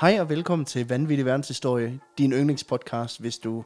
Hej og velkommen til Vanvittig Verdenshistorie, din yndlingspodcast, hvis du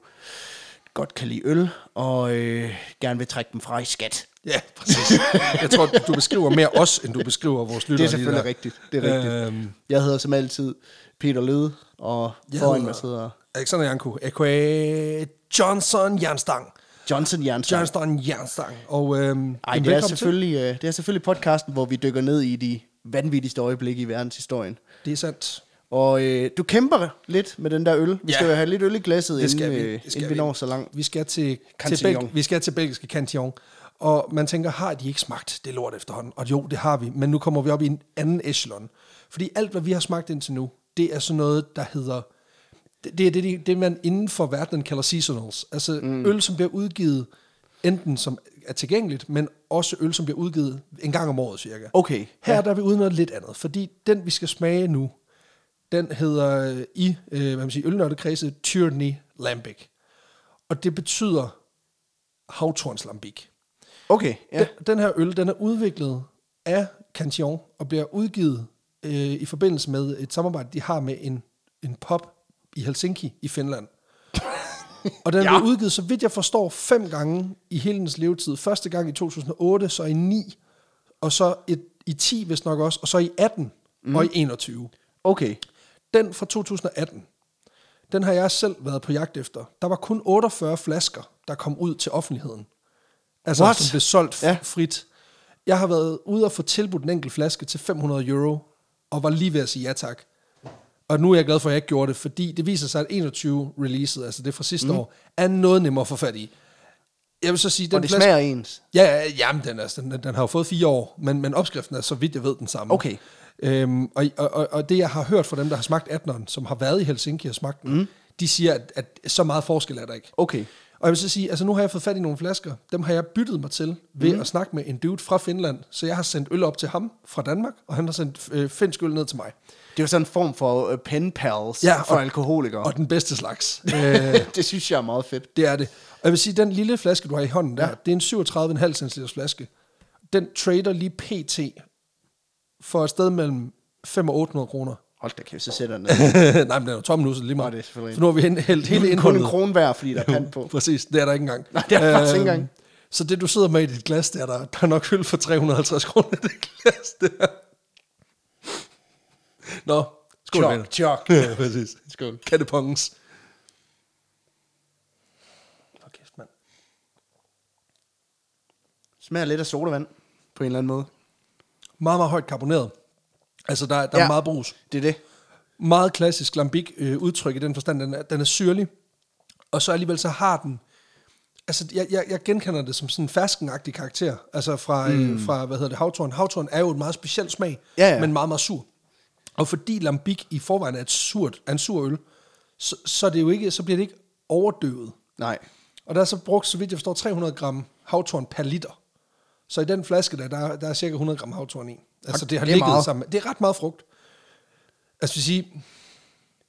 godt kan lide øl og øh, gerne vil trække dem fra i skat. Ja, præcis. Jeg tror, du beskriver mere os, end du beskriver vores lyttere. Det er selvfølgelig rigtigt. Det er rigtigt. Øhm, Jeg hedder som altid Peter Lede, og foran mig sidder Alexander Janko, a.k.a. Johnson Jernstang. Johnson Jernstang. Johnson Jernstang. Og, øhm, Ej, det er, selvfølgelig, øh, det er selvfølgelig podcasten, hvor vi dykker ned i de vanvittigste øjeblikke i verdenshistorien. Det er sandt. Og øh, du kæmper lidt med den der øl. Vi Ja. skal jo have lidt øl i glasset, Det skal inden, vi. øh, Det skal inden vi når så langt. Vi skal til, til. Belg, vi skal til belgiske Cantillon. Og man tænker, har de ikke smagt det lort efterhånden? Og jo, det har vi. Men nu kommer vi op i en anden echelon. Fordi alt, hvad vi har smagt indtil nu, det er sådan noget, der hedder... Det, det er det, det, det, man inden for verdenen kalder seasonals. Altså mm. øl, som bliver udgivet enten som er tilgængeligt, men også øl, som bliver udgivet en gang om året cirka. Okay. Her ja. der er vi ude noget lidt andet, fordi den, vi skal smage nu, den hedder øh, i øh, hvad man siger, ølnørdekredse Tyranny Lambic. Og det betyder havtorns lambic. Okay, ja. Den, den her øl, den er udviklet af Cantillon og bliver udgivet øh, i forbindelse med et samarbejde, de har med en, en pub i Helsinki i Finland. og den ja. blev udgivet, så vidt jeg forstår, fem gange i hele dens levetid. Første gang i 2008, så i 9, og så et, i 10 hvis nok også, og så i 18 mm. og i 21. Okay. Den fra 2018, den har jeg selv været på jagt efter. Der var kun 48 flasker, der kom ud til offentligheden. Altså, What? som blev solgt Ja. frit. Jeg har været ude og få tilbudt en enkelt flaske til 500 euro, og var lige ved at sige ja tak. Og nu er jeg glad for, at jeg ikke gjorde det, fordi det viser sig, at 21 releaset, altså det fra sidste mm. år, er noget nemmere at få fat i. Jeg vil så sige, den Og det flaske, smager ens. Ja, ja, jamen, den, er, den, den har jo fået fire år, men, men opskriften er, så vidt jeg ved, den samme. Okay. Øhm, og, og, og, det, jeg har hørt fra dem, der har smagt 18'eren, som har været i Helsinki og smagt den, mm. de siger, at, at så meget forskel er der ikke. Okay. Og jeg vil så sige, altså nu har jeg fået fat i nogle flasker. Dem har jeg byttet mig til ved mm. at snakke med en dude fra Finland. Så jeg har sendt øl op til ham fra Danmark, og han har sendt øh, finsk øl ned til mig. Det er jo sådan en form for uh, pen pals Ja, for og- alkoholikere. Og den bedste slags. øh, det synes jeg er meget fedt. det er det. Og jeg vil sige, den lille flaske, du har i hånden der, ja. det er en 37,5 cm flaske. Den trader lige pt. For et sted mellem 5 og 800 kroner. Hold da kæft, så sætter den. Nej, men den er jo tom nu, så lige meget. det er For nu har vi hældt hele Kun indholdet. en krone hver, fordi der er pant på. Præcis, det er der ikke engang. Nej, det er der faktisk ikke engang. Så det, du sidder med i dit glas, der, der, der er nok øl for 350 kroner, det glas der. Nå, skål Chok, chok. Ja, præcis. Skål. Kattepongens. For kæft, mand. Smager lidt af sodavand, på en eller anden måde. Meget, meget højt karboneret. Altså, der, der Ja. er meget brus. Det er det. Meget klassisk lambic øh, udtryk i den forstand, den er, den er syrlig. Og så alligevel så har den... Altså, jeg, jeg, jeg genkender det som sådan en ferskenagtig karakter. Altså fra, mm. øh, fra hvad hedder det, havtorn. Havtorn er jo et meget specielt smag, Ja, ja. men meget, meget sur. Og fordi lambic i forvejen er, et surt, er en sur øl, så, så, er det jo ikke, så bliver det ikke overdøvet. Nej. Og der er så brugt, så vidt jeg forstår, 300 gram havtorn per liter. Så i den flaske der, der, er- der er cirka 100 gram havtorn i. Altså det har det ligget meget. sammen. Det er ret meget frugt. Altså vil sige,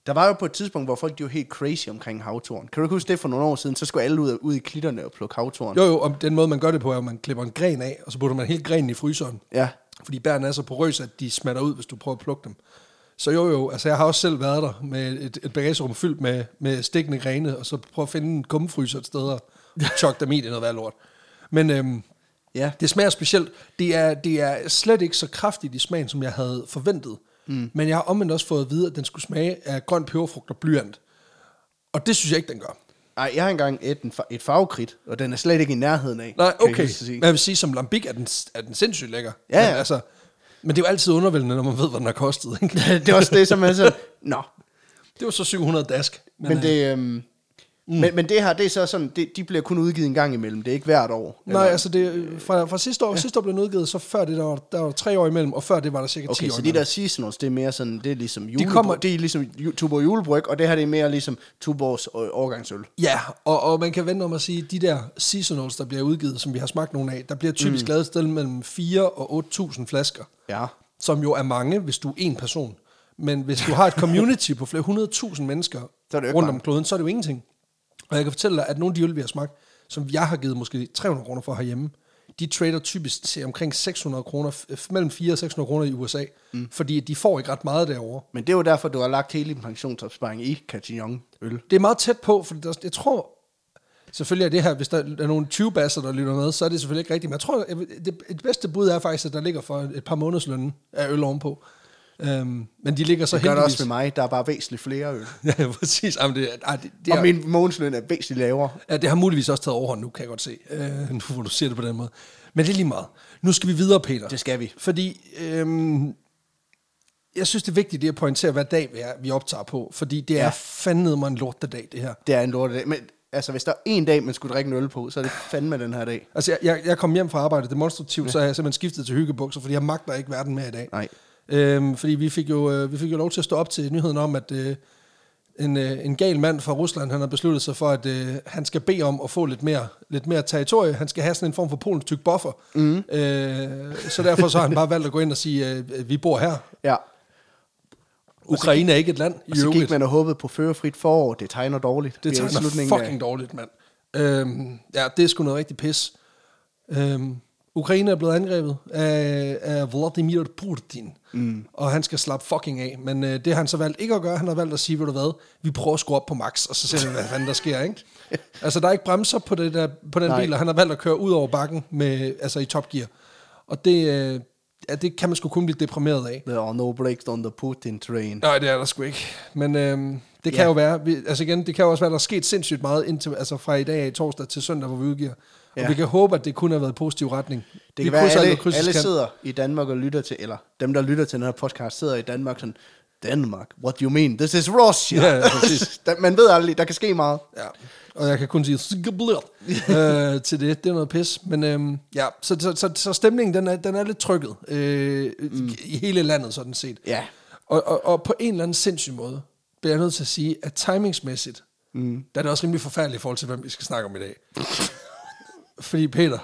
Der var jo på et tidspunkt, hvor folk de var helt crazy omkring havtorn. Kan du ikke huske det for nogle år siden? Så skulle alle ud, ud i klitterne og plukke havtorn. jo jo, om den måde man gør det på, er, at man klipper en gren af, og så putter man hele grenen i fryseren. Ja. Fordi bærene er så porøse, at de smatter ud, hvis du prøver at plukke dem. Så jo jo, altså jeg har også selv været der med et, et bagagerum fyldt med, med stikkende grene, og så prøve at finde en kummefryser et sted og chokke dem i, det noget værd lort. Men øhm, Ja. det smager specielt. Det er, det er slet ikke så kraftigt i smagen, som jeg havde forventet. Mm. Men jeg har omvendt også fået at vide, at den skulle smage af grøn peberfrugt og blyant. Og det synes jeg ikke, den gør. Ej, jeg har engang et, en, et farvekridt, og den er slet ikke i nærheden af. Nej, jeg okay. at sige. Men jeg vil sige, som lambic er den, er den sindssygt lækker. Ja, ja. Men, altså, men det er jo altid undervældende, når man ved, hvad den har kostet. Ikke? det er også det, som er sådan, nå. Det var så 700 dask. Men, men øh, det... Øhm, mm. men, men det her, det er så sådan, det, de bliver kun udgivet en gang imellem. Det er ikke hvert år. Nej, altså det, fra, fra sidste år, ja. sidste år blev den udgivet, så før det, der var, der var tre år imellem, og før det var der cirka 10 Okay, år så de der seasonals, det er mere sådan, det er ligesom julebryg, kommer- det er ligesom Tuborg julebryg, og det her det er mere ligesom Tuborgs øh, årgangsøl. Ja, og, og man kan vente om at sige, de der seasonals, der bliver udgivet, som vi har smagt nogle af, der bliver typisk mm. lavet et sted mellem 4 og 8.000 flasker, Ja. som jo er mange, hvis du er en person. Men hvis du har et community på flere hundredtusind mennesker Så er rundt mange. om kloden, så er det jo ingenting. Og jeg kan fortælle dig, at nogle af de øl, vi har smagt, som jeg har givet måske 300 kroner for herhjemme, de trader typisk til omkring 600 kroner, mellem 400 og 600 kroner i USA, mm. fordi de får ikke ret meget derovre. Men det er jo derfor, du har lagt hele din pensionsopsparing i Cantillon øl. Det er meget tæt på, for der, jeg tror, selvfølgelig er det her, hvis der er nogle 20 basser, der lytter med, så er det selvfølgelig ikke rigtigt, men jeg tror, det, det bedste bud er faktisk, at der ligger for et par måneders løn af øl ovenpå. Øhm, men de ligger så Det gør det heldigvis... også med mig. Der er bare væsentligt flere øl. ja, præcis. Jamen, det, ej, det, det, er, og min månedsløn er væsentligt lavere. ja, det har muligvis også taget overhånd nu, kan jeg godt se, øh, nu hvor du siger det på den måde. Men det er lige meget. Nu skal vi videre, Peter. Det skal vi. Fordi øhm, jeg synes, det er vigtigt det at pointere, hvad dag vi, er, vi optager på. Fordi det er Ja. fandme mig en lortedag, det her. Det er en lortedag. Men altså, hvis der er en dag, man skulle drikke en øl på, så er det fandme den her dag. Altså, jeg, jeg, jeg kom hjem fra arbejde demonstrativt, ja. så har jeg simpelthen skiftet til hyggebukser, fordi jeg magter ikke verden mere i dag. Nej. Øhm, fordi vi fik, jo, øh, vi fik jo lov til at stå op til nyheden om, at øh, en, øh, en gal mand fra Rusland, han har besluttet sig for, at øh, han skal bede om at få lidt mere, lidt mere territorie. Han skal have sådan en form for polens tyk buffer. Mm. Øh, så derfor så har han bare valgt at gå ind og sige, øh, vi bor her. Ja. Ukraine er ikke et land i Og så øvrigt. gik man og håbede på førerfrit forår. Det tegner dårligt. Det er tegner slutningen af- fucking dårligt, mand. Øhm, ja, det er sgu noget rigtig pis. Øhm, Ukraine er blevet angrebet af, af Vladimir Putin, mm. og han skal slappe fucking af. Men øh, det har han så valgt ikke at gøre. Han har valgt at sige, ved du hvad, vi prøver at skrue op på max, og så ser vi, hvad fanden der sker, ikke? altså, der er ikke bremser på, det der, på den Nej. bil, og han har valgt at køre ud over bakken med, altså i top gear. Og det, øh, ja, det kan man sgu kun blive deprimeret af. There are no brakes on the Putin train. Nej, det er der sgu ikke. Men øhm, det kan Ja. jo være, vi, altså igen, det kan jo også være, der er sket sindssygt meget indtil, altså fra i dag af torsdag til søndag, hvor vi udgiver. Og Ja. vi kan håbe, at det kun har været i positiv retning. Det vi kan være, alle, alle sidder i Danmark og lytter til, eller dem, der lytter til den her podcast, sidder i Danmark sådan, Danmark, what do you mean? This is Russia. Ja, ja, præcis. Man ved aldrig, der kan ske meget. Ja, og jeg kan kun sige øh, til det. Det er noget pis. Men øhm, ja, så, så, så, så stemningen, den er, den er lidt trykket øh, mm. i hele landet, sådan set. Ja. Og, og, og på en eller anden sindssyg måde, bliver jeg nødt til at sige, at timingsmæssigt, mm. der er det også rimelig forfærdeligt i forhold til, hvem vi skal snakke om i dag. Fordi Peter,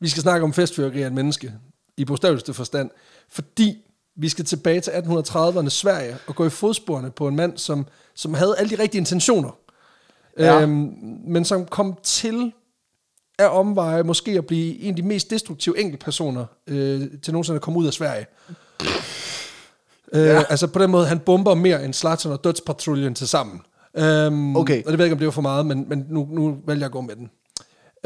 vi skal snakke om festfyrkeri af et menneske, i bogstaveligste forstand, fordi vi skal tilbage til 1830'erne Sverige og gå i fodsporene på en mand, som, som havde alle de rigtige intentioner, Ja. øhm, men som kom til af omveje måske at blive en af de mest destruktive enkeltpersoner øh, til nogensinde at komme ud af Sverige. Øh, Ja. Altså på den måde, han bomber mere end Zlatan og Dødspatruljen til sammen. Øhm, Okay. Og det ved jeg ikke, om det var for meget, men, men nu, nu vælger jeg at gå med den.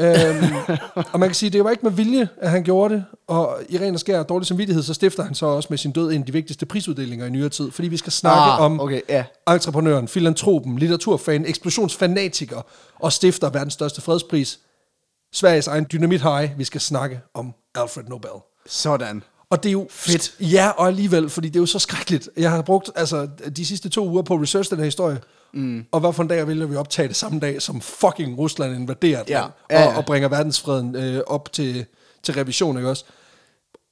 øhm, og man kan sige, det var ikke med vilje, at han gjorde det, og i ren og skær dårlig samvittighed, så stifter han så også med sin død en af de vigtigste prisuddelinger i nyere tid, fordi vi skal snakke Ah, om okay, ja. entreprenøren, filantropen, litteraturfan, eksplosionsfanatiker og stifter verdens største fredspris, Sveriges egen dynamit high. Vi skal snakke om Alfred Nobel. Sådan. Og det er jo fedt. Ja, og alligevel, fordi det er jo så skrækkeligt. Jeg har brugt altså, de sidste to uger på research den her historie. Mm. Og hvad for en dag vælger vi optage det samme dag, som fucking Rusland invaderer Ja. land, Ja, ja. Og, og bringer verdensfreden øh, op til, til revision, ikke også?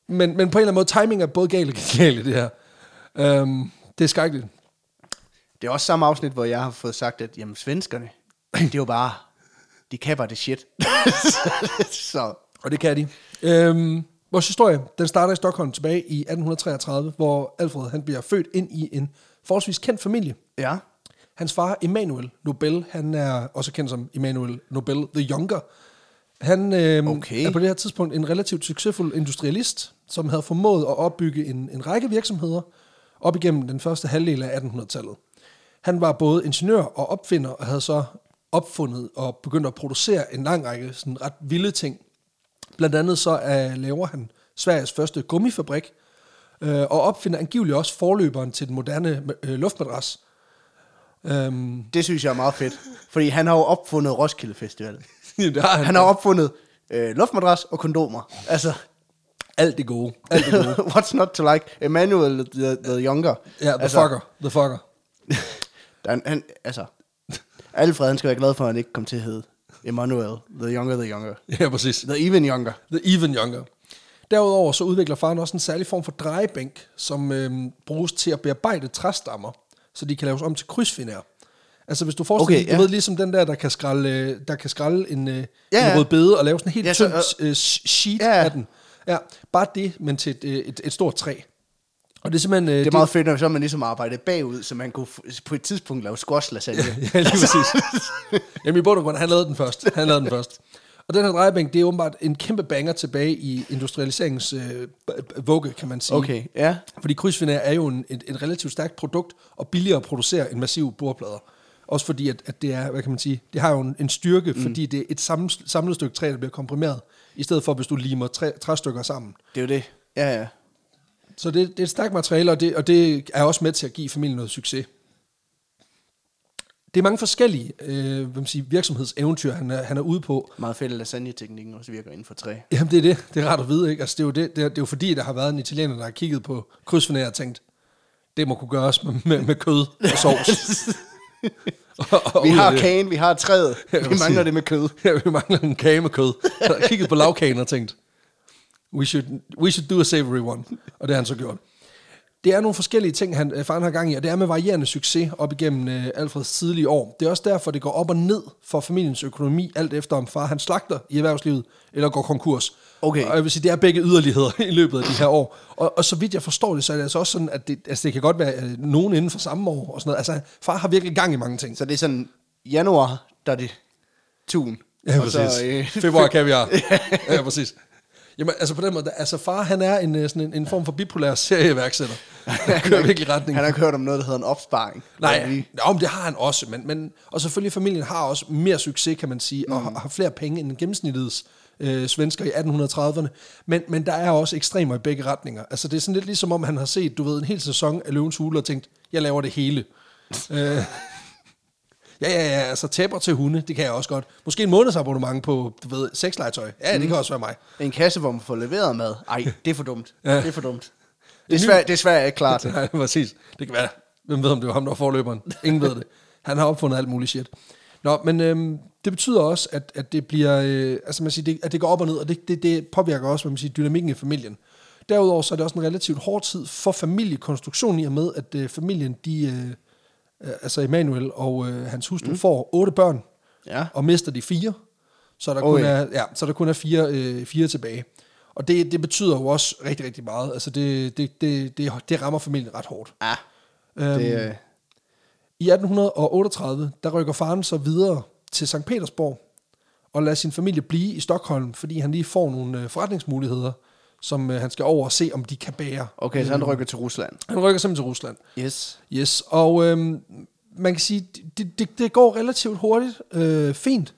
Men, men på en eller anden måde, timing er både galt og galt i det her. Um, det er skrækkeligt. Det er også samme afsnit, hvor jeg har fået sagt, at jamen, svenskerne, det er jo bare, de kan bare det shit. så Og det kan de. Øhm, vores historie, den starter i Stockholm tilbage i 1833, hvor Alfred han bliver født ind i en forholdsvis kendt familie. ja, Hans far, Emanuel Nobel, han er også kendt som Emanuel Nobel the Younger. Han øhm, Okay. er på det her tidspunkt en relativt succesfuld industrialist, som havde formået at opbygge en, en række virksomheder op igennem den første halvdel af 1800-tallet. Han var både ingeniør og opfinder, og havde så opfundet og begyndt at producere en lang række sådan ret vilde ting. Blandt andet så uh, laver han Sveriges første gummifabrik, øh, og opfinder angiveligt også forløberen til den moderne øh, luftmadras. Øhm, det synes jeg er meget fedt. Fordi han har jo opfundet Roskilde Festival. det har han. Han har opfundet øh, luftmadras og kondomer. Altså, alt det gode. Alt det gode. what's not to like? Emmanuel the, the Younger. Ja, the altså, fucker. The fucker. Han, han, altså, Alfred, han skal være glad for, at han ikke kom til at hedde Emmanuel the Younger, the Younger. Ja, præcis. The even younger. The even younger. Derudover så udvikler faren også en særlig form for drejebænk, som øhm, bruges til at bearbejde træstammer, så de kan laves om til krydsfinær. Altså hvis du forestiller Okay, dig, du ja. ved ligesom den der, der kan skrælle, øh, der kan skrælle en, øh, Ja, en ja. rød bede og lave sådan en helt Ja, ja, så, tynd øh, sheet Ja, ja. af den. Ja, bare det, men til et, et, et stort træ. Og det er simpelthen... Øh, Det er meget fedt, når så man ligesom arbejder bagud, så man kunne på et tidspunkt lave squash lasagne. Ja, lige præcis. Jamen i bund og grund, han lavede den først. Han lavede den først. Og den her drejebænk, det er åbenbart en kæmpe banger tilbage i industrialiseringens øh, vugge, kan man sige. Okay, ja. Fordi krydsfiner er jo en, et, et relativt stærkt produkt, og billigere at producere end massive bordplader. Også fordi, at, at det er, hvad kan man sige, det har jo en, en styrke, mm. fordi det er et samlet, samlet stykke træ, der bliver komprimeret, i stedet for, hvis du limer træ, træstykker sammen. Det er jo det. Ja, ja. Så det, det er et stærkt materiale, og det, og det er også med til at give familien noget succes. Det er mange forskellige øh, hvad man siger, virksomhedseventyr, han er, han er ude på. Meget fedt, at lasagne-teknikken også virker inden for træ. Jamen det er det. Det er rart at vide, ikke? Altså, det, er jo det, det, er, det er jo fordi, der har været en italiener, der har kigget på krydsfiner og tænkt, det må kunne gøres med, med, med kød og sovs. og, og Vi har kagen, vi har træet. Ja, Vi mangler det med kød. Ja, vi mangler en kage med kød. Han har kigget på lavkagen og tænkt, we should, we should do a savory one. Og det har han så gjort. Det er nogle forskellige ting, han, øh, faren har gang i, og det er med varierende succes op igennem øh, Alfreds tidlige år. Det er også derfor, det går op og ned for familiens økonomi, alt efter om far han slagter i erhvervslivet, eller går konkurs. Okay. Og jeg vil sige, det er begge yderligheder i løbet af de her år. Og, og så vidt jeg forstår det, så er det altså også sådan, at det, altså det kan godt være øh, nogen inden for samme år og sådan noget. Altså, far har virkelig gang i mange ting. Så det er sådan, januar, der er det tun. Ja, Og præcis. Så, øh, Februar kaviar. ja, præcis. Jamen, altså på den måde, altså far, han er en, øh, sådan en, en form for bipolær serieværksætter. Han kører virkelig retning. Han har ikke hørt om noget, der hedder en opsparing. Nej, ja, men det har han også, men, men, og selvfølgelig familien har også mere succes, kan man sige, og har, har flere penge end gennemsnittets øh, svensker i 1830'erne, men, men der er også ekstremer i begge retninger. Altså det er sådan lidt ligesom om, han har set, du ved, en hel sæson af Løvens Hule og tænkt, jeg laver det hele. øh, ja, ja, ja, altså tæpper til hunde, det kan jeg også godt. Måske en månedsabonnement på, du ved, sexlegetøj. Ja, det kan også være mig. En kasse, hvor man får leveret mad. Ej, det er for dumt. Ja. Det er for dumt. Det er svært, det er svært ikke klar til. Nej, præcis. Det kan være. Hvem ved, om det var ham, der var forløberen? Ingen ved det. Han har opfundet alt muligt shit. Nå, men øhm, det betyder også, at, at det bliver, øh, altså man siger, det, at det går op og ned, og det, det, det påvirker også, hvad man siger, dynamikken i familien. Derudover så er det også en relativt hård tid for familiekonstruktionen i og med, at øh, familien, de, øh, altså Emanuel og øh, hans hustru, mm. får otte børn, Ja. og mister de fire, så der, kun, Okay. er, ja, så der kun er fire, øh, fire tilbage. Og det, det betyder jo også rigtig, rigtig meget. Altså det, det, det, det, det rammer familien ret hårdt. Ja, Øhm, det, øh, I 1838, der rykker faren så videre til St. Petersborg og lader sin familie blive i Stockholm, fordi han lige får nogle øh, forretningsmuligheder, som øh, han skal over og se, om de kan bære. okay, så han rykker til Rusland. Han rykker simpelthen til Rusland. Yes. Yes, og øhm, man kan sige, det, det, det går relativt hurtigt, øh, fint,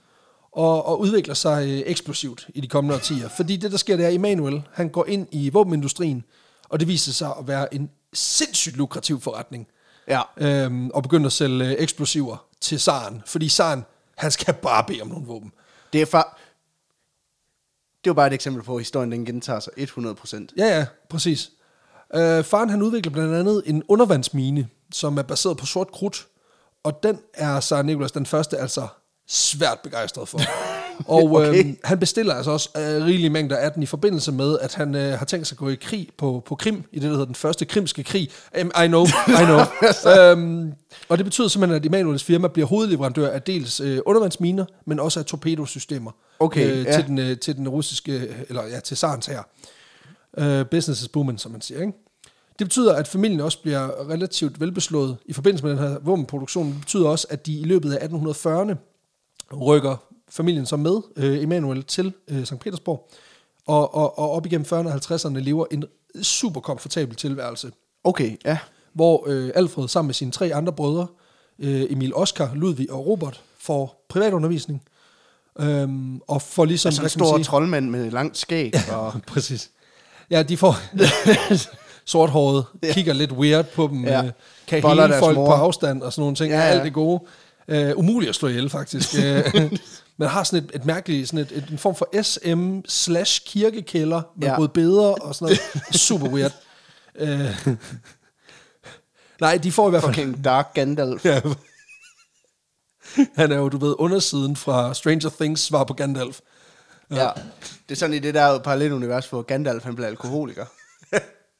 og, og udvikler sig øh, eksplosivt i de kommende årtier. Fordi det, der sker, det er, at Emanuel, han går ind i våbenindustrien, og det viser sig at være en sindssygt lukrativ forretning. Ja. Øhm, og begynder at sælge øh, eksplosiver til zaren, fordi zaren, han skal bare bede om nogle våben. Det er far... Det er jo bare et eksempel på, at historien den gentager sig 100%. Ja, ja, præcis. Øh, faren han udvikler blandt andet en undervandsmine, som er baseret på sort krudt, og den er så Nicholas den første altså svært begejstret for. og Okay. øhm, han bestiller altså også øh, rigelige mængder af den i forbindelse med, at han øh, har tænkt sig at gå i krig på, på Krim, i det, der hedder den første krimske krig. Um, I know, I know. øhm, og det betyder simpelthen, at Emanuels firma bliver hovedleverandør af dels øh, undervandsminer, men også af torpedosystemer Okay, øh, ja. til, den, øh, til den russiske, eller ja, til Sarens her. Uh, business is booming, som man siger. Ikke? Det betyder, at familien også bliver relativt velbeslået i forbindelse med den her våbenproduktion. Det betyder også, at de i løbet af 1840'erne rykker familien så med øh, Emanuel til øh, St. Petersborg, og, og, og op igennem 40'erne og 50'erne lever en super komfortabel tilværelse, Okay, ja. hvor øh, Alfred sammen med sine tre andre brødre, øh, Emil Oscar, Ludvig og Robert, får privatundervisning, øhm, og får ligesom... Altså en stor troldmand med langt skæg. Og, Præcis. Ja, de får sorthåret, Ja. kigger lidt weird på dem, Ja. ja. kan Boller hele folk mor. på afstand og sådan nogle ting. Ja, Ja, ja. ja. Alt det gode. Uh, umuligt at slå ihjel, faktisk. man har sådan et, et mærkeligt, sådan et, et, en form for SM slash kirkekælder med Ja. ja. både beder og sådan noget. Super weird. Uh, nej, de får i hvert fald... fucking Dark Gandalf. Ja. Han er jo, du ved, undersiden fra Stranger Things svar på Gandalf. Ja. Det er sådan i det der parallelunivers, hvor Gandalf han blev alkoholiker.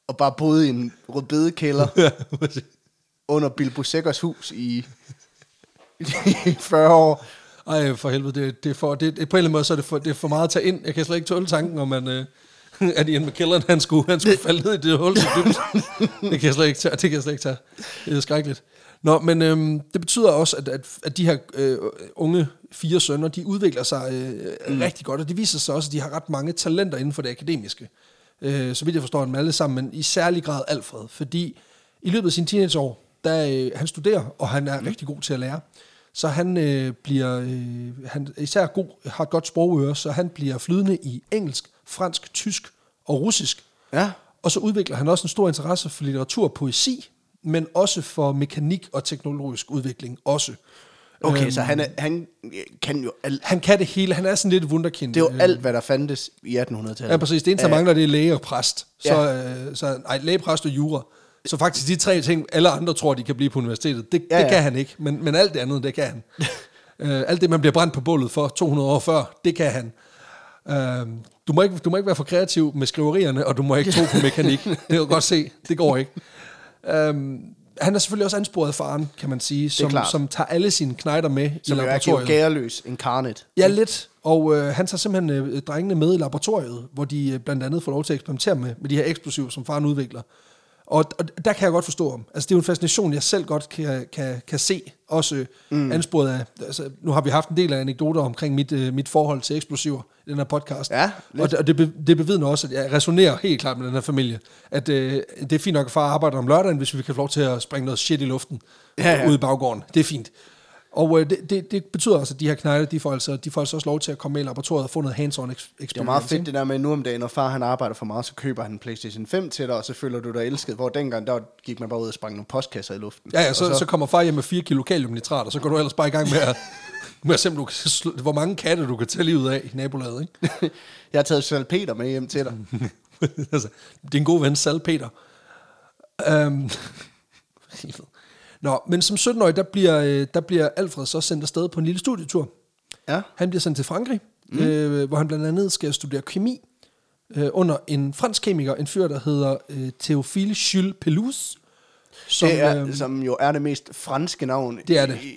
og bare boede i en rødbedekælder Ja, under Bilbo Sækkers hus i, i 40 år. Ej, for helvede, det, det er for, det, det, på en eller anden måde, så er det for, det er for meget at tage ind. Jeg kan slet ikke tåle tanken om, at, øh, at Ian McKellen, han skulle, han skulle falde ned i det hul så dybt. Det kan jeg slet ikke tage. Det kan jeg slet ikke tage. Det er skrækkeligt. Nå, men øhm, det betyder også, at, at, at de her øh, unge fire sønner, de udvikler sig øh, mm. rigtig godt, og det viser sig også, at de har ret mange talenter inden for det akademiske. Øh, så vidt jeg forstår dem alle sammen, men i særlig grad Alfred, fordi i løbet af sine teenageår, der øh, han studerer, og han er mm. rigtig god til at lære. Så han øh, bliver øh, han er især god, har et godt sprogøre, så han bliver flydende i engelsk, fransk, tysk og russisk. Ja. Og så udvikler han også en stor interesse for litteratur og poesi, men også for mekanik og teknologisk udvikling også. Okay, øhm, så han, er, han kan jo alt. Han kan det hele. Han er sådan lidt wunderkind. Det er jo alt, hvad der fandtes i 1800-tallet. Ja, præcis. Det eneste, der mangler, det er læge og præst. Så, ja. øh, så nej, læge, præst og jura. Så faktisk de tre ting, alle andre tror, de kan blive på universitetet, det, ja, ja. det kan han ikke. Men, men alt det andet, det kan han. uh, alt det, man bliver brændt på bålet for 200 år før, det kan han. Uh, du, må ikke, du må ikke være for kreativ med skriverierne, og du må ikke tro på mekanik. det kan du godt se. Det går ikke. Uh, han er selvfølgelig også ansporet af faren, kan man sige, som, som tager alle sine knejder med som i laboratoriet. Som er gæreløs incarnate. Ja, lidt. Og øh, han tager simpelthen øh, drengene med i laboratoriet, hvor de øh, blandt andet får lov til at eksperimentere med, med de her eksplosiver, som faren udvikler. Og, og der kan jeg godt forstå ham. Altså, det er jo en fascination, jeg selv godt kan, kan, kan se, også mm. ansporet af... Altså, nu har vi haft en del af anekdoter omkring mit, uh, mit forhold til eksplosiver i den her podcast. Ja, og det, og det, det bevidner også, at jeg resonerer helt klart med den her familie. At uh, det er fint nok, at far arbejder om lørdagen, hvis vi kan få lov til at springe noget shit i luften ja, ja. ude i baggården. Det er fint. Og øh, det, det, det betyder også, at de her knejler, de får, altså, de får altså også lov til at komme med i laboratoriet og få noget hands-on experience. Det er meget fedt det der med nu om dagen, når far han arbejder for meget, så køber han en Playstation 5 til dig, og så føler du dig elsket. Hvor dengang, der gik man bare ud og sprang nogle postkasser i luften. Ja, ja, så, så, så kommer far hjem med 4 kilo kaliumnitrat, og så går du ellers bare i gang med at, med at simpelthen, hvor mange katte du kan tage livet af i nabolaget, ikke? Jeg har taget salpeter med hjem til dig. altså, din gode ven Salpeter. Um, Nå, men som 17-årig, der bliver, øh, der bliver Alfred så sendt afsted på en lille studietur. Ja. Han bliver sendt til Frankrig, mm. øh, hvor han blandt andet skal studere kemi øh, under en fransk kemiker, en fyr, der hedder øh, Théophile Jules Pelouse. Som, det er, øh, som jo er det mest franske navn det er det. I,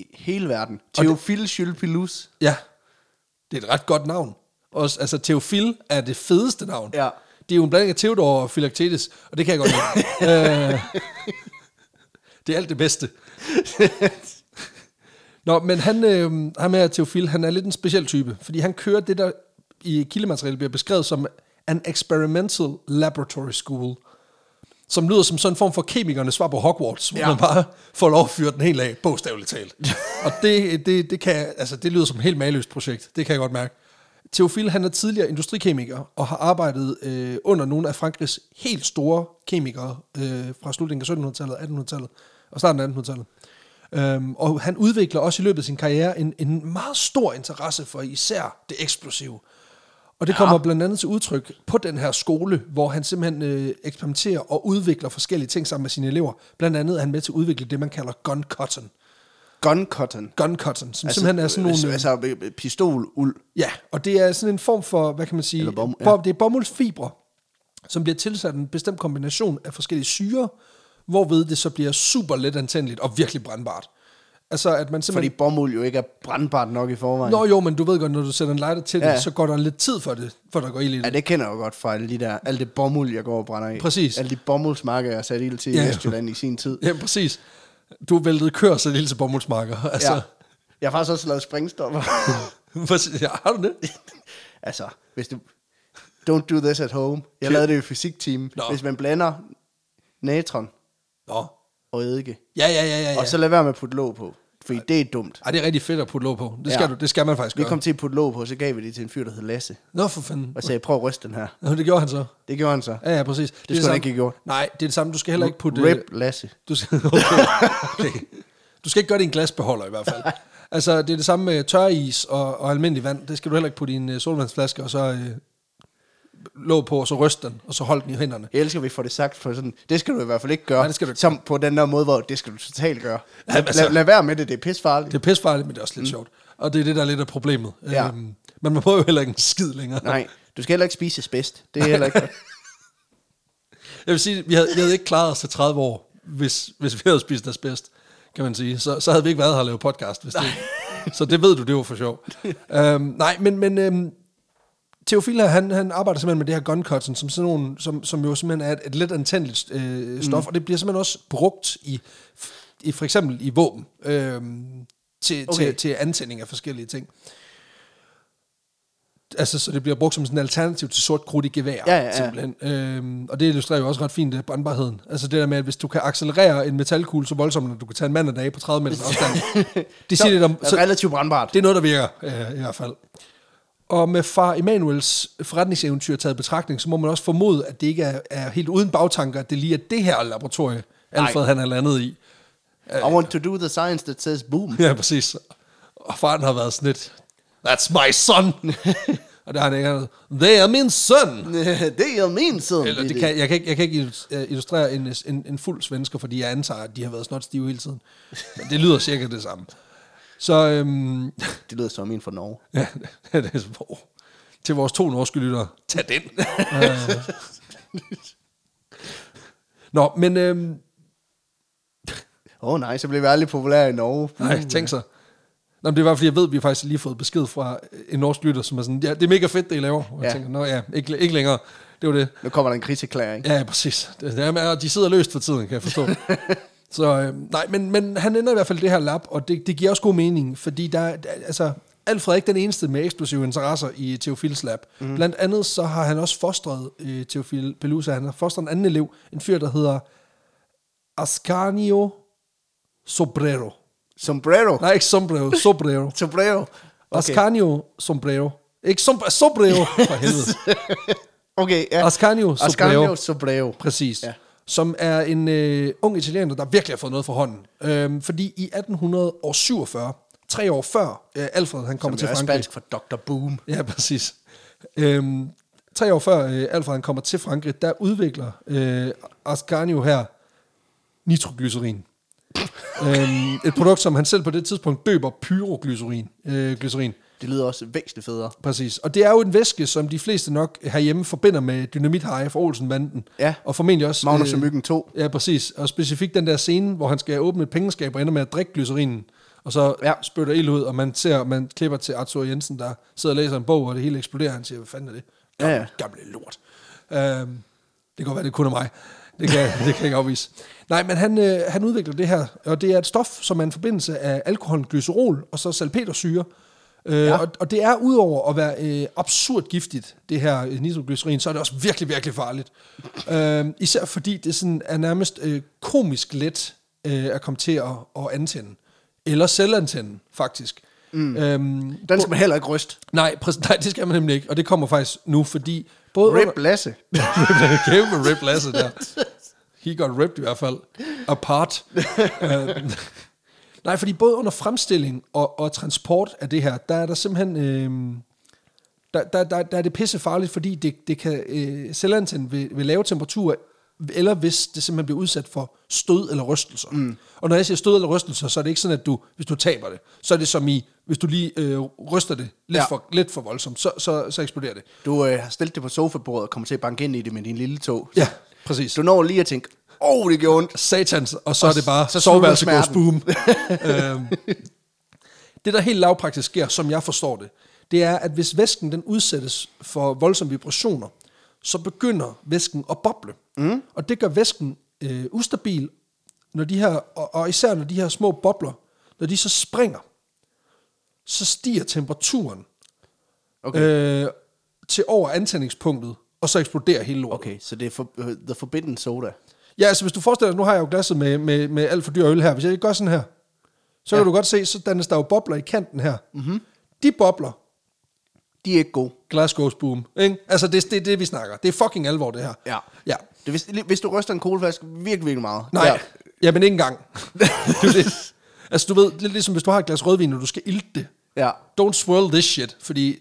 i hele verden. Théophile Jules Pelouse. Ja, det er et ret godt navn. Også, altså, Théophile er det fedeste navn. Ja. Det er jo en blanding af Theodor og Philoctetes, og det kan jeg godt lide. øh, det er alt det bedste. Nå, men han, øh, ham her, Teofil, han er lidt en speciel type, fordi han kører det, der i kildematerialet bliver beskrevet som an experimental laboratory school, som lyder som sådan en form for kemikernes svar på Hogwarts, hvor ja. man bare får lov at fyre den helt af, bogstaveligt talt. og det, det, det, kan, altså, det lyder som et helt maløst projekt, det kan jeg godt mærke. Teofil, han er tidligere industrikemiker og har arbejdet øh, under nogle af Frankrigs helt store kemikere øh, fra slutningen af 1700-tallet og 1800-tallet og starten af 1800-tallet. Øhm, og han udvikler også i løbet af sin karriere en, en meget stor interesse for især det eksplosive. Og det kommer ja. blandt andet til udtryk på den her skole, hvor han simpelthen øh, eksperimenterer og udvikler forskellige ting sammen med sine elever. Blandt andet er han med til at udvikle det, man kalder gun cotton. Gun cotton? Gun cotton, som altså, simpelthen er sådan nogle... Altså, altså øh, pistoluld? Ja, og det er sådan en form for, hvad kan man sige... bom, ja. Det er bomuldsfibre, som bliver tilsat en bestemt kombination af forskellige syre, hvorved det så bliver super let antændeligt og virkelig brandbart. Altså, at man simpelthen... Fordi bomuld jo ikke er brandbart nok i forvejen. Nå jo, men du ved godt, når du sætter en lighter til ja. det, så går der lidt tid for det, for der går ild i det. Ja, det kender jeg jo godt fra alle de der, alle det bomuld, jeg går og brænder i. Præcis. Alle de bomuldsmarker, jeg satte ild til ja. i Vestjylland i sin tid. Ja, præcis. Du væltede kør så ild til bomuldsmarker. Altså. Ja. Jeg har faktisk også lavet springstopper. ja, har du det? altså, hvis du... Don't do this at home. Jeg lavede det i fysikteam. Hvis man blander natron Nå. og eddike. Ja, ja, ja, ja, ja. Og så lad være med at putte låg på. Fordi det er dumt. Ej, det er rigtig fedt at putte låg på. Det skal, ja. du, det skal man faktisk gøre. Vi kom til at putte låg på, så gav vi det til en fyr, der hed Lasse. Nå, for fanden. Og sagde, prøv at ryste den her. Nå, det gjorde han så. Det gjorde han så. Ja, ja, præcis. Det, det skulle han ikke have gjort. Nej, det er det samme. Du skal heller ikke putte... Rip Lasse. Du skal, okay. okay. Du skal ikke gøre det i en glasbeholder i hvert fald. altså, det er det samme med tøris og, og almindelig vand. Det skal du heller ikke putte i en uh, solvandsflaske, og så... Uh, lå på, og så ryste den, og så holdt den i hænderne. Jeg elsker, at vi får det sagt for sådan, det skal du i hvert fald ikke gøre. Nej, det skal du ikke. Som på den der måde, hvor det skal du totalt gøre. Ja, altså, lad, lad, være med det, det er pisfarligt. Det er pisfarligt, men det er også lidt mm. sjovt. Og det er det, der er lidt af problemet. Ja. Øhm, men man får jo heller ikke en skid længere. Nej, du skal heller ikke spise bedst. Det er heller ikke Jeg vil sige, vi havde, vi havde ikke klaret os til 30 år, hvis, hvis vi havde spist bedst, kan man sige. Så, så havde vi ikke været her og lavet podcast, hvis det, Så det ved du, det var for sjov. øhm, nej, men, men øhm, Teofil han, han arbejder simpelthen med det her gun cotton, som, sådan nogle, som, som jo simpelthen er et, et lidt antændeligt øh, stof, mm. og det bliver simpelthen også brugt i i for eksempel i våben, øh, til, okay. Til, til antænding af forskellige ting. Altså, så det bliver brugt som sådan en alternativ til sort krudt i gevær, Ja, ja, ja. simpelthen. Øhm, og det illustrerer jo også ret fint øh, brandbarheden. Altså det der med, at hvis du kan accelerere en metalkugle så voldsomt, at du kan tage en mand af dage på 30 meters afstand. det siger lidt om, Så, relativt brandbart. det er noget, der virker, øh, i hvert fald. Og med far Emanuels forretningseventyr taget betragtning, så må man også formode, at det ikke er, er helt uden bagtanker, at det lige er det her laboratorie, Alfred han er landet i. I want to do the science that says boom. Ja, præcis. Og faren har været sådan lidt, that's my son. og der har han ikke andet, they are min son. det er min son. Eller det kan, jeg, kan ikke, jeg kan ikke øh, illustrere en, en, en fuld svensker, fordi jeg antager, at de har været snot stive hele tiden. Men det lyder cirka det samme. Så øhm, Det lyder som en fra Norge. ja, det er så. Til vores to norske lyttere, tag den. Nå, men øhm, Åh oh, nej, så bliver vi aldrig populære i Norge. nej, tænk så. Nå, det var, fordi jeg ved, at vi faktisk lige fået besked fra en norsk lytter, som er sådan, ja, det er mega fedt, det I laver. Og jeg Ja. tænker, nå ja, ikke, ikke længere. Det var det. Nu kommer der en krigserklæring. Ja, præcis. Det, det er, de sidder løst for tiden, kan jeg forstå. så øh, nej, men, men han ender i hvert fald det her lab, og det, det giver også god mening, fordi der, altså, Alfred er ikke den eneste med eksplosive interesser i Theophils lab. Mm. Blandt andet så har han også fostret øh, Theophil Pelusa, han har fostret en anden elev, en fyr, der hedder Ascanio Sobrero. Sombrero. Nej, ikke Sombrero, Sobrero. Sombrero. Okay. Ascanio Sombrero. Ikke som, Sobrero, for helvede. Okay, ja. Ascanio Sobrero. Ascanio Sombrero. Præcis. Ja. Som er en øh, ung italiener, der virkelig har fået noget for hånden. Øhm, fordi i 1847, tre år før øh, Alfred han kommer til Frankrig. spansk for Dr. Boom. Ja, præcis. Øhm, tre år før øh, Alfred han kommer til Frankrig, der udvikler øh, Ascanio her nitroglycerin. øhm, et produkt, som han selv på det tidspunkt døber pyroglycerin. Øh, glycerin. Det lyder også væsentligt federe. Præcis. Og det er jo en væske, som de fleste nok herhjemme forbinder med dynamit fra Olsenbanden. Ja. Og formentlig også... Magnus og Myggen 2. Ja, præcis. Og specifikt den der scene, hvor han skal åbne et pengeskab og ender med at drikke glycerinen. Og så Ja. spytter ild ud, og man ser, man klipper til Arthur Jensen, der sidder og læser en bog, og det hele eksploderer. Han siger, hvad fanden er det? Ja, ja. Gamle lort. Øhm, det kan godt være, det kun er mig. Det kan, det kan jeg ikke afvise. Nej, men han, øh, han udvikler det her, og det er et stof, som er en forbindelse af alkoholen glycerol og så salpetersyre. Øh, Ja. og, og det er udover at være øh, absurd giftigt, det her øh, nitroglycerin, så er det også virkelig, virkelig farligt. øh, især fordi det sådan er nærmest øh, komisk let øh, at komme til at, at antænde. Eller selvantænde, faktisk. Mm. Øhm, Den skal man heller ikke ryste. nej, præcis, nej, det skal man nemlig ikke, og det kommer faktisk nu, fordi... Både Rip Lasse. Kæmpe rip Lasse der. He got ripped i hvert fald. Apart. nej, fordi både under fremstilling og, og transport af det her, der er der simpelthen... Øh, der, der, der, der er det pisse farligt, fordi det, det kan øh, selvantænde ved, ved lave temperaturer, eller hvis det simpelthen bliver udsat for stød eller rystelser. Mm. Og når jeg siger stød eller rystelser, så er det ikke sådan, at du, hvis du taber det, så er det som i, hvis du lige øh, ryster det lidt, ja. for, lidt for voldsomt, så, så, så eksploderer det. Du øh, har stillet det på sofabordet og kommer til at banke ind i det med din lille tog. Ja, præcis. Du når lige at tænke, åh, oh, det gjorde ondt. satans, og så Og er det bare så soveværelse goes boom. øhm, det, der helt lavpraktisk sker, som jeg forstår det, det er, at hvis væsken den udsættes for voldsomme vibrationer, så begynder væsken at boble. Mm. Og det gør væsken øh, ustabil, når de her, og, og især når de her små bobler, når de så springer, så stiger temperaturen Okay. øh, til over antændingspunktet, og så eksploderer hele lortet. Okay, så det er for, uh, The Forbidden Soda. Ja, altså hvis du forestiller dig, nu har jeg jo glasset med, med, med alt for dyr øl her. Hvis jeg gør sådan her, så ja. kan du godt se, så dannes der jo bobler i kanten her. Mm-hmm. De bobler, De er ikke gode. glass goes boom. Ikke? Altså det er det, det, vi snakker. Det er fucking alvor, det her. Ja. Ja. Det, hvis, hvis du ryster en colaflaske virkelig, virkelig meget. Nej, Ja. ja. jamen ikke engang. det er det. Altså du ved, lidt ligesom hvis du har et glas rødvin, og du skal ilte det. ja. Don't swirl this shit, fordi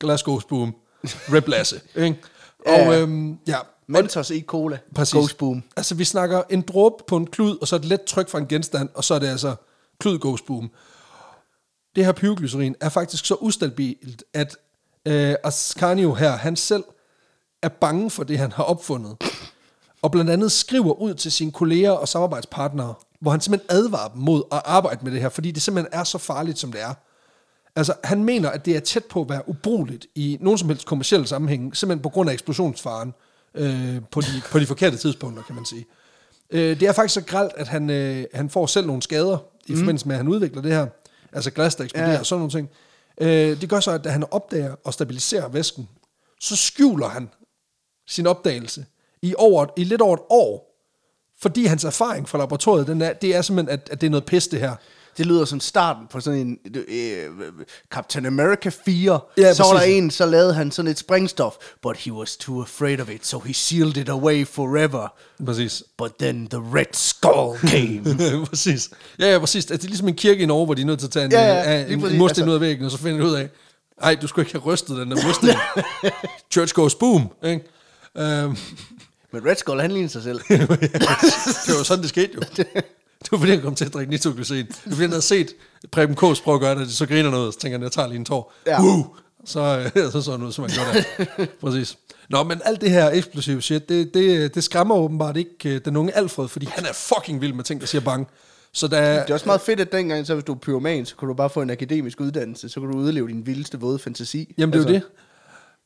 glass goes boom. Rip Lasse. Ikke? Og ja. øhm, ja, Mentos i cola. Præcis. Goes boom. Altså, vi snakker en dråbe på en klud, og så et let tryk fra en genstand, og så er det altså klud goes boom. Det her pyroglycerin er faktisk så ustabilt, at øh, Ascanio her, han selv er bange for det, han har opfundet. Og blandt andet skriver ud til sine kolleger og samarbejdspartnere, hvor han simpelthen advarer dem mod at arbejde med det her, fordi det simpelthen er så farligt, som det er. Altså, han mener, at det er tæt på at være ubrugeligt i nogen som helst kommersielle sammenhæng, simpelthen på grund af eksplosionsfaren øh, på, de, på de forkerte tidspunkter, kan man sige. Øh, det er faktisk så gralt, at han, øh, han får selv nogle skader i mm. forbindelse med, at han udvikler det her. Altså glas, der eksploderer Ja. og sådan nogle ting. Øh, det gør så, at da han opdager og stabiliserer væsken, så skjuler han sin opdagelse i, over, i lidt over et år. Fordi hans erfaring fra laboratoriet, den er, det er simpelthen, at, at det er noget pis, det her. Det lyder som starten på sådan en øh, Captain America 4. Ja, så var der en, så lavede han sådan et sprængstof, but he was too afraid of it, so he sealed it away forever. Præcis. But then the Red Skull came. præcis. Ja, ja, præcis. Det er ligesom en kirke i Norge, hvor de er nødt til at tage en, Ja, ja, en, en mursten Altså- ud af væggen, og så finder de ud af, nej, du skulle ikke have rystet den der mursten. Church goes boom. Ikke? Øhm, Men Red Skull, han ligner sig selv. det var sådan, det skete jo. Det var fordi, han kom til at drikke nitroglycerin. Det var fordi, han havde set Preben Kås prøve at gøre det, så griner noget, så tænker han, jeg tager lige en tår. Ja. Woo! Så, øh, så så han ud, som han gjorde der. Præcis. Nå, men alt det her eksplosive shit, det, det, det skræmmer åbenbart ikke øh, den unge Alfred, fordi han er fucking vild med ting, der siger bang. Så der, Det er også meget fedt, at dengang, så hvis du er pyroman, så kunne du bare få en akademisk uddannelse, så kunne du udleve din vildeste våde fantasi. Jamen, det er altså, jo det.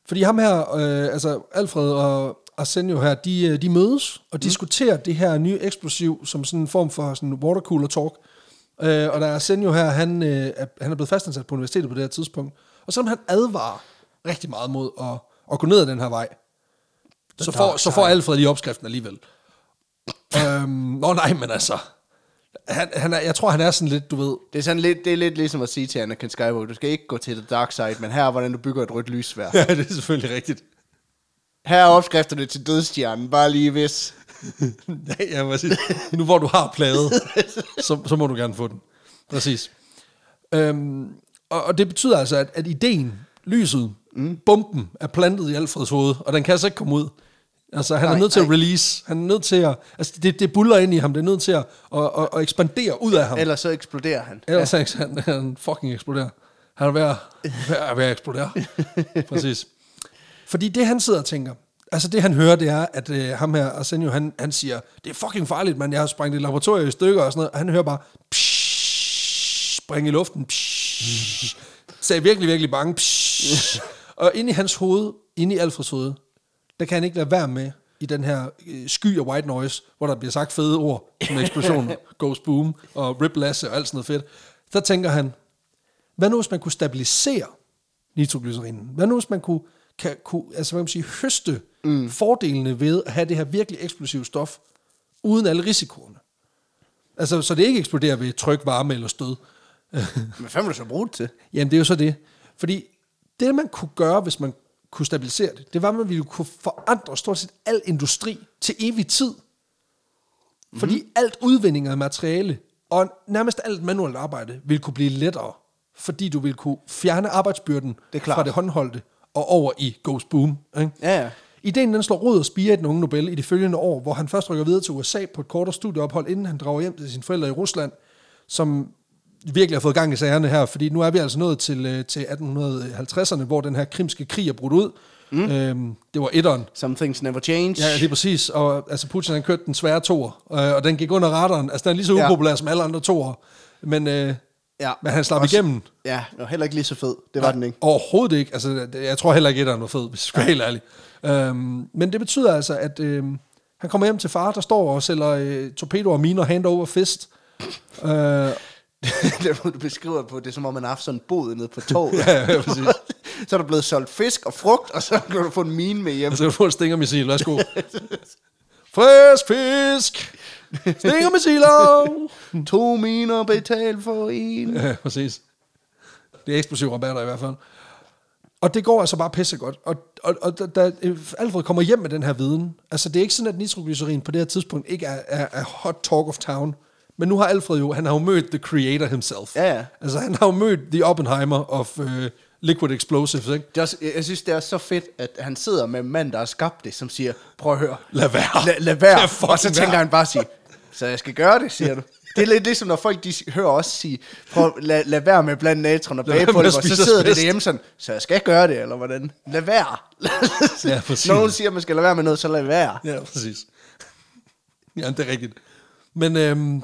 Fordi ham her, øh, altså Alfred og Arsenio her, de, øh, de mødes og mm. diskuterer det her nye eksplosiv som sådan en form for sådan watercooler talk. Øh, og der er Arsenio her, han, øh, han er blevet fastansat på universitetet på det her tidspunkt. Og selvom han advarer rigtig meget mod at, at gå ned ad den her vej, så får, så får Alfred lige opskriften alligevel. øhm, nå nej, men altså, han, han er, jeg tror, han er sådan lidt, du ved, Det er, sådan lidt, det er lidt ligesom at sige til Anakin Skywalker, du skal ikke gå til the dark side, men her er, hvordan du bygger et rødt lysvær. ja, det er selvfølgelig rigtigt. Her er opskrifterne til dødstjernen, bare lige hvis. Ja, ja, præcis. Nu hvor du har pladet, så, så må du gerne få den. Præcis. Øhm, og, og det betyder altså, at, at ideen, lyset, mm. bomben, er plantet i Alfreds hoved, og den kan altså ikke komme ud. Altså, han nej, er nødt til at release. Han er nødt til at... Altså, det, det buller ind i ham. Det er nødt til at, at, at, at ekspandere ud af ham. Ellers så eksploderer han. Ellers ja. han, han fucking eksploderer. Han er ved at, ved at, ved at eksplodere. Præcis. Fordi det, han sidder og tænker, altså det, han hører, det er, at øh, ham her, Arsenio, han, han siger, det er fucking farligt, man. Jeg har sprængt et laboratorium i stykker og sådan noget. Og han hører bare, psh, spring i luften, psh, sagde virkelig, virkelig bange, psh. Og inde i hans hoved, inde i Alfreds hoved, der kan han ikke lade være med i den her øh, sky af white noise, hvor der bliver sagt fede ord, som eksplosioner, ghost boom og rip Lasse og alt sådan noget fedt. Der tænker han, hvad nu hvis man kunne stabilisere nitroglycerinen? Hvad nu hvis man kunne, kan, kunne altså hvad kan man sige, høste mm. fordelene ved at have det her virkelig eksplosive stof, uden alle risikoerne? Altså, så det ikke eksploderer ved tryk, varme eller stød. Men hvad fanden vil du så bruge det til? Jamen, det er jo så det. Fordi det, man kunne gøre, hvis man kunne stabilisere det, det var, at man ville kunne forandre stort set al industri til evig tid. Fordi mm. alt udvinding af materiale, og nærmest alt manuelt arbejde, ville kunne blive lettere. Fordi du ville kunne fjerne arbejdsbyrden Det er klart. fra det håndholdte og over i Ghost Boom. Ikke? Ja, ja. Ideen den slår rod og spire i den unge Nobel i de følgende år, hvor han først rykker videre til USA på et kortere studieophold, inden han drager hjem til sine forældre i Rusland, som virkelig har fået gang i sagerne her, fordi nu er vi altså nået til, øh, til 1850'erne, hvor den her krimske krig er brudt ud. Mm. Øhm, det var etteren. Some things never change. Ja, det er præcis. Og altså, Putin han kørte den svære toer, øh, og den gik under radaren. Altså, den er lige så Ja. upopulær som alle andre toer. Men, øh, ja. men han slap Også- igennem. Ja, det var heller ikke lige så fed. Det var den ikke. Overhovedet ikke. Altså, jeg tror heller ikke, at han var fed, hvis jeg skal være helt ærlig. Øhm, men det betyder altså, at øhm, han kommer hjem til far, der står og sælger øh, torpedoer og miner hand over fist. Øh, det du beskriver på, det er som om man har haft sådan en bod nede på toget. Ja, ja, præcis. så er der blevet solgt fisk og frugt, og så kan du få en mine med hjem. og så kan du få en stingermissil. Værsgo. Frisk fisk! Stingermissiler! To miner betalt for en. Ja, præcis. Det er eksplosive rabatter i hvert fald. Og det går altså bare pissegodt. Og, og, og da, da Alfred kommer hjem med den her viden, altså det er ikke sådan, at nitroglycerin på det her tidspunkt ikke er, er, er hot talk of town. Men nu har Alfred jo, han har jo mødt the creator himself. Ja, ja. Altså han har jo mødt the Oppenheimer of uh, liquid explosives, ikke? Det er også, jeg synes, det er så fedt, at han sidder med en mand, der har skabt det, som siger, prøv at høre. Lad være. La, lad være. Og så tænker være. han bare sige, så jeg skal gøre det, siger du. Det er lidt ligesom, når folk de hører os sige, prøv, lad, lad være med blandt natron og Lad være bage på med det, at og så sidder det derhjemme sådan, så jeg skal gøre det, eller hvordan? Lad være. Ja, præcis. når nogen siger, at man skal lade være med noget, så lad være. Ja, præcis. Ja, det er rigtigt. Men øhm,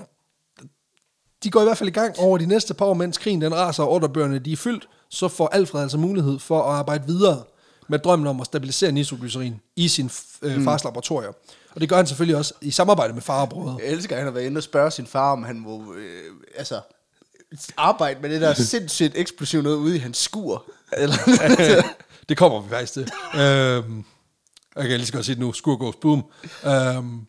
de går i hvert fald i gang over de næste par år, mens krigen den raser, og ordrebøgerne de er fyldt, så får Alfred altså mulighed for at arbejde videre med drømmen om at stabilisere nitroglycerin i sin øh, fars laboratorier. Og det gør han selvfølgelig også i samarbejde med far og brødre. Jeg elsker, at han har været inde og spørge sin far, om han må øh, altså, arbejde med det der sindssygt eksplosivt noget ude i hans skur. Eller, det kommer vi faktisk til. øhm, jeg kan lige så godt sige det nu. Skur goes boom. Øhm,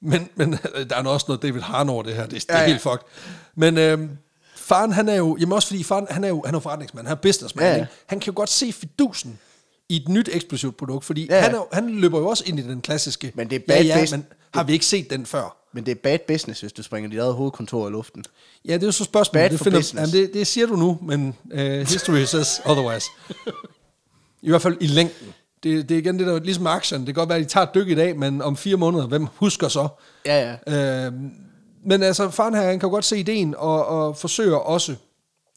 men, men der er også noget David Harn over det her. Det, det er Ja, ja. helt fucked. Men øhm, faren, han er jo... Jamen også fordi faren, han er jo, han er forretningsmand. Han er businessman. Ja, Ja, ja. ja. Han kan jo godt se fidusen i et nyt eksplosivt produkt, fordi Ja, han, er, han løber jo også ind i den klassiske... Men det er bad ja, ja, business. men har vi ikke set den før? men det er bad business, hvis du springer dit eget hovedkontor i luften. Ja, det er jo så spørgsmålet. Bad det, for finder, business. jamen, det, det siger du nu, men uh, history says otherwise. I hvert fald i længden. Det, det er igen det der, ligesom med aktierne. Det kan godt være, at de tager et dyk i dag, men om fire måneder, hvem husker så? Ja, ja. Øh, men altså, faren her, han kan godt se ideen, og, og forsøger også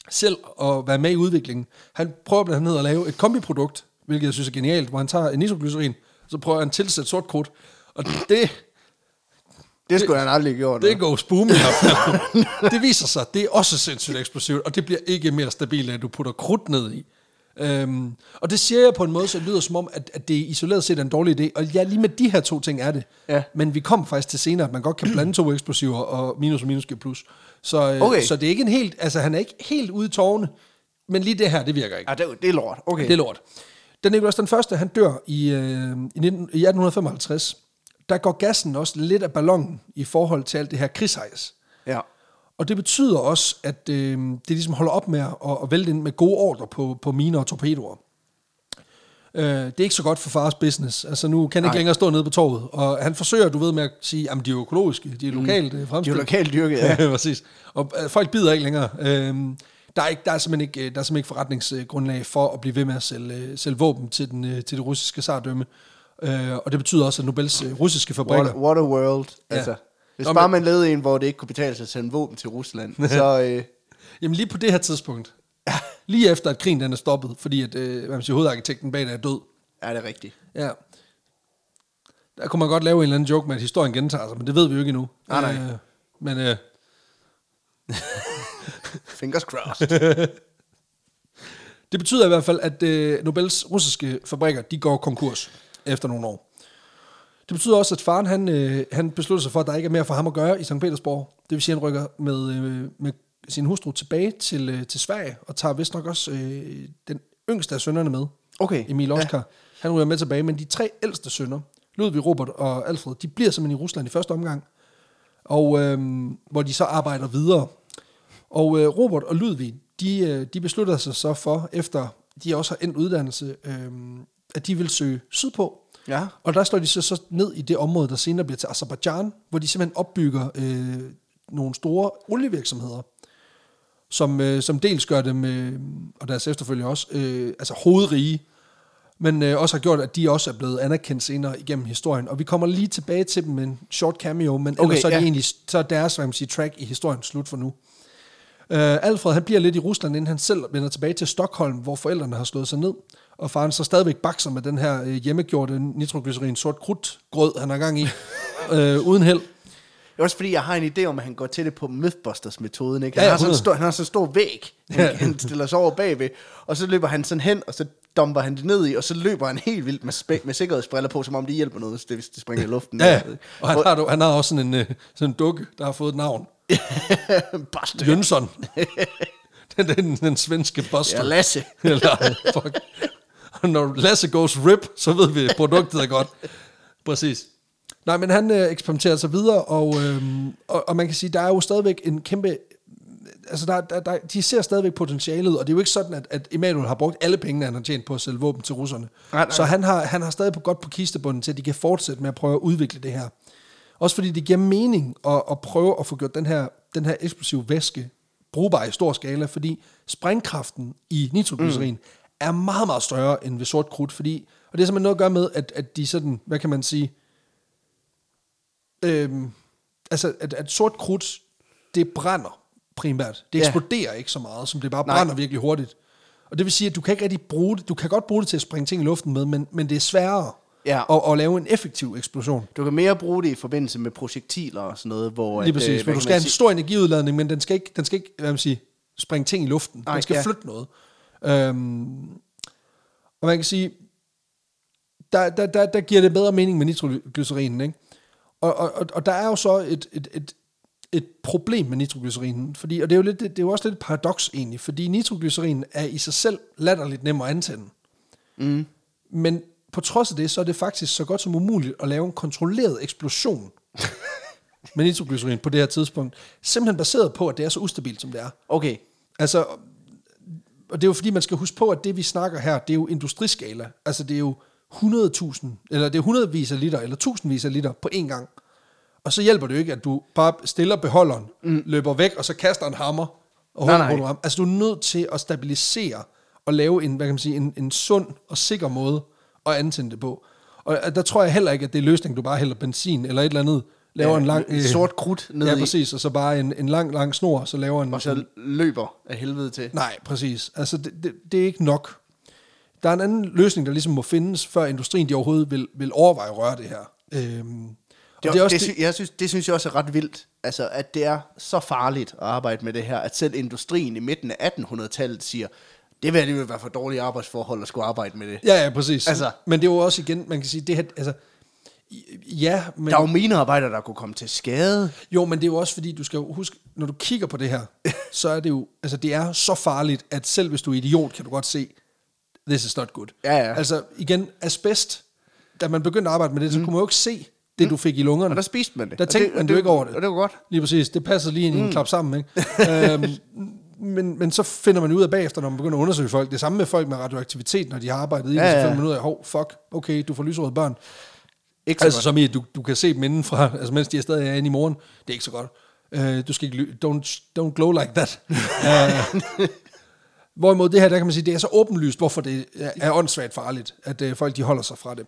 selv at være med i udviklingen. Han prøver blandt andet at lave et kombiprodukt, hvilket jeg synes er genialt, hvor han tager en nitroglycerin, så prøver han at tilsætte sort krudt, og det, Det skulle han aldrig gjort. det går boom i det viser sig, det er også sindssygt eksplosivt, og det bliver ikke mere stabilt, at du putter krudt ned i. Øhm, og det siger jeg på en måde, så det lyder som om, at, at det isoleret set er en dårlig idé. Og ja, lige med de her to ting er det. Ja. Men vi kom faktisk til senere, at man godt kan blande to eksplosiver og minus og minus giver plus. Så, øh, Okay. så det er ikke en helt, altså han er ikke helt ude i tårne, men lige det her, det virker ikke. Ja, det, det er lort. Okay. Det er lort. Den Nicholas den første, han dør i, øh, i, 19, i 1855. Der går gassen også lidt af ballonen i forhold til alt det her krigshejs. Ja. Og det betyder også, at øh, det ligesom holder op med at, at vælte ind med gode ordre på, på miner og torpedoer. Øh, det er ikke så godt for fars business. Altså nu kan han ikke Nej. længere stå nede på torvet. Og han forsøger, du ved, med at sige, at de er økologiske, de er lokalt mm. De er fremstillet. jo lokalt dyrket, ja. Ja, præcis. Og øh, folk bider ikke længere. Øhm, der, er ikke, der, er simpelthen ikke, øh, der er simpelthen ikke forretningsgrundlag for at blive ved med at sælge, øh, sælge våben til, den, øh, til det russiske sardømme. Øh, og det betyder også, at Nobels russiske fabrikker... What, what a world. Ja. Altså, hvis Nå, bare man levede en, hvor det ikke kunne betale sig at sende våben til Rusland, så... Øh, Jamen lige på det her tidspunkt, lige efter at krigen den er stoppet, fordi at, øh, hvad man siger, hovedarkitekten bag det er død, er det rigtigt. ja, der kunne man godt lave en eller anden joke med, at historien gentager sig, men det ved vi jo ikke endnu. Nej, nej. Øh, men øh, Fingers crossed. Det betyder i hvert fald, at øh, Nobels russiske fabrikker, de går konkurs efter nogle år. Det betyder også, at faren han, øh, han beslutter sig for, at der ikke er mere for ham at gøre i St. Petersborg. Det vil sige, at han rykker med, øh, med sin hustru tilbage til, øh, til Sverige, og tager vist nok også øh, den yngste af sønnerne med, Okay. Emil Oskar. Ja. Han ryger med tilbage, men de tre ældste sønner, Ludvig, Robert og Alfred, de bliver simpelthen i Rusland i første omgang, og øh, hvor de så arbejder videre. Og øh, Robert og Ludvig, de, øh, de beslutter sig så for, efter de også har endt uddannelse, øh, at de vil søge sydpå. Ja. Og der slår de så, så ned i det område, der senere bliver til Azerbaijan, hvor de simpelthen opbygger øh, nogle store olievirksomheder, som, øh, som dels gør dem, øh, og deres efterfølgere også, øh, altså hovedrige, men øh, også har gjort, at de også er blevet anerkendt senere igennem historien. Og vi kommer lige tilbage til dem med en short cameo, men Okay, ellers så er, de ja. egentlig, så er deres hvad man siger, track i historien slut for nu. Øh, Alfred han bliver lidt i Rusland, inden han selv vender tilbage til Stockholm, hvor forældrene har slået sig ned. Og faren så stadigvæk bakser med den her øh, hjemmegjorte nitroglycerin sort krudt grød, han har gang i, øh, uden held. Det er også fordi, jeg har en idé om, at han går til det på Mythbusters-metoden. Ikke? Han, Ja, har sådan en 100. stor, han har sådan en stor væg, han, han stiller sig over bagved, og så løber han sådan hen, og så dumper han det ned i, og så løber han helt vildt med, spæ- med sikkerhedsbriller på, som om det hjælper noget, hvis det, hvis det springer i luften. Ja, og han har, han har også sådan en, øh, sådan en dukke, der har fået et navn. Buster. Jønsson. den, den, den svenske buster. Ja, Lasse. Eller, fuck. Og når Lasse goes rip, så ved vi, at produktet er godt. Præcis. Nej, men han øh, eksperimenterer sig videre, og, øhm, og, og man kan sige, der er jo stadigvæk en kæmpe... Altså, der, der, der, de ser stadigvæk potentialet, og det er jo ikke sådan, at, at Emanuel har brugt alle pengene, han har tjent på at sælge våben til russerne. Nej, nej. Så han har, han har stadig på godt på kistebunden til, at de kan fortsætte med at prøve at udvikle det her. Også fordi det giver mening at, at prøve at få gjort den her, den her eksplosive væske brugbar i stor skala, fordi sprængkraften i nitroglycerin mm. er meget, meget større end ved sort krudt, fordi, og det er simpelthen noget at gøre med, at, at de sådan, hvad kan man sige, øhm, altså at, at sort krudt, det brænder primært. Det Ja. eksploderer ikke så meget, som det bare Nej. brænder virkelig hurtigt. Og det vil sige, at du kan ikke rigtig bruge det, du kan godt bruge det til at springe ting i luften med, men, men det er sværere Ja. at, at lave en effektiv eksplosion. Du kan mere bruge det i forbindelse med projektiler og sådan noget, hvor... Lige at, præcis, øh, du skal have en sige- stor energiudladning, men den skal ikke, den skal ikke hvad man siger, springe ting i luften. Nej, den skal ja. flytte noget. Øhm, og man kan sige, der, der, der, der giver det bedre mening med nitroglycerinen, ikke? Og, og, og, og der er jo så et, et, et, et problem med nitroglycerinen, fordi, og det er, jo lidt, det er jo også lidt et paradoks egentlig, fordi nitroglycerin er i sig selv latterligt nem at antænde. Mm. Men på trods af det, så er det faktisk så godt som umuligt at lave en kontrolleret eksplosion med nitroglycerin på det her tidspunkt. Simpelthen baseret på, at det er så ustabilt, som det er. Okay. Altså, og det er jo fordi, man skal huske på, at det vi snakker her, det er jo industriskala. Altså det er jo 100.000, eller det er hundredvis af liter, eller tusindvis af liter på én gang. Og så hjælper det jo ikke, at du bare stiller beholderen, mm. løber væk, og så kaster en hammer. Og Nej, nej, nej. Altså du er nødt til at stabilisere og lave en, hvad kan man sige, en, en sund og sikker måde at antænde det på. Og øh, der tror jeg heller ikke, at det er løsning, du bare hælder benzin eller et eller andet, laver Ja, en lang... et sort krudt ned Ja, præcis, og så bare en, en lang, lang snor, så laver en... Og så løber af helvede til. Nej, præcis. Altså, det, det, det er ikke nok. Der er en anden løsning, der ligesom må findes, før industrien de overhovedet vil, vil overveje at røre det her. Øhm, og Det, det er også det, jeg synes, det synes jeg også er ret vildt, altså, at det er så farligt at arbejde med det her, at selv industrien i midten af 1800-tallet siger, det vil alligevel være for dårlige arbejdsforhold at skulle arbejde med det. Ja, ja, præcis. Altså- Men det er jo også igen, man kan sige, det her, altså, ja, men, Der er jo minearbejdere, der kunne komme til skade. jo, men det er jo også fordi, du skal jo huske, når du kigger på det her, så er det jo, altså det er så farligt, at selv hvis du er idiot, kan du godt se, this is not good. Ja, ja. Altså igen, asbest, da man begyndte at arbejde med det, så kunne man jo ikke se det, du fik i lungerne. Og der spiste man det. Der Og tænkte det, man og jo ikke over det. Og det var godt. Lige præcis. Det passer lige ind i en klap sammen, ikke? øhm, men, men så finder man ud af bagefter, når man begynder at undersøge folk. Det samme med folk med radioaktivitet, når de har arbejdet i det, Ja, så ja. finder man ud af, hov, fuck, okay, du får lyserøde børn. Ikke så Altså godt. som i, du, du kan se dem indenfra, altså mens de er stadig er inde i morgen. Det er ikke så godt. Uh, du skal ikke, don't, don't glow like that. uh, hvorimod det her, der kan man sige, det er så åbenlyst, hvorfor det er, er åndssvagt farligt, at uh, folk de holder sig fra det.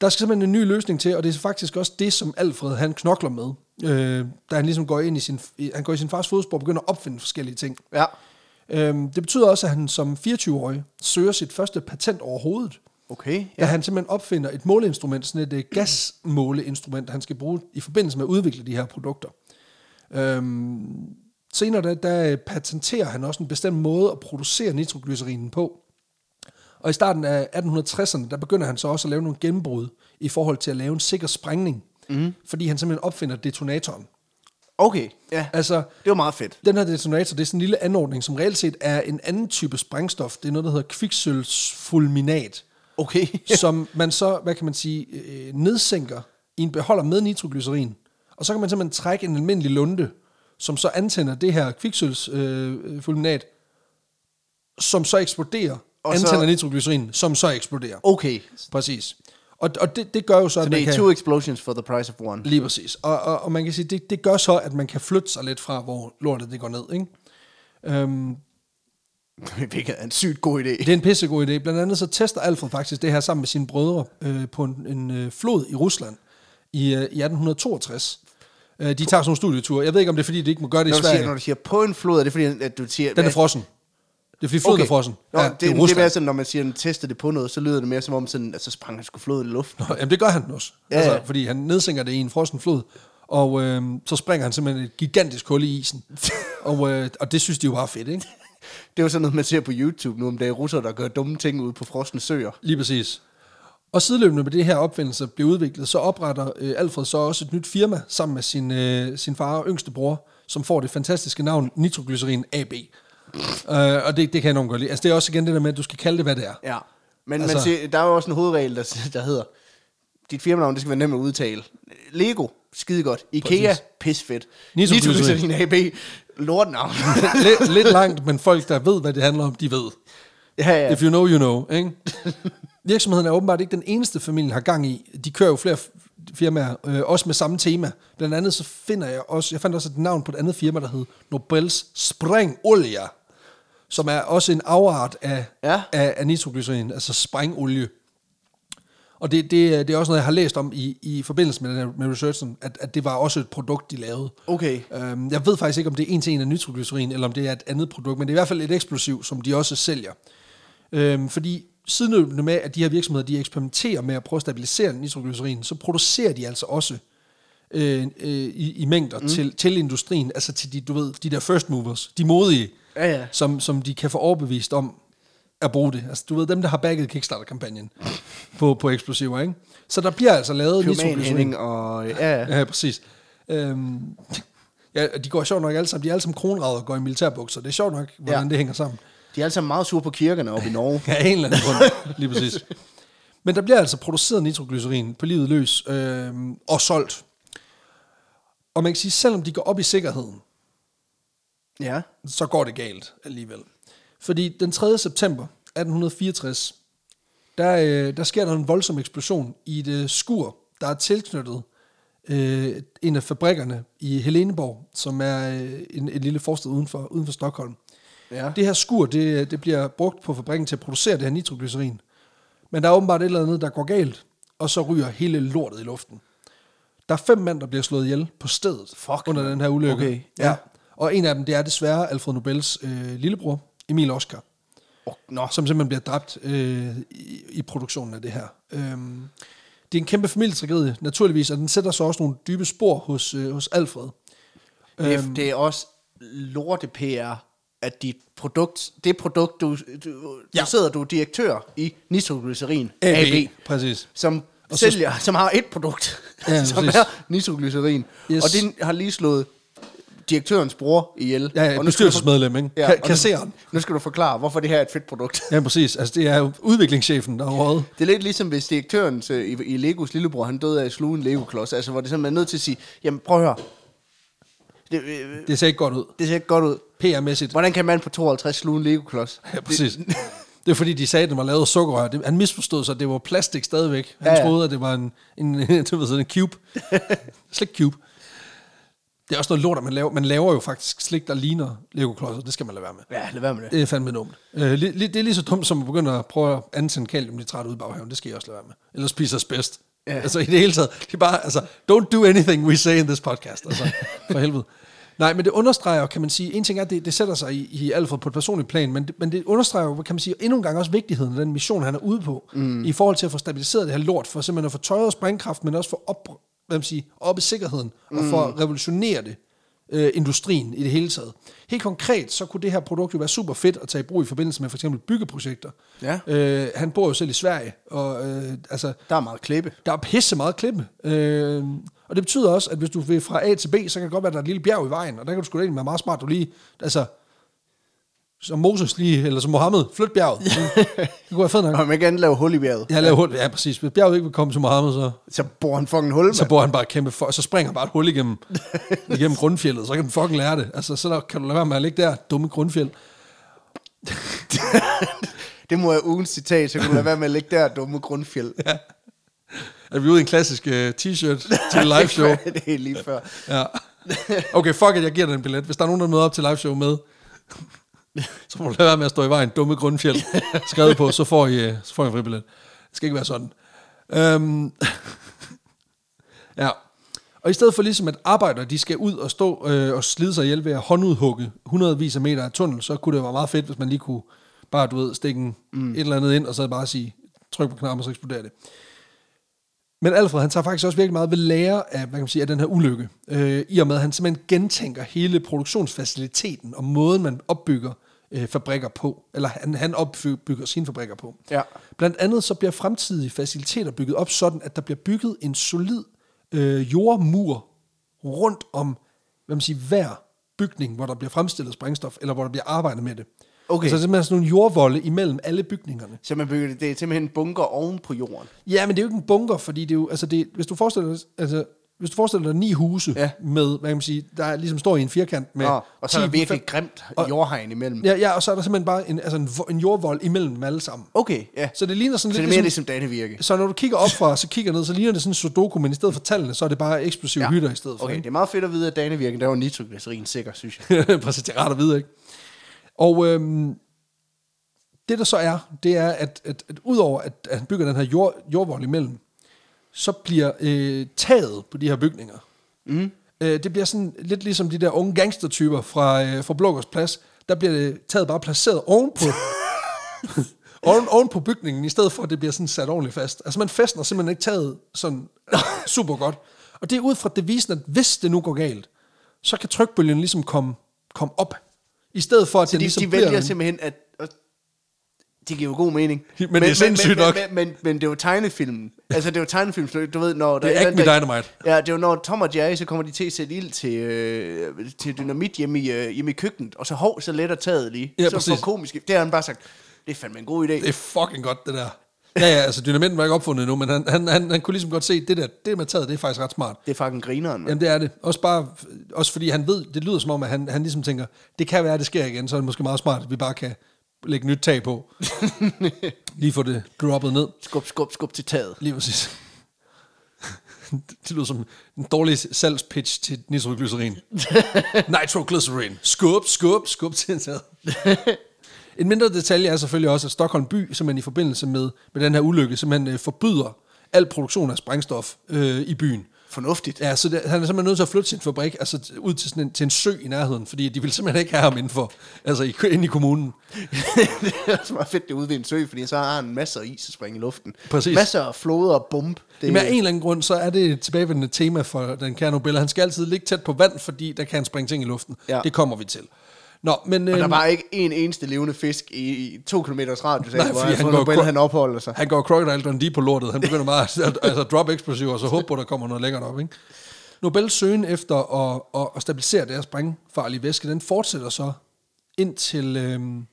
Der skal simpelthen en ny løsning til, og det er faktisk også det, som Alfred han knokler med, øh, da han ligesom går ind i sin, han går i sin fars fodspor og begynder at opfinde forskellige ting. Ja. Øhm, det betyder også, at han som 24-årig søger sit første patent overhovedet, Okay. ja. da han simpelthen opfinder et måleinstrument, sådan et uh, gasmåleinstrument, han skal bruge i forbindelse med at udvikle de her produkter. Øhm, senere der, der patenterer han også en bestemt måde at producere nitroglycerinen på. Og i starten af 1860'erne, der begynder han så også at lave nogle gennembrud i forhold til at lave en sikker sprængning, mm. fordi han simpelthen opfinder detonatoren. Okay, ja. Altså, Det var meget fedt. den her detonator, det er sådan en lille anordning, som reelt set er en anden type sprængstof. Det er noget, der hedder kviksølvsfulminat, Okay. som man så, hvad kan man sige, øh, nedsænker i en beholder med nitroglycerin. Og så kan man simpelthen trække en almindelig lunde, som så antænder det her kviksølvsfulminat, som så eksploderer, Og så- antænder nitroglycerin, som så eksploderer. Okay. Præcis. Og, og det, det gør jo så, Så at man det er kan... two explosions for the price of one. Lige præcis. Og, og, og man kan sige, det, det gør så, at man kan flytte sig lidt fra, hvor lortet det går ned. Ikke? Øhm, Hvilket er en sygt god idé. det er en pissegod idé. Blandt andet så tester Alfred faktisk det her sammen med sine brødre øh, på en, en øh, flod i Rusland i, øh, i 1862. Øh, de tager sådan nogle studieture. Jeg ved ikke, om det er, fordi de ikke må gøre det Når i du, siger, Sverige. når du siger på en flod, er det fordi, at du siger... Den er frossen. Det er fordi floden er frossen. Nå, ja, det, det, er Rusland. mere sådan, når man siger, at tester det på noget, så lyder det mere som om, sådan, at så sprang han sgu floden i luften. Nå, Jamen det gør han også. Ja, Ja, ja. altså, fordi han nedsænker det i en frossen flod, og øh, så springer han simpelthen et gigantisk hul i isen. og, øh, og det synes de jo bare er fedt, ikke? Det er jo sådan noget, man ser på YouTube nu, om det er russere, der gør dumme ting ude på frosne søer. Lige præcis. Og sideløbende med det her opfindelse bliver udviklet, så opretter øh, Alfred så også et nyt firma sammen med sin, øh, sin far og yngste bror, som får det fantastiske navn Nitroglycerin AB. Øh, og det, det kan jeg enormt godt lide. Altså det er også igen det der med, at du skal kalde det, hvad det er. Ja. Men Altså- man siger, der er jo også en hovedregel, der, der hedder, dit firmanavn, det skal være nemt at udtale. Lego, skide godt. Ikea, Præcis. pis fedt. Nitroglycerin. Nitroglycerin AB, lortnavn. lidt, lidt langt, men folk, der ved, hvad det handler om, de ved. ja, ja. If you know, you know. Ikke? Virksomheden er åbenbart ikke den eneste, familien har gang i. De kører jo flere firmaer, øh, også med samme tema. Blandt andet så finder jeg også, jeg fandt også et navn på et andet firma, der hed Nobels Sprængolje, som er også en afart af, Ja. af, af nitroglycerin, altså sprængolje. Og det, det, er- det er også noget, jeg har læst om i, i forbindelse med, den her, med researchen, at, at det var også et produkt, de lavede. Okay. Øhm, jeg ved faktisk ikke, om det er en til en af nitroglycerin, eller om det er et andet produkt, men det er i hvert fald et eksplosiv, som de også sælger. Øhm, fordi sideløbende med, at de her virksomheder, de eksperimenterer med at prøve at stabilisere nitroglycerin, så producerer de altså også øh, øh, i, i mængder mm. til, til industrien, altså til de, du ved, de der first movers, de modige, Ja, ja. som, som de kan få overbevist om, at bruge det. Altså, du ved, dem, der har bagget Kickstarter-kampagnen på, på eksplosiver, ikke? Så der bliver altså lavet nitroglycerin. Og... Ja, ja. Ja, præcis. Øhm, ja, de går sjovt nok alle sammen, de er alle sammen kronrader og går i militærbukser. Det er sjovt nok, hvordan Ja. det hænger sammen. De er alle sammen meget sure på kirkerne oppe i Norge. Ja, en eller anden grund, lige præcis. Men der bliver altså produceret nitroglycerin på livet løs øh, og solgt. Og man kan sige, selvom de går op i sikkerheden, Ja. så går det galt alligevel. Fordi den 3. september 1864, der, øh, der sker der en voldsom eksplosion i et øh, skur, der er tilknyttet øh, en af fabrikkerne i Heleneborg, som er øh, en, en lille forstad uden for, uden for Stockholm. Ja. Det her skur, det, det bliver brugt på fabrikken til at producere det her nitroglycerin. Men der er åbenbart et eller andet, der går galt, og så ryger hele lortet i luften. Der er fem mænd, der bliver slået ihjel på stedet Fuck, under den her ulykke. Okay, ja. ja. Og en af dem, det er desværre Alfred Nobels øh, lillebror, Emil Oscar, Oh, nå. som simpelthen bliver dræbt øh, i, i produktionen af det her. Øhm, det er en kæmpe familietragedie, naturligvis, og den sætter så også nogle dybe spor hos, øh, hos Alfred. Det, er, Øhm. det er også lorte PR, at dit produkt, det produkt, du, du, Ja. du sidder du er direktør i nitroglycerin AB, AB, præcis. som Og så- sælger, som har et produkt, Ja, som præcis. er nitroglycerin. Yes. Og den har lige slået direktørens bror ihjel. Ja, ja og bestyrelsesmedlem, ikke? Ja, og nu- Kasseren. Nu skal du forklare, hvorfor det her er et fedt produkt. Ja, præcis. Altså, det er jo udviklingschefen, der har rådet. Det er lidt ligesom hvis direktøren til, i, i Legos lillebror, han døde af at sluge en Lego-klods. Altså, hvor det simpelthen er nødt til at sige, jamen prøv at høre. Det, øh, Det ser ikke godt ud. det ser ikke godt ud. PR-mæssigt. Hvordan kan en mand på 52 sluge en Lego-klods? Ja, præcis. Det er fordi, de sagde, at det var lavet af sukkerrør. Det, han misforstod sig, det var plastik stadigvæk. Han ja. ja. troede, at det var en, en, du ved, sådan en cube. slik cube. Det er også noget lort, at man laver. Man laver jo faktisk slik, der ligner Lego-klodser. Det skal man lade være med. Ja, lad være med det. Det er fandme dumt. Øh, det er lige så dumt, som at begynde at prøve at antænde kaliumnitrat ude i baghaven. Det skal jeg også lade være med. Eller spise os bedst. Ja. Altså i det hele taget. Det er bare, altså, don't do anything we say in this podcast. Altså, for helvede. Nej, men det understreger, kan man sige, en ting er, at det, det sætter sig i, i Alfred på et personligt plan, men det, men det understreger kan man sige, endnu en gang også vigtigheden af den mission, han er ude på, mm. i forhold til at få stabiliseret det her lort, for simpelthen at få tøjet sprængkraft, men også for op, hvad man siger, op i sikkerheden, og for at revolutionere det, øh, industrien i det hele taget. Helt konkret, så kunne det her produkt jo være super fedt at tage i brug i forbindelse med for eksempel byggeprojekter. Ja. Øh, han bor jo selv i Sverige, og øh, altså, Der er meget klippe. der er pisse meget klippe. Øh, og det betyder også, at hvis du vil fra A til B, så kan det godt være, at der er et lille bjerg i vejen, og der kan du sgu egentlig være meget smart, du lige, altså, som Moses lige, eller som Mohammed, flyt bjerget. det kunne være fedt nok. Og man kan lave hul i bjerget. Jeg laver hul, ja præcis. Hvis bjerget ikke vil komme til Mohammed, så, Så bor han fucking hul, så bor han bare kæmpe for, så springer han bare et hul igennem, igennem grundfjellet, så kan den fucking lære det. Altså, så der, kan du lade være med at ligge der, dumme grundfjeld. Det må jeg ugens citat, så kan du lade være med at ligge der, dumme grundfjeld. Ja. Er vi ude i en klassisk uh, t-shirt til live show? det er lige før. Ja. Okay, fuck it, jeg giver dig en billet. Hvis der er nogen, der møder op til live show med, så må du lade være med at stå i vejen. Dumme grundfjeld. Skrevet på, så får I, øh, så får I en fribillet. Det skal ikke være sådan. Øhm. ja. Og i stedet for ligesom, at arbejdere de skal ud og stå øh, og slide sig ihjel ved at håndudhugge hundredvis af meter af tunnel, så kunne det være meget fedt, hvis man lige kunne bare, du ved, stikke en, mm. et eller andet ind, og så bare sige, tryk på knappen, og så eksploderer det. Men Alfred, han tager faktisk også virkelig meget ved lære af, hvad kan man sige, af den her ulykke. Øh, I og med, at han simpelthen gentænker hele produktionsfaciliteten og måden, man opbygger øh, fabrikker på. Eller han, han opbygger sine fabrikker på. Ja. Blandt andet så bliver fremtidige faciliteter bygget op sådan, at der bliver bygget en solid øh, jordmur rundt om hvad man siger, hver bygning, hvor der bliver fremstillet sprængstof, eller hvor der bliver arbejdet med det. Okay. Altså simpelthen sådan nogle jordvolde imellem alle bygningerne. Så man bygger det, det er simpelthen en bunker oven på jorden. Ja, men det er jo ikke en bunker, fordi det er jo, altså det, hvis du forestiller dig, altså, hvis du forestiller dig ni huse Ja. med, hvad kan man sige, der ligesom står i en firkant med Nå, og så er der 10, virkelig fem- grimt og- jordhegn imellem. Ja, ja, og så er der simpelthen bare en, altså en, en jordvold imellem dem alle sammen. Okay, ja. Så det ligner sådan Så det lidt er mere ligesom, ligesom Dannevirke. så når du kigger op fra, så kigger ned, så ligner det sådan en sudoku, men i stedet for tallene, så er det bare eksplosive ja. hytter i stedet for. Okay, ikke? det er meget fedt at vide, at Dannevirke, der var nitroglycerin sikker, synes jeg. Præcis, det er rart at vide, ikke? Og øhm, det der så er, det er, at, at, at udover at, at han bygger den her jord, jordvold imellem, så bliver øh, taget på de her bygninger, mm. øh, det bliver sådan lidt ligesom de der unge gangstertyper fra, øh, fra Blågårds Plads, der bliver det taget bare placeret ovenpå, oven, oven på bygningen, i stedet for at det bliver sådan sat ordentligt fast. Altså man fæstner simpelthen ikke taget sådan super godt. Og det er ud fra devisen, at hvis det nu går galt, så kan trykbølgen ligesom komme, komme op, i stedet for at Så den de, ligesom de bliver vælger en- simpelthen at Det giver jo god mening. Men det er sindssygt men, nok. Men, men, men, men det er jo tegnefilmen. Altså, det er jo tegnefilm, så du ved, når... der Det er andet, der- Dynamite. Ja, det er jo når Tom og Jerry, så kommer de til at sætte ild til, øh, til dynamit hjemme i, øh, hjemme i køkkenet, og så hov, så letter taget lige. Ja, så præcis. komisk. Det har han bare sagt, det er fandme en god idé. Det er fucking godt, det der. Ja, ja, altså dynamitten var ikke opfundet endnu, men han, han, han, han kunne ligesom godt se, det der, det med taget, det er faktisk ret smart. Det er fucking grineren, man. Jamen det er det. Også bare, også fordi han ved, det lyder som om, at han, han ligesom tænker, det kan være, at det sker igen, så er det måske meget smart, at vi bare kan lægge nyt tag på. Lige få det droppet ned. Skub, skub, skub til taget. Lige præcis. det lyder som en dårlig salgspitch til nitroglycerin. Nitroglycerin. Skub, skub, skub til taget. En mindre detalje er selvfølgelig også, at Stockholm by, simpelthen i forbindelse med, med den her ulykke, simpelthen øh, forbyder al produktion af sprængstof øh, i byen. Fornuftigt. Ja, så det, han er simpelthen nødt til at flytte sin fabrik altså, ud til, sådan en, til en sø i nærheden, fordi de vil simpelthen ikke have ham indenfor, altså i, inde i kommunen. det er også meget fedt, det er ude ved en sø, fordi så har han masser af is at springe i luften. Præcis. Masser af floder og bump. Det, Det... Med en eller anden grund, så er det et tilbagevendende tema for den kære Nobel. Han skal altid ligge tæt på vand, fordi der kan han springe ting i luften. Ja. Det kommer vi til. Nå, men og der øhm, var ikke en eneste levende fisk i, i to kilometers radius af, hvor han, går han opholder sig. han går Crocodile Dundee på lortet. Han begynder bare at altså, drop explosiver, og så håber på, at der kommer noget lækkert op. Ikke? Nobels søgen efter at, at, at stabilisere deres sprængfarlige væske, den fortsætter så indtil øhm,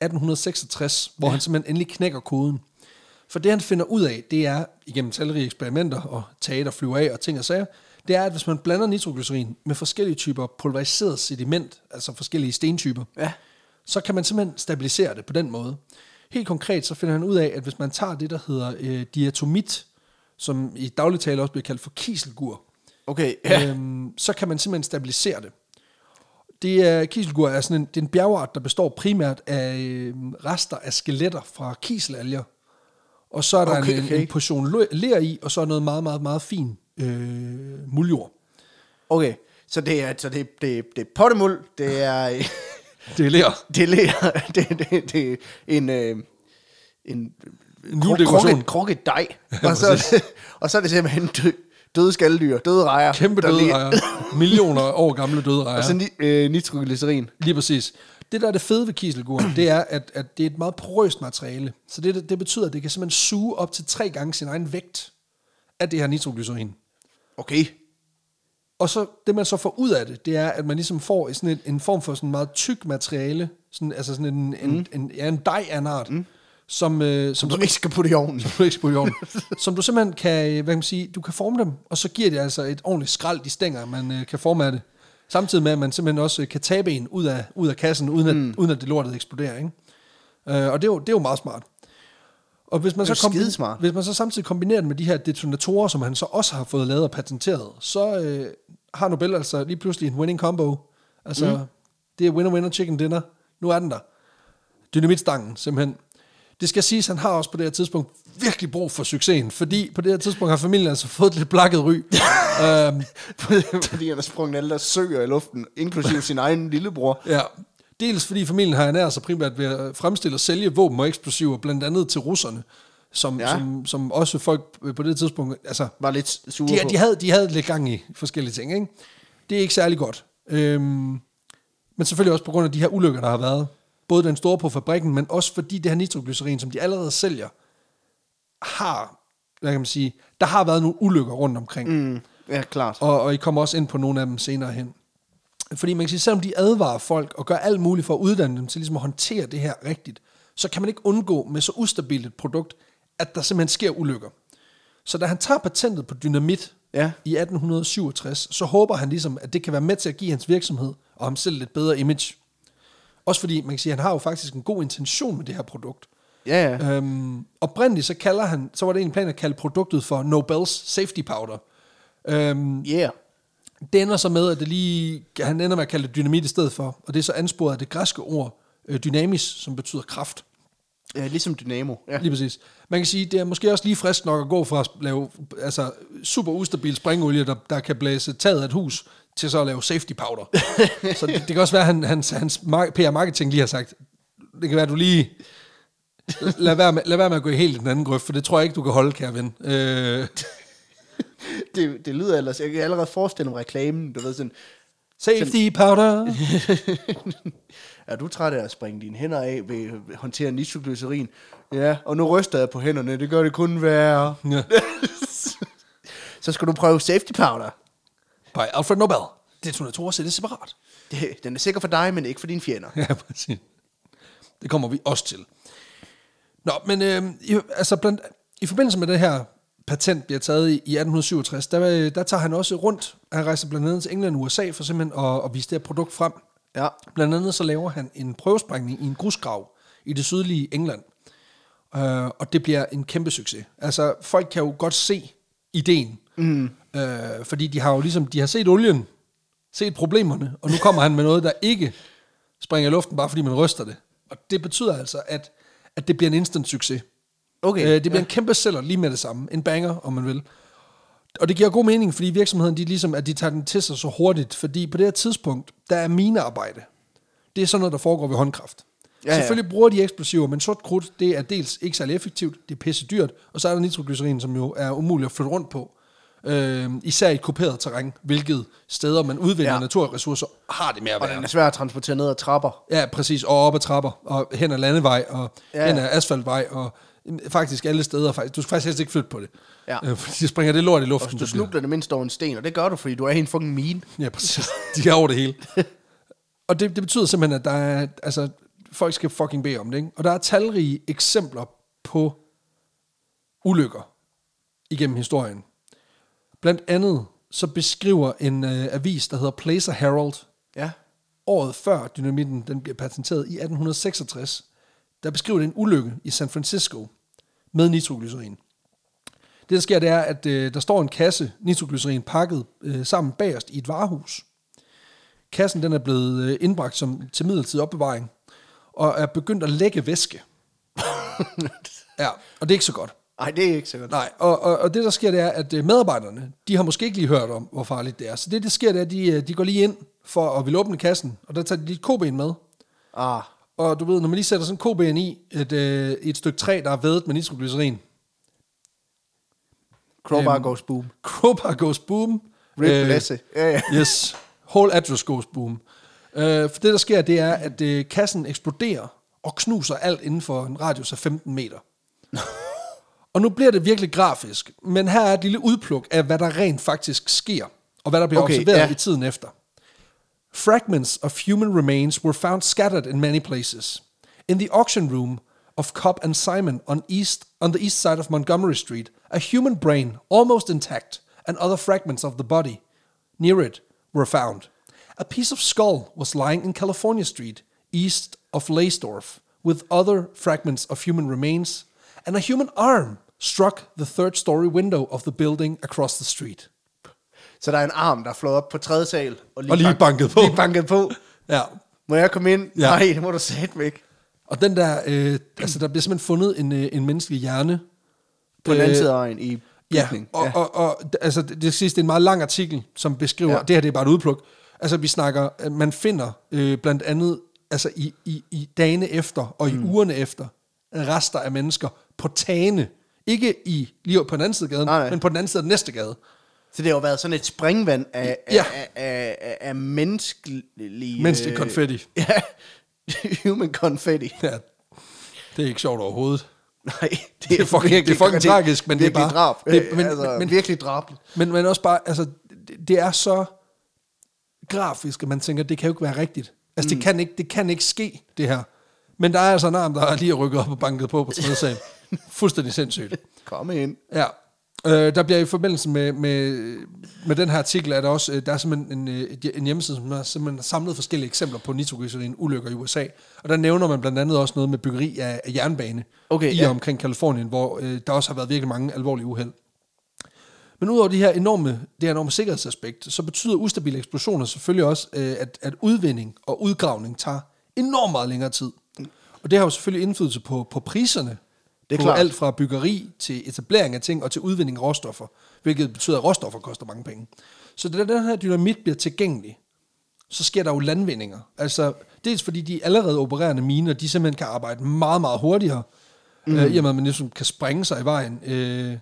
1866, hvor han simpelthen endelig knækker koden. For det han finder ud af, det er, igennem talrige eksperimenter og tage, der flyver af og ting og sager, det er, at hvis man blander nitroglycerin med forskellige typer pulveriseret sediment, altså forskellige stentyper, Ja. så kan man simpelthen stabilisere det på den måde. Helt konkret så finder han ud af, at hvis man tager det, der hedder øh, diatomit, som i daglig tale også bliver kaldt for kiselgur, Okay, ja. øhm, så kan man simpelthen stabilisere det. Det er, kiselgur er sådan en, det er en bjergart, der består primært af øh, rester af skeletter fra kiselalger. Og så er der Okay, en, okay. en portion ler i, og så er noget meget, meget, meget fin øh, muljord. Okay, så det er, så det, det, det er pottemuld, det er, Det er ler. det er, ler- det, det, det er en, øh, en En krukket, krukket dej, og, så, det- og så er det simpelthen dø, døde skalddyr, døde rejer. Kæmpe døde lige- rejer. Millioner år gamle døde rejer. Og så ni, øh, nitroglycerin. Lige præcis. Det, der er det fede ved kiselgur, det er, at, at det er et meget porøst materiale. Så det, det betyder, at det kan simpelthen suge op til tre gange sin egen vægt af det her nitroglycerin. Okay. Og så det, man så får ud af det, det er, at man ligesom får sådan en, en form for sådan meget tyk materiale, sådan, altså sådan en, en, Mm. en, ja, en dej af en art, som, øh, som, Som du ikke skal putte i ovnen. du ikke skal i ovnen, som du simpelthen kan, hvad kan man sige, du kan forme dem, og så giver det altså et ordentligt skrald, de stænger, man øh, kan forme af det. Samtidig med, at man simpelthen også øh, kan tabe en ud af, ud af kassen, uden at, mm. uden at det lortet eksploderer. Ikke? Øh, og det er, jo, det er jo meget smart. Og hvis man, så skidesmart. hvis man så samtidig kombinerer det med de her detonatorer, som han så også har fået lavet og patenteret, så øh, har Nobel altså lige pludselig en winning combo. Altså, mm. det er winner-winner chicken dinner. Nu er den der. Dynamitstangen, simpelthen. Det skal siges, at han har også på det her tidspunkt virkelig brug for succesen, fordi på det her tidspunkt har familien altså fået et lidt blakket ry. øhm, Fordi han har sprunget alle der søer i luften, inklusive sin egen lillebror. ja. Dels fordi familien har ernæret sig primært ved at fremstille og sælge våben og eksplosiver, blandt andet til russerne, som, Ja. som, som også folk på det tidspunkt, altså Var lidt sure de, på. de, havde, de havde lidt gang i forskellige ting, ikke? Det er ikke særlig godt. Øhm, men selvfølgelig også på grund af de her ulykker, der har været. Både den store på fabrikken, men også fordi det her nitroglycerin, som de allerede sælger, har, hvad kan man sige, der har været nogle ulykker rundt omkring. Mm, ja, klart. Og, og I kommer også ind på nogle af dem senere hen. Fordi man kan sige, selvom de advarer folk og gør alt muligt for at uddanne dem til ligesom at håndtere det her rigtigt, så kan man ikke undgå med så ustabilt et produkt, at der simpelthen sker ulykker. Så da han tager patentet på dynamit Ja. i 1867, så håber han ligesom, at det kan være med til at give hans virksomhed og ham selv lidt bedre image. Også fordi, man kan sige, at han har jo faktisk en god intention med det her produkt. Ja, ja. Øhm, oprindeligt så kalder han, så var det en plan at kalde produktet for Nobels Safety Powder. Øhm, Yeah. Det ender så med, at det lige, han ender med at kalde det dynamit i stedet for, og det er så ansporet af det græske ord øh, dynamis, som betyder kraft. ja. Ligesom Dynamo. Ja. Lige præcis. Man kan sige, det er måske også lige frisk nok at gå fra at lave altså, super ustabil springolie, der, der kan blæse taget af et hus, til så at lave safety powder. så det, det kan også være, at han, hans, hans mar- PR-marketing lige har sagt, det kan være, at du lige... Lad være, med, lad være med at gå helt den anden grøft, for det tror jeg ikke, du kan holde, kære ven. Øh, Det, det lyder ellers... Jeg kan allerede forestille mig reklamen, du ved sådan... safety powder. Er du træt af at springe dine hænder af ved at håndtere nitroglycerin? Ja, og nu ryster jeg på hænderne. Det gør det kun værre. Ja. Så skal du prøve safety powder. By Alfred Nobel. Detonatorer sættes separat. Det, den er sikker for dig, men ikke for dine fjender. Ja, præcis. Det kommer vi også til. Nå, men øh, i, altså blandt, i forbindelse med det her patent bliver taget i, i 1867, der, øh, der tager han også rundt. Han rejser blandt andet til England og USA for simpelthen at, at vise det her produkt frem. Ja. Blandt andet så laver han en prøvesprængning i en grusgrav i det sydlige England. Øh, og det bliver en kæmpe succes. Altså, folk kan jo godt se ideen. Mm. Øh, fordi de har jo ligesom, de har set olien, set problemerne, og nu kommer han med noget, der ikke springer i luften, bare fordi man ryster det. Og det betyder altså, at, at det bliver en instant succes. Okay. Øh, det bliver ja. en kæmpe sælger lige med det samme. En banger, om man vil. Og det giver god mening, fordi virksomheden, de ligesom, at de tager den til sig så hurtigt, fordi på det her tidspunkt, der er minearbejde. Det er sådan noget, der foregår ved håndkraft. Ja, Ja. Selvfølgelig bruger de eksplosiver, men sort krudt, det er dels ikke særlig effektivt, det er pisse dyrt, og så er der nitroglycerin, som jo er umuligt at flytte rundt på. Øh, især i et kuperet terræn, hvilket steder man udvinder ja. Naturressourcer, har det med at Og være. den er svær at transportere ned ad trapper. Ja, præcis. Og op ad trapper, og hen ad landevej, og. Ja. hen ad asfaltvej, og faktisk alle steder. Faktisk. Du skal faktisk helst ikke flytte på det. Ja. Øh, fordi så springer det lort i Og luften. hvis du snubler det mindst over en sten, og det gør du, fordi du er i en fucking mine. Ja, præcis. De er over det hele. og det, det betyder simpelthen, at der er, altså, folk skal fucking bede om det. Ikke? Og der er talrige eksempler på ulykker igennem historien. Blandt andet så beskriver en øh, avis, der hedder Placer Herald, Ja. året før dynamitten den bliver patenteret i 1866, der beskriver det en ulykke i San Francisco med nitroglycerin. Det, der sker, det er, at øh, der står en kasse nitroglycerin pakket øh, sammen bagerst i et varehus. Kassen den er blevet øh, indbragt som til midlertidig opbevaring, og er begyndt at lægge væske. ja, og det er ikke så godt. Nej, det er ikke så godt. Nej, og, og, og det der sker, det er, at øh, medarbejderne, de har måske ikke lige hørt om, hvor farligt det er. Så det, der sker, det er, at de, øh, de går lige ind for at ville åbne kassen, og der tager de lige et koben med. Ah, Og du ved, når man lige sætter sådan en koben i et, øh, et stykke træ, der er vædet med nitroglycerin, crowbar Øhm, goes boom. crowbar goes boom. Rip øh, Lasse. Ja, ja. Yes, whole address goes boom. Øh, for det, der sker, det er, at øh, kassen eksploderer og knuser alt inden for en radius af 15 meter. og nu bliver det virkelig grafisk, men her er et lille udpluk af, hvad der rent faktisk sker, og hvad der bliver Okay, observeret ja. i tiden efter. Fragments of human remains were found scattered in many places. In the auction room of Cobb and Simon on east on the east side of Montgomery Street, a human brain, almost intact, and other fragments of the body near it were found. A piece of skull was lying in California Street, east of Leysdorf, with other fragments of human remains, and a human arm struck the third story window of the building across the street. Så der er en arm, der er flået op på tredje sal. Og lige banket på. Lige banket på. Ja, Må jeg komme ind? Ja. Ja. Nej, det må du sætte væk. Og den der, øh, altså der bliver simpelthen fundet en, øh, en menneskelig hjerne. På den anden Øh, side af øjen i Ja, bygningen. og, og, og altså, det, sidste det er en meget lang artikel, som beskriver, ja. Ja. det her det er bare et udpluk. Altså vi snakker, at man finder øh, blandt andet, altså i, i, i dagene efter og i mm. ugerne efter, rester af mennesker på tagene. Ikke i lige på den anden side af gaden, Nej, nej. men på den anden side af den næste gade. Så det har jo været sådan et springvand af, Ja. af, af, af, af menneskelige... Menneskelig øh, konfetti. Ja, human confetti. Ja, det er ikke sjovt overhovedet. Nej, det, Det er fucking- det er fucking tragisk, men det er virkelig bare- Drab. det- Det, men- altså, men- virkelig drabligt. Men, men også bare, altså, det, det er så grafisk, at man tænker, det kan jo ikke være rigtigt. Altså, mm. det, kan ikke, det kan ikke ske, det her. Men der er altså en arm, der er lige rykket op og banket på på tredje sal. Fuldstændig sindssygt. Kom ind. Ja. Øh, der bliver i forbindelse med, med, med den her artikel, er der også, øh, der er simpelthen en, øh, en hjemmeside, som har simpelthen samlet forskellige eksempler på nitroglycerin ulykker i USA. Og der nævner man blandt andet også noget med byggeri af, af jernbane Okay, i ja. omkring Kalifornien, hvor øh, der også har været virkelig mange alvorlige uheld. Men udover de her enorme, det her enorme sikkerhedsaspekt, så betyder ustabile eksplosioner selvfølgelig også, øh, at, at udvinding og udgravning tager enormt meget længere tid. Og det har jo selvfølgelig indflydelse på, på priserne. Det er på klart. alt fra byggeri til etablering af ting og til udvinding af råstoffer, hvilket betyder, at råstoffer koster mange penge. Så da den her dynamit bliver tilgængelig, så sker der jo landvindinger. Altså, dels fordi de allerede opererende miner, de simpelthen kan arbejde meget, meget hurtigere, mm. øh, i og med, at man ligesom kan sprænge sig i vejen. Øh,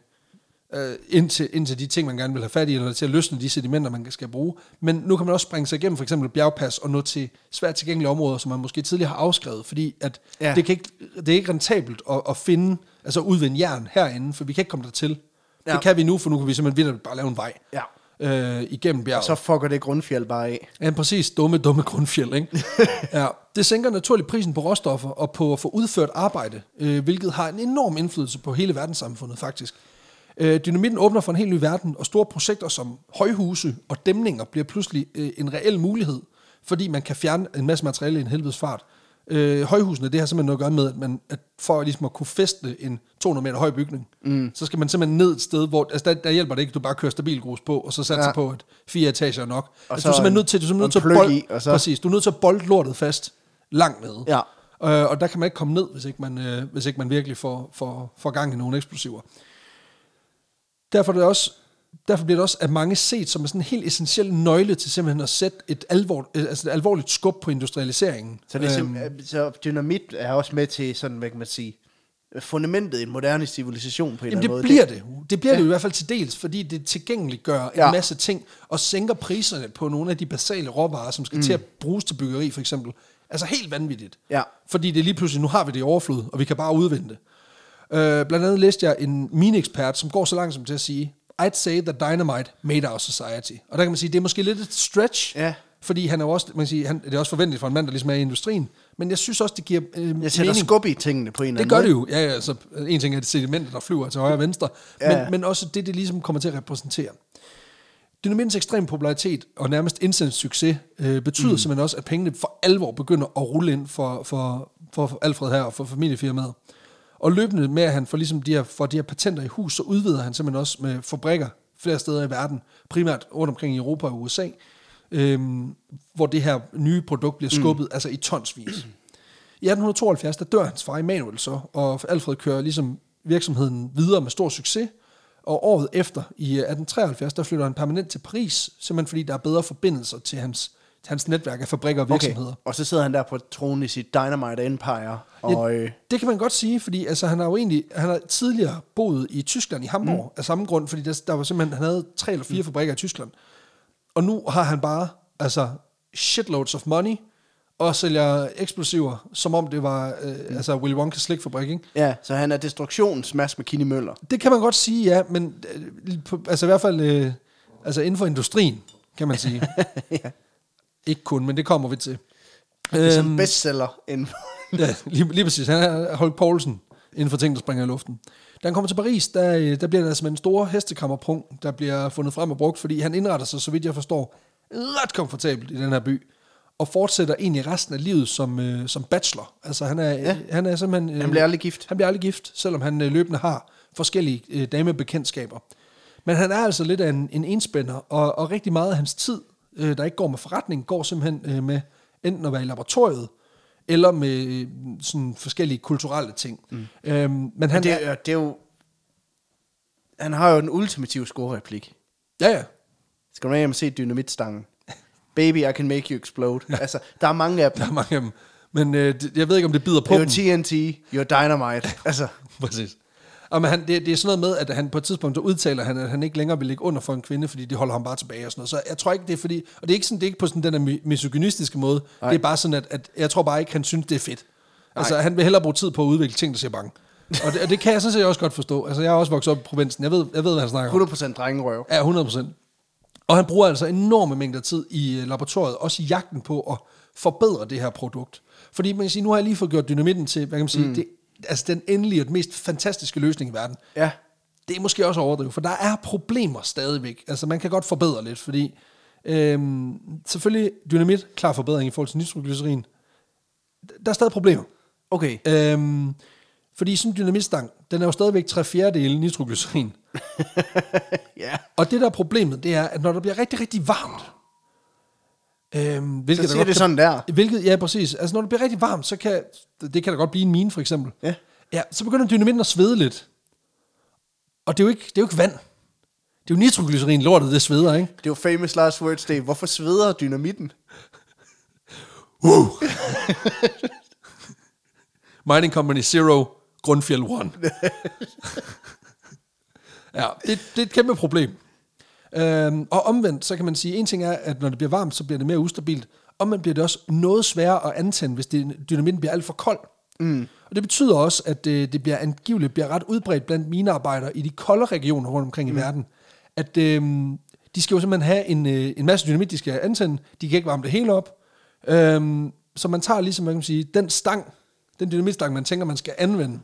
øh, indtil, indtil de ting, man gerne vil have fat i, eller til at løsne de sedimenter, man skal bruge. Men nu kan man også springe sig igennem for eksempel bjergpas og nå til svært tilgængelige områder, som man måske tidligere har afskrevet, fordi at Ja. det, kan ikke, det er ikke rentabelt at, at finde, altså udvinde jern herinde, for vi kan ikke komme dertil. Ja. Det kan vi nu, for nu kan vi simpelthen vildt bare lave en vej Ja. øh, igennem bjerget. Så fucker det grundfjeld bare af. Ja, præcis. Dumme, dumme grundfjeld, ikke? ja. Det sænker naturligt prisen på råstoffer og på at få udført arbejde, øh, hvilket har en enorm indflydelse på hele verdenssamfundet, faktisk. Øh, dynamitten åbner for en helt ny verden, og store projekter som højhuse og dæmninger bliver pludselig øh, en reel mulighed, fordi man kan fjerne en masse materiale i en helvedes fart. Øh, højhusene, det har simpelthen noget at gøre med, at, man, at for ligesom at kunne fæste en 200 meter høj bygning, mm. så skal man simpelthen ned et sted, hvor altså der, der hjælper det ikke, at du bare kører stabilgrus på, og så satser Ja. på, at fire etager er nok. Og Altså, så du er simpelthen en- nødt til, du er simpelthen nødt til at bold, i, så- præcis, du er nødt til at bolde lortet fast langt nede. Ja. Øh, og der kan man ikke komme ned, hvis ikke man, øh, hvis ikke man virkelig får, får, får gang i nogle eksplosiver. Derfor, er det også, derfor bliver det også af mange set som en sådan helt essentiel nøgle til simpelthen at sætte et, alvor, øh, altså et alvorligt skub på industrialiseringen. Så, det er Øhm, sim- så dynamit er også med til sådan, hvad kan man sige, fundamentet i en moderne civilisation på en Jamen eller det anden måde. bliver det. Det bliver ja. det i hvert fald til dels, fordi det tilgængeliggør en Ja. masse ting, og sænker priserne på nogle af de basale råvarer, som skal mm. til at bruges til byggeri for eksempel. Altså helt vanvittigt. Ja. Fordi det er lige pludselig, nu har vi det i overflod, og vi kan bare udvinde det. Øh, blandt andet læste jeg en mineekspert, som går så langt som til at sige, I'd say that dynamite made our society. Og der kan man sige, det er måske lidt et stretch, Ja. fordi han er også, man kan sige, han, det er også forventeligt for en mand, der ligesom er i industrien, men jeg synes også, det giver øh, Jeg sætter mening. skub i tingene på en eller Det anden gør måde. det jo. Ja, ja, altså, en ting er det sedimenter, der flyver til højre og venstre, Ja. men, men også det, det ligesom kommer til at repræsentere. Dynamittens ekstrem popularitet og nærmest instant succes øh, betyder mm. simpelthen også, at pengene for alvor begynder at rulle ind for, for, for Alfred her og for familiefirmaet. Og løbende med, at han får, ligesom de her, får de her patenter i hus, så udvider han simpelthen også med fabrikker flere steder i verden, primært rundt omkring i Europa og USA, øhm, hvor det her nye produkt bliver skubbet, mm. altså i tonsvis. I 1872, der dør hans far Emanuel så, og Alfred kører ligesom virksomheden videre med stor succes, og året efter, i 1873, der flytter han permanent til Paris, simpelthen fordi der er bedre forbindelser til hans, hans netværk af fabrikker og virksomheder. Okay. Og så sidder han der på tronen i sit Dynamite Empire. Og, øh, Det kan man godt sige, fordi altså, han har jo egentlig han har tidligere boet i Tyskland, i Hamburg, mm. af samme grund, fordi der, der var simpelthen, han havde tre eller fire mm. fabrikker i Tyskland. Og nu har han bare altså, shitloads of money, og sælger eksplosiver, som om det var øh, altså Willy Wonka's slikfabrik, ikke? ja, så han er destruktionens Mads McKinney Møller. Det kan man godt sige, ja, men øh, på, altså i hvert fald øh, altså inden for industrien, kan man sige. ja. Ikke kun, men det kommer vi til. Det er som bestseller inden ja, lige, lige præcis. Han er Holk Poulsen inden for ting, der springer i luften. Da han kommer til Paris, der, øh, der bliver der altså en stor hestekammerprung, der bliver fundet frem og brugt, fordi han indretter sig, så vidt jeg forstår, ret komfortabelt i den her by, og fortsætter egentlig resten af livet som, øh, som bachelor. Altså han er, ja. han er simpelthen... Øh, Han bliver aldrig gift. Han bliver aldrig gift, selvom han øh, løbende har forskellige øh, damebekendtskaber. Men han er altså lidt af en, en enspænder, og, og rigtig meget af hans tid, øh, der ikke går med forretning, går simpelthen øh, med enten at være i laboratoriet, eller med øh, sådan forskellige kulturelle ting. Mm. Øhm, men han det, er, det er jo... Han har jo den ultimative score-replik. ja, ja. Skal du med hjem og se dynamitstangen? Baby, I can make you explode. altså, der er mange af dem. Der er mange af dem. Men øh, jeg ved ikke, om det bider på Det er dem. jo TNT, you're dynamite. altså, Præcis. Og men han, det, det er sådan noget med, at han på et tidspunkt så udtaler, han, at han ikke længere vil ligge under for en kvinde, fordi det holder ham bare tilbage og sådan noget. Så jeg tror ikke, det er fordi... Og det er ikke, sådan, det er ikke på sådan den der mi- misogynistiske måde. Nej. Det er bare sådan, at, at jeg tror bare ikke, han synes, det er fedt. Altså, Nej. han vil hellere bruge tid på at udvikle ting, der siger bange. Og det, og det kan jeg sådan set også godt forstå. Altså, jeg har også vokset op i provinsen. Jeg ved, jeg ved hvad han snakker om. 100% drengerøv. Ja, 100 procent. Og han bruger altså enorme mængder tid i øh, laboratoriet, også i jagten på at forbedre det her produkt. Fordi man kan sige, nu har jeg lige fået gjort dynamitten til, hvad kan man sige, mm. det, altså den endelige og mest fantastiske løsning i verden. Ja. Det er måske også overdrivet, for der er problemer stadigvæk. Altså man kan godt forbedre lidt, fordi øhm, selvfølgelig dynamit, klar forbedring i forhold til nitroglycerin. Der er stadig problemer. Okay. Øhm, fordi sådan en dynamitstang, den er jo stadigvæk 3 fjerdedele nitroglycerin. Ja. Og det der er problemet, det er, at når der bliver rigtig, rigtig varmt, øhm, hvilket Så siger det kan- sådan der. Hvilket, ja, præcis. Altså, når det bliver rigtig varmt, så kan, det kan da godt blive en mine, for eksempel. Ja. Ja, så begynder dynamitten at svede lidt. Og det er jo ikke, det er jo ikke vand. Det er jo nitroglycerin, lortet, det sveder, ikke? Det er jo famous last words day. Hvorfor sveder dynamitten? Mining Company Zero, Grundfjeld 1. Ja, det, det er et kæmpe problem. Øhm, og omvendt, så kan man sige, en ting er, at når det bliver varmt, så bliver det mere ustabilt. Omvendt bliver det også noget sværere at antænde, hvis det, dynamitten bliver alt for kold. Mm. Og det betyder også, at det, det bliver angiveligt bliver ret udbredt blandt minearbejdere i de kolde regioner rundt omkring mm. i verden. At øhm, de skal jo simpelthen have en, øh, en masse dynamit, de skal antænde. De kan ikke varme det hele op. Øhm, så man tager ligesom, man kan sige, den stang, den dynamitstang, man tænker, man skal anvende,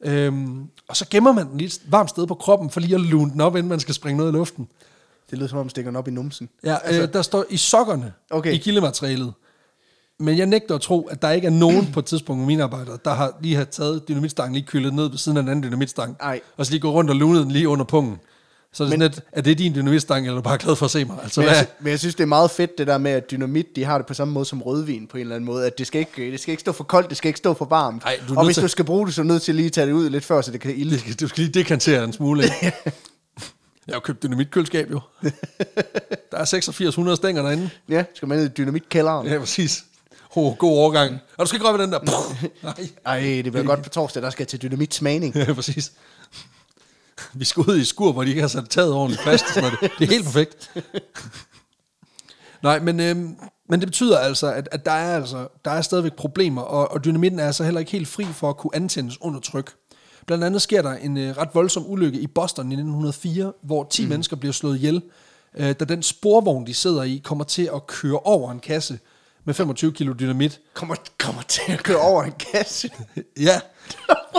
øhm, og så gemmer man den lige et varmt sted på kroppen, for lige at lune den op, inden man skal springe noget i luften. Det lyder som om, stikker den op i numsen. Ja, altså, øh, der står i sokkerne Okay. i kildematerialet. Men jeg nægter at tro, at der ikke er nogen på et tidspunkt af mine arbejdere, der har lige har taget dynamitstangen, lige kyldet ned ved siden af en anden dynamitstang, Ej. og så lige gå rundt og lunet den lige under pungen. Så er det Men- sådan lidt, er det din dynamitstang, eller er du bare glad for at se mig? Altså, Men jeg, men jeg synes, det er meget fedt, det der med, at dynamit, de har det på samme måde som rødvin på en eller anden måde. At det skal ikke, det skal ikke stå for koldt, det skal ikke stå for varmt. Ej, du og hvis til- du skal bruge det, så er du nødt til lige at tage det ud lidt før, så det kan ilde. Det skal- Du skal lige dekantere en smule. ikke? jeg har jo købt dynamitkøleskab jo. Der er 8600 stænger derinde. Ja, skal man ned i dynamitkælderen. Ja, præcis. Oh, god overgang. Og du skal ikke røre ved den der. Nej. Ej, det bliver godt på torsdag, der skal til dynamitsmagning. Ja, præcis. Vi skal ud i skur, hvor de ikke har sat taget ordentligt fast. Sådan noget. Det er helt perfekt. Nej, men, øhm, men det betyder altså, at, at der, er altså, der er stadigvæk problemer, og, og dynamitten er altså heller ikke helt fri for at kunne antændes under tryk. Blandt andet sker der en øh, ret voldsom ulykke i Boston i 1904, hvor 10 mm. mennesker bliver slået ihjel, øh, da den sporvogn, de sidder i, kommer til at køre over en kasse med 25 kilo dynamit. Kommer, kommer til at køre over en kasse. Ja,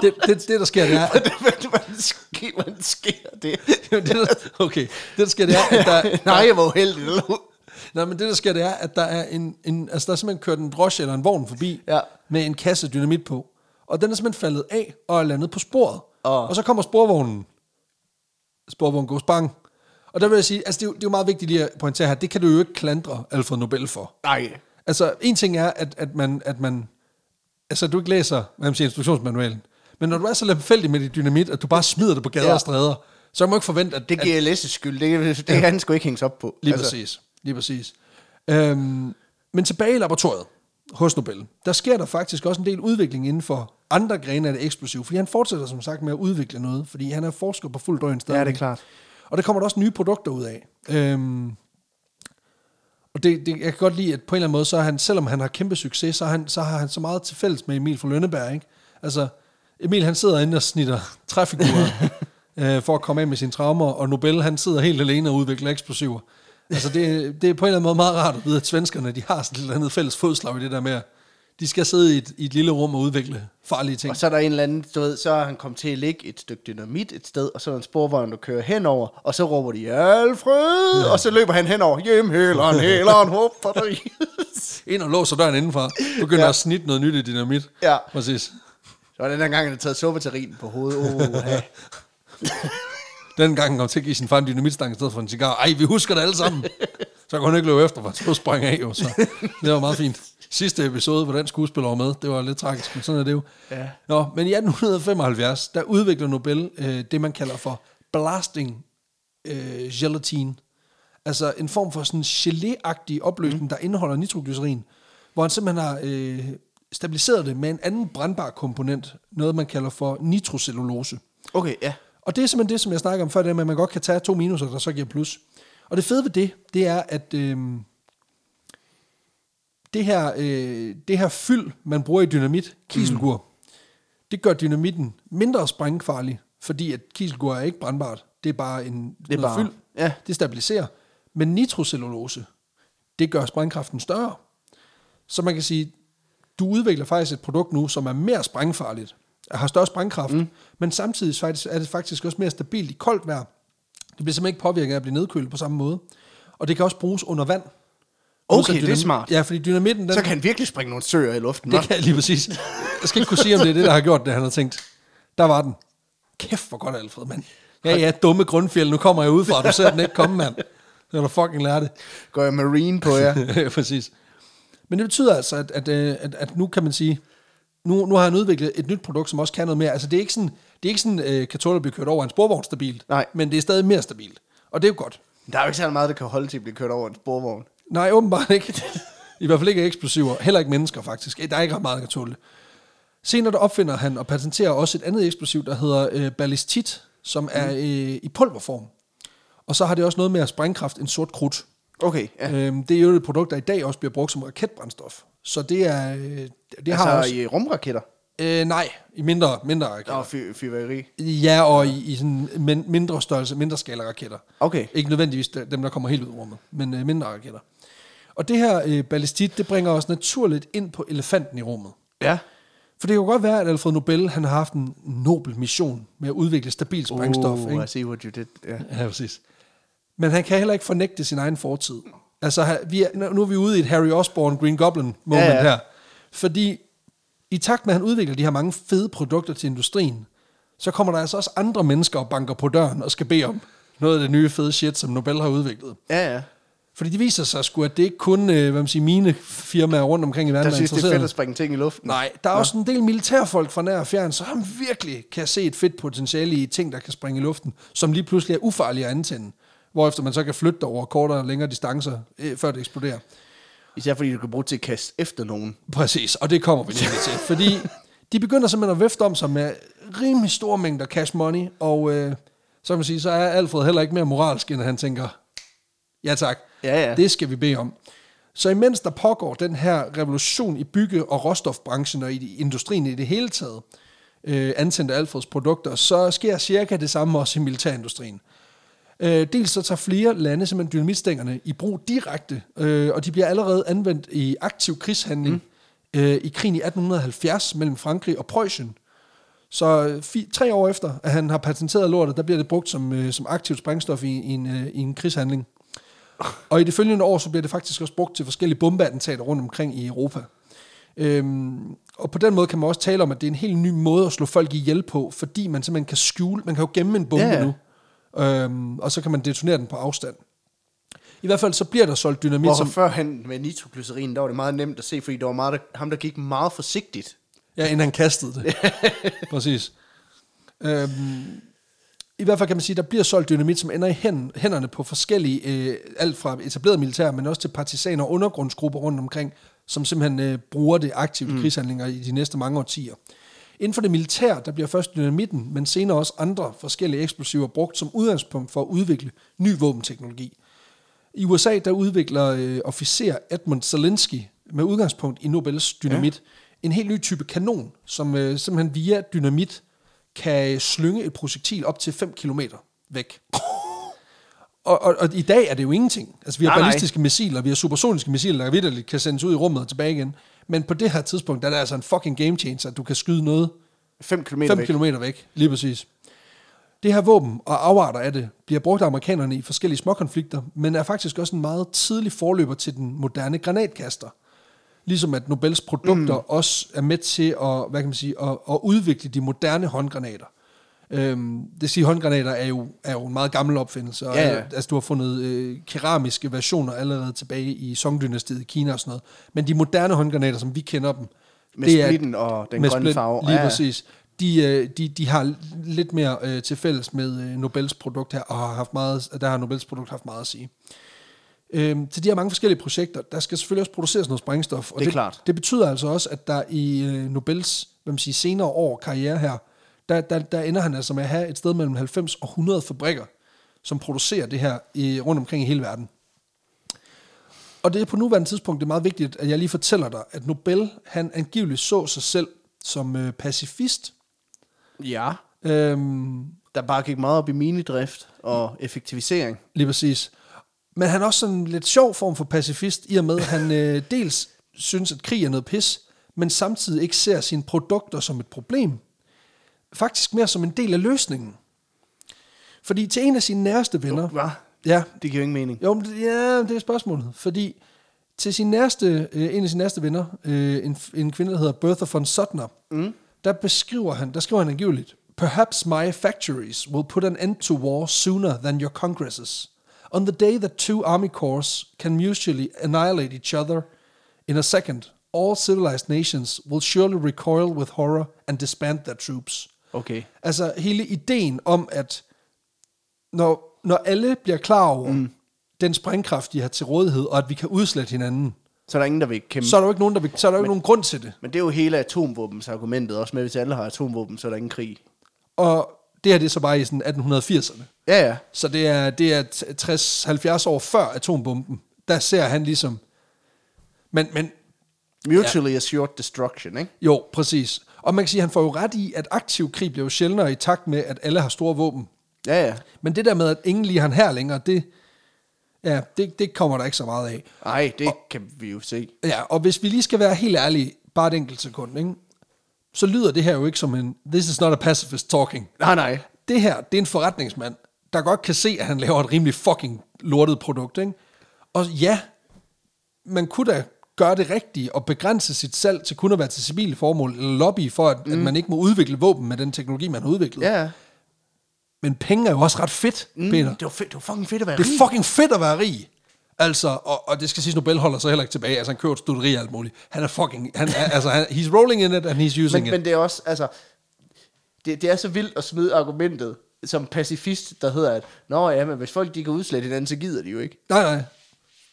det, det, det der sker, det er, at Hvordan sker, hvordan sker det? Det, der, okay, det der sker, det er, at der, Nej, jeg var uheldig. nej, men det der sker, det er, at der er en, en altså der er simpelthen kørt en drosje eller en vogn forbi Ja. med en kasse dynamit på. Og den er simpelthen faldet af og er landet på sporet. Åh. Og så kommer sporvognen. Sporvognen går spang. Og der vil jeg sige, altså det er, jo, det er jo meget vigtigt lige at pointere her, det kan du jo ikke klandre Alfred Nobel for. Nej. Altså, en ting er, at, at, man, at man... Altså, du ikke læser, hvad man siger, instruktionsmanualen. Men når du er så lemfældig med dit dynamit, at du bare smider det på gader Ja. og stræder, så kan man ikke forvente, at... Det giver LS' skyld. Det, det kan han sgu ikke hænges op på. Lige altså. præcis. Lige præcis. Øhm, men tilbage i laboratoriet hos Nobel, der sker der faktisk også en del udvikling inden for andre grene af det eksplosive, fordi han fortsætter som sagt med at udvikle noget, fordi han er forsker på fuld drøn stadig. Ja, det er klart. Og der kommer der også nye produkter ud af. Øhm, og det, det, jeg kan godt lide, at på en eller anden måde, så er han, selvom han har kæmpe succes, så, han, så har han så meget til fælles med Emil fra Lønneberg, ikke? Altså, Emil han sidder inde og snitter træfigurer øh, for at komme af med sine traumer, og Nobel han sidder helt alene og udvikler eksplosiver. Altså, det, det er på en eller anden måde meget rart at vide, at svenskerne, de har sådan et eller andet fælles fodslag i det der med, at de skal sidde i et, i et lille rum og udvikle farlige ting. Og så er der en eller anden, du ved, så er han kommet til at ligge et stykke dynamit et sted, og så er der en sporvogn, der kører henover, og så råber de, Alfred! Ja. Og så løber han henover, hjem, hæleren, hæleren, hopper der i. Ind og låser døren indenfor, begynder ja. At snitte noget nyt i dynamit. Ja. Præcis. Så var den der gang, han havde taget suppeterrinen på hovedet. Oh. Den gang han kom til at give sin far en dynamitstang i stedet for en cigar. Ej, vi husker det alle sammen. Så kunne han ikke løbe efter, for han sprang af jo. Så det var meget fint. Sidste episode, hvor den skuespiller var med, det var lidt tragisk, men sådan er det jo. Ja. Nå, men i 1875, der udvikler Nobel øh, det, man kalder for blasting øh, gelatine. Altså en form for sådan gelé-agtig opløsning, mm. der indeholder nitroglycerin, hvor han simpelthen har øh, stabiliseret det med en anden brandbar komponent, noget man kalder for nitrocellulose. Okay, ja. Og det er simpelthen det, som jeg snakker om før, det er, at man godt kan tage to minuser, der så giver plus. Og det fede ved det, det er, at øh, det, her, øh, det her fyld, man bruger i dynamit, kiselgur, mm. det gør dynamitten mindre sprængfarlig, fordi at kiselgur er ikke brandbart. Det er bare en Det er bare- fyld. ja. Det stabiliserer. Men nitrocellulose, det gør sprængkraften større. Så man kan sige, du udvikler faktisk et produkt nu, som er mere sprængfarligt, har større sprængkraft, mm. men samtidig faktisk, er det faktisk også mere stabilt i koldt vejr. Det bliver simpelthen ikke påvirket af at blive nedkølet på samme måde. Og det kan også bruges under vand. Okay, det er smart. Ja, fordi dynamitten, den, Så kan han virkelig springe nogle søer i luften. det hva'? kan jeg lige præcis. Jeg skal ikke kunne sige, om det er det, der har gjort det. Han har tænkt, der var den. Kæft, hvor godt, Alfred, mand. Ja, ja, dumme grundfjeld. Nu kommer jeg ud fra, du ser den ikke komme, mand. Så er du fucking lært det. Går jeg marine på jer? ja, præcis. Men det betyder altså, at, at, øh, at, at nu kan man sige, nu, nu har han udviklet et nyt produkt, som også kan noget mere. Altså det er ikke sådan, det er ikke sådan øh, kan tåle at blive kørt over en sporvogn stabilt, Nej. men det er stadig mere stabilt. Og det er jo godt. Der er jo ikke særlig meget, der kan holde til at blive kørt over en sporvogn. Nej, åbenbart ikke. I hvert fald ikke eksplosiver. Heller ikke mennesker, faktisk. Der er ikke ret meget, der kan tåle det. Senere der opfinder han og patenterer også et andet eksplosiv, der hedder øh, ballistit, som er øh, i pulverform. Og så har det også noget med at sprængkraft en sort krudt. Okay, ja. Øhm, det er jo et produkt, der i dag også bliver brugt som raketbrændstof. Så det er... øh, Det har altså også... i rumraketter Øh, nej, i mindre, mindre raketter. og fyr, fyrværkeri. Ja, og i, i sådan min, mindre størrelse, mindre skala raketter. Okay. Ikke nødvendigvis de- dem, der kommer helt ud i rummet, men øh, mindre raketter. Og det her øh, ballistit, det bringer os naturligt ind på elefanten i rummet. Ja. For det kan jo godt være, at Alfred Nobel han har haft en nobel mission med at udvikle stabil sprængstof. Oh, ikke? I see what you did. Ja. Ja, præcis. Men han kan heller ikke fornægte sin egen fortid. Altså, vi er, nu er vi ude i et Harry Osborn Green Goblin moment ja. ja. her. Fordi i takt med, at han udvikler de her mange fede produkter til industrien, så kommer der altså også andre mennesker og banker på døren og skal bede om noget af det nye fede shit, som Nobel har udviklet. Ja, ja. Fordi det viser sig sgu, at det ikke kun øh, hvad man siger, mine firmaer rundt omkring i verden, Der er synes, det er fedt at springe ting i luften. Nej, der er Nå. også en del militærfolk fra nær og fjern, som virkelig kan se et fedt potentiale i ting, der kan springe i luften, som lige pludselig er ufarlige at antænde. Hvorefter man så kan flytte over kortere og længere distancer, øh, før det eksploderer. Især fordi du kan bruge til at kaste efter nogen. Præcis, og det kommer vi lige til. Fordi de begynder simpelthen at vifte om sig med rimelig store mængder cash money, og øh, så kan man sige, så er Alfred heller ikke mere moralsk, end han tænker, ja tak, Ja, ja. det skal vi bede om. Så imens der pågår den her revolution i bygge- og råstofbranchen og i industrien i det hele taget, øh, antændte Alfreds produkter, så sker cirka det samme også i militærindustrien. Øh, dels så tager flere lande simpelthen dynamitstængerne i brug direkte, øh, og de bliver allerede anvendt i aktiv krigshandling mm. øh, i krigen i 1870 mellem Frankrig og Preussen. Så øh, fi, tre år efter, at han har patenteret lortet, der bliver det brugt som, øh, som aktivt sprængstof i, i, en, øh, i en krigshandling. Og i det følgende år, så bliver det faktisk også brugt til forskellige bombeattentater rundt omkring i Europa. Øhm, og på den måde kan man også tale om, at det er en helt ny måde at slå folk ihjel på, fordi man simpelthen kan skjule, man kan jo gemme en bombe Ja, ja. nu, øhm, og så kan man detonere den på afstand. I hvert fald så bliver der solgt dynamit, Hvor som, førhen med nitroglycerin, der var det meget nemt at se, fordi der var meget, ham, der gik meget forsigtigt. Ja, inden han kastede det. Præcis. Øhm, I hvert fald kan man sige, at der bliver solgt dynamit, som ender i hænd, hænderne på forskellige, øh, alt fra etableret militær, men også til partisaner og undergrundsgrupper rundt omkring, som simpelthen øh, bruger det aktivt i krigshandlinger i de næste mange årtier. Inden for det militær, der bliver først dynamitten, men senere også andre forskellige eksplosiver brugt som udgangspunkt for at udvikle ny våbenteknologi. I USA, der udvikler øh, officer Edmund Zelensky med udgangspunkt i Nobels dynamit ja. en helt ny type kanon, som øh, simpelthen via dynamit kan slynge et projektil op til 5 km væk. Og, og, og i dag er det jo ingenting. Altså, vi har Nej, nej. ballistiske missiler, vi har supersoniske missiler, der vidderligt kan sendes ud i rummet og tilbage igen. Men på det her tidspunkt, der er det altså en fucking game changer, at du kan skyde noget 5 km 5 væk. km væk, lige præcis. Det her våben og afarter af det bliver brugt af amerikanerne i forskellige småkonflikter, men er faktisk også en meget tidlig forløber til den moderne granatkaster. Ligesom at Nobels produkter mm. også er med til at, hvad kan man sige, at, at udvikle de moderne håndgranater. Øhm, det siger, håndgranater er jo, er jo en meget gammel opfindelse. Og, Ja, ja. Altså, du har fundet øh, keramiske versioner allerede tilbage i Song-dynastiet i Kina og sådan noget. Men de moderne håndgranater, som vi kender dem, Med splitten og den grønne split, farve. Lige Ja, præcis. De, øh, de, de har lidt mere øh, til fælles med øh, Nobels produkt her, og har haft meget, der har Nobels produkt haft meget at sige. Øhm, til de her mange forskellige projekter, der skal selvfølgelig også produceres noget sprængstof. Og Det er klart. Det betyder altså også, at der i øh, Nobels hvad man siger, senere år karriere her, der, der, der ender han altså med at have et sted mellem 90 og 100 fabrikker, som producerer det her i, rundt omkring i hele verden. Og det er på nuværende tidspunkt det er meget vigtigt, at jeg lige fortæller dig, at Nobel, han angiveligt så sig selv som øh, pacifist. Ja. Øhm, Der bare gik meget op i minedrift og effektivisering. lige præcis. Men han er også sådan en lidt sjov form for pacifist, i og med, at han øh, dels synes, at krig er noget pis, men samtidig ikke ser sine produkter som et problem. Faktisk mere som en del af løsningen. Fordi til en af sine næreste venner... Hvad? Ja, Det giver jo ingen mening. Jo, men det- ja, det er spørgsmålet. Fordi til sin næreste, øh, en af sine næreste venner, øh, en, en kvinde, der hedder Bertha von Suttner, mm. der beskriver han, der skriver han angiveligt, Perhaps my factories will put an end to war sooner than your congresses. On the day that two army corps can mutually annihilate each other in a second, all civilized nations will surely recoil with horror and disband their troops. Okay. Altså hele ideen om, at når, når alle bliver klar over mm. den sprængkraft, de har til rådighed, og at vi kan udslette hinanden, Så er der ingen, der vil kæmpe. så er der jo ikke nogen, der vil, så er der jo ikke nogen grund til det. Men det er jo hele atomvåbens argumentet, også med, hvis alle har atomvåben, så er der ingen krig. Og Det her det er så bare i sådan 1880'erne. Ja, ja. Så det er, det er 60-70 år før atombomben. Der ser han ligesom... Men, men Mutually ja. assured destruction, ikke? jo, præcis. Og man kan sige, at han får jo ret i, at aktiv krig bliver jo sjældnere i takt med, at alle har store våben. Ja, ja. Men det der med, at ingen lige har en her længere, det, ja, det, det kommer der ikke så meget af. Nej, det kan vi jo se. Ja, og hvis vi lige skal være helt ærlige, bare et enkelt sekund, ikke? så lyder det her jo ikke som en, this is not a pacifist talking. Nej, nej. Det her, det er en forretningsmand, der godt kan se, at han laver et rimelig fucking lortet produkt. Ikke? Og ja, man kunne da gøre det rigtige og begrænse sit salg til kun at være til civile formål, eller lobby for, at, mm. at man ikke må udvikle våben med den teknologi, man har udviklet. Ja. Men penge er jo også ret fedt, mm, Peter. Det var, fedt, det var fucking fedt at være Det rig. er fucking fedt at være rig. Altså, og, og det skal siges, Nobel holder sig heller ikke tilbage. Altså, han køber et studeri og alt muligt. Han er fucking... Han er, altså, han, he's rolling in it, and he's using men, it. men det er også, altså, det, det er så vildt at smide argumentet som pacifist, der hedder, at Nå ja, men hvis folk de kan udslette hinanden, så gider de jo ikke. Nej, nej.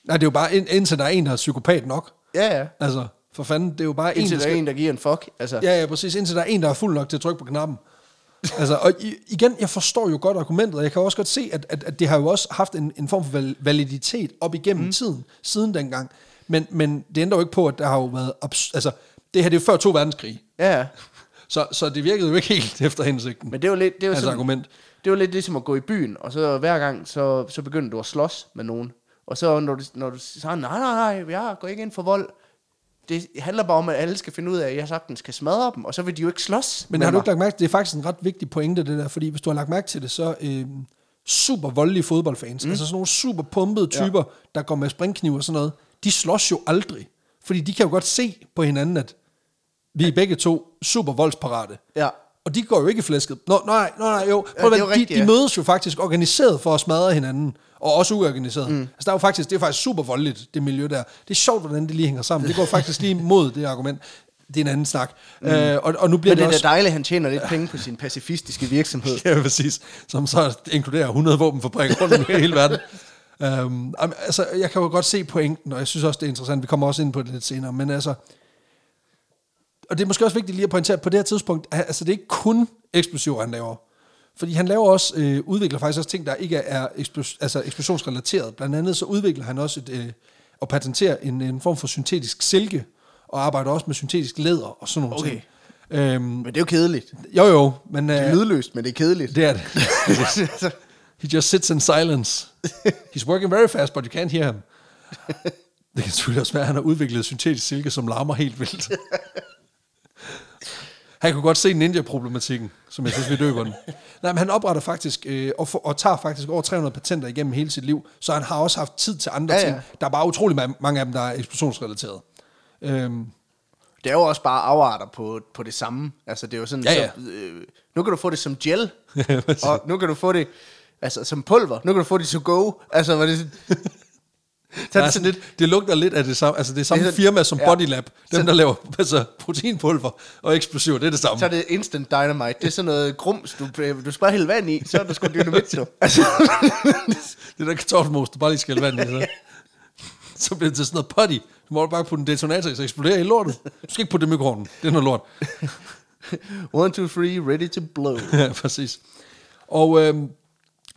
Nej, det er jo bare, ind, indtil der er en, der er psykopat nok. Ja, ja. Altså, for fanden, det er jo bare en, Indtil der der er skal... en, der giver en fuck. Altså, Ja, ja, præcis. Indtil der er en, der er fuld nok til at trykke på knappen. altså, og igen, jeg forstår jo godt argumentet, og jeg kan også godt se, at, at, at det har jo også haft en, en form for val- validitet op igennem mm. tiden, siden dengang. Men, men det ændrer jo ikke på, at der har jo været... Abs- altså, det her det er jo før to verdenskrige. ja, ja. Så, så det virkede jo ikke helt efter hensigten. Men det er jo lidt, det er jo Hans sådan, argument. Det er jo lidt ligesom at gå i byen, og så hver gang, så, så begynder du at slås med nogen. Og så når du, når du siger, nej, nej, nej, jeg går ikke ind for vold. Det handler bare om, at alle skal finde ud af, at jeg sagtens kan smadre dem, og så vil de jo ikke slås Men har du ikke lagt mærke til, det er faktisk en ret vigtig pointe, det der, fordi hvis du har lagt mærke til det, så øh, super voldelige fodboldfans, mm. altså sådan nogle super pumpede typer, ja. der går med springkniv og sådan noget, de slås jo aldrig. Fordi de kan jo godt se på hinanden, at vi er begge to super voldsparate. Ja. Og de går jo ikke i flæsket. Nå, nej, nej, nej, jo. Prøv det jo vente, de, rigtigt, de ja. mødes jo faktisk organiseret for at smadre hinanden, og også uorganiseret. Mm. Altså, der er jo faktisk, det er faktisk super voldeligt, det miljø der. Det er sjovt, hvordan det lige hænger sammen. Det går faktisk lige mod det argument. Det er en anden snak. Mm. Øh, og, og nu bliver Men det er også... dejligt, at han tjener lidt penge på sin pacifistiske virksomhed. Ja, præcis. Som så inkluderer 100 våbenfabrikker rundt i hele verden. Um, altså, jeg kan jo godt se pointen, og jeg synes også, det er interessant. Vi kommer også ind på det lidt senere. Men altså, og det er måske også vigtigt lige at pointere, at på det her tidspunkt, altså det er ikke kun eksplosiver, han laver. Fordi han laver også, øh, udvikler faktisk også ting, der ikke er eksplos, altså eksplosionsrelateret. Blandt andet så udvikler han også et, øh, og patenterer en, en form for syntetisk silke, og arbejder også med syntetisk læder og sådan nogle Okay. ting. Øhm, Men det er jo kedeligt. jo jo, men... Det er Øh, lydløst, men det er kedeligt. det er det. He just sits in silence. He's working very fast, but you can't hear him. Det kan selvfølgelig også være, at han har udviklet syntetisk silke, som larmer helt vildt. Han kunne godt se ninja-problematikken, som jeg synes, vi døber den. Nej, men han opretter faktisk, øh, og, for, og tager faktisk over 300 patenter igennem hele sit liv, så han har også haft tid til andre Ja, ja, ja. ting. Der er bare utrolig ma- mange af dem, der er eksplosionsrelateret. Øhm, Det er jo også bare afarter på, på det samme. Altså, det er jo sådan, Ja, ja. Så, øh, nu kan du få det som gel, og nu kan du få det altså, som pulver. Nu kan du få det to go. Altså, hvad det der er sådan lidt, det lugter lidt af det samme, altså det er samme Det er firma som ja. Bodylab, dem der laver altså, proteinpulver og eksplosiver, det er det samme. Så er det instant dynamite. Det er sådan noget grums, du, du skal bare hælde vand i, så er der sgu dynamit nu. Altså, Det der kartoffelmos, du bare lige skal hælde vand i, så. så bliver det til sådan noget potty. Du må bare putte en detonator i, så eksploderer hele lortet. Du skal ikke putte det i mikroovnen. Det er noget lort. one, two, three, ready to blow. ja, præcis. Og øh,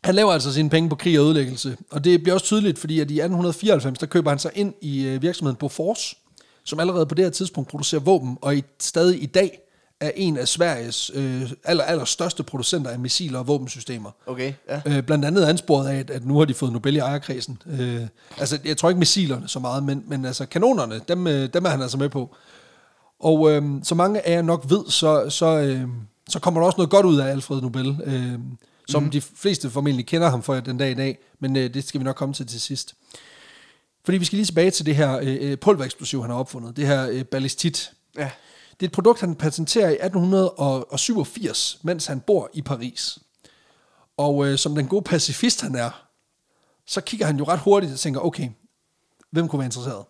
han laver altså sine penge på krig og ødelæggelse. Og det bliver også tydeligt, fordi at i 1894, der køber han sig ind i øh, virksomheden Bofors, som allerede på det her tidspunkt producerer våben, og i, stadig i dag er en af Sveriges øh, aller, aller største producenter af missiler og våbensystemer. Okay, ja. Øh, blandt andet ansporet af, at, at nu har de fået Nobel i ejerkredsen. Øh, altså, jeg tror ikke missilerne så meget, men, men altså kanonerne, dem, øh, dem er han altså med på. Og øh, så mange af jer nok ved, så, så, øh, så kommer der også noget godt ud af Alfred Nobel, øh, som mm. de fleste formentlig kender ham for den dag i dag, men øh, det skal vi nok komme til til sidst. Fordi vi skal lige tilbage til det her øh, pulvereksplosiv, han har opfundet, det her øh, ballistit. ja. Det er et produkt, han patenterer i 1887, mens han bor i Paris. Og øh, som den gode pacifist han er, så kigger han jo ret hurtigt og tænker, okay, hvem kunne være interesseret?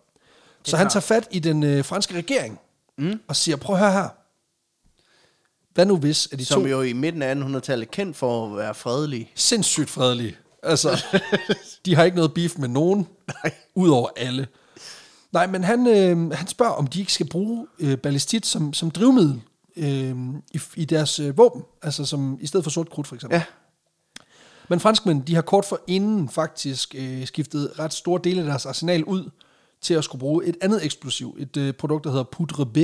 Så han tager fat i den øh, franske regering mm. og siger, prøv at høre her. Hvad nu hvis, at de Som to jo i midten af 1800-tallet er kendt for at være fredelige. sindssygt fredelige. Altså, de har ikke noget beef med nogen, udover alle. Nej, men han, øh, han spørger, om de ikke skal bruge øh, ballistit som, som drivmiddel øh, i, i deres øh, våben, altså som i stedet for sort krudt for eksempel. Ja. Men franskmænd, de har kort for inden faktisk øh, skiftet ret store dele af deres arsenal ud til at skulle bruge et andet eksplosiv, et øh, produkt, der hedder poudre B,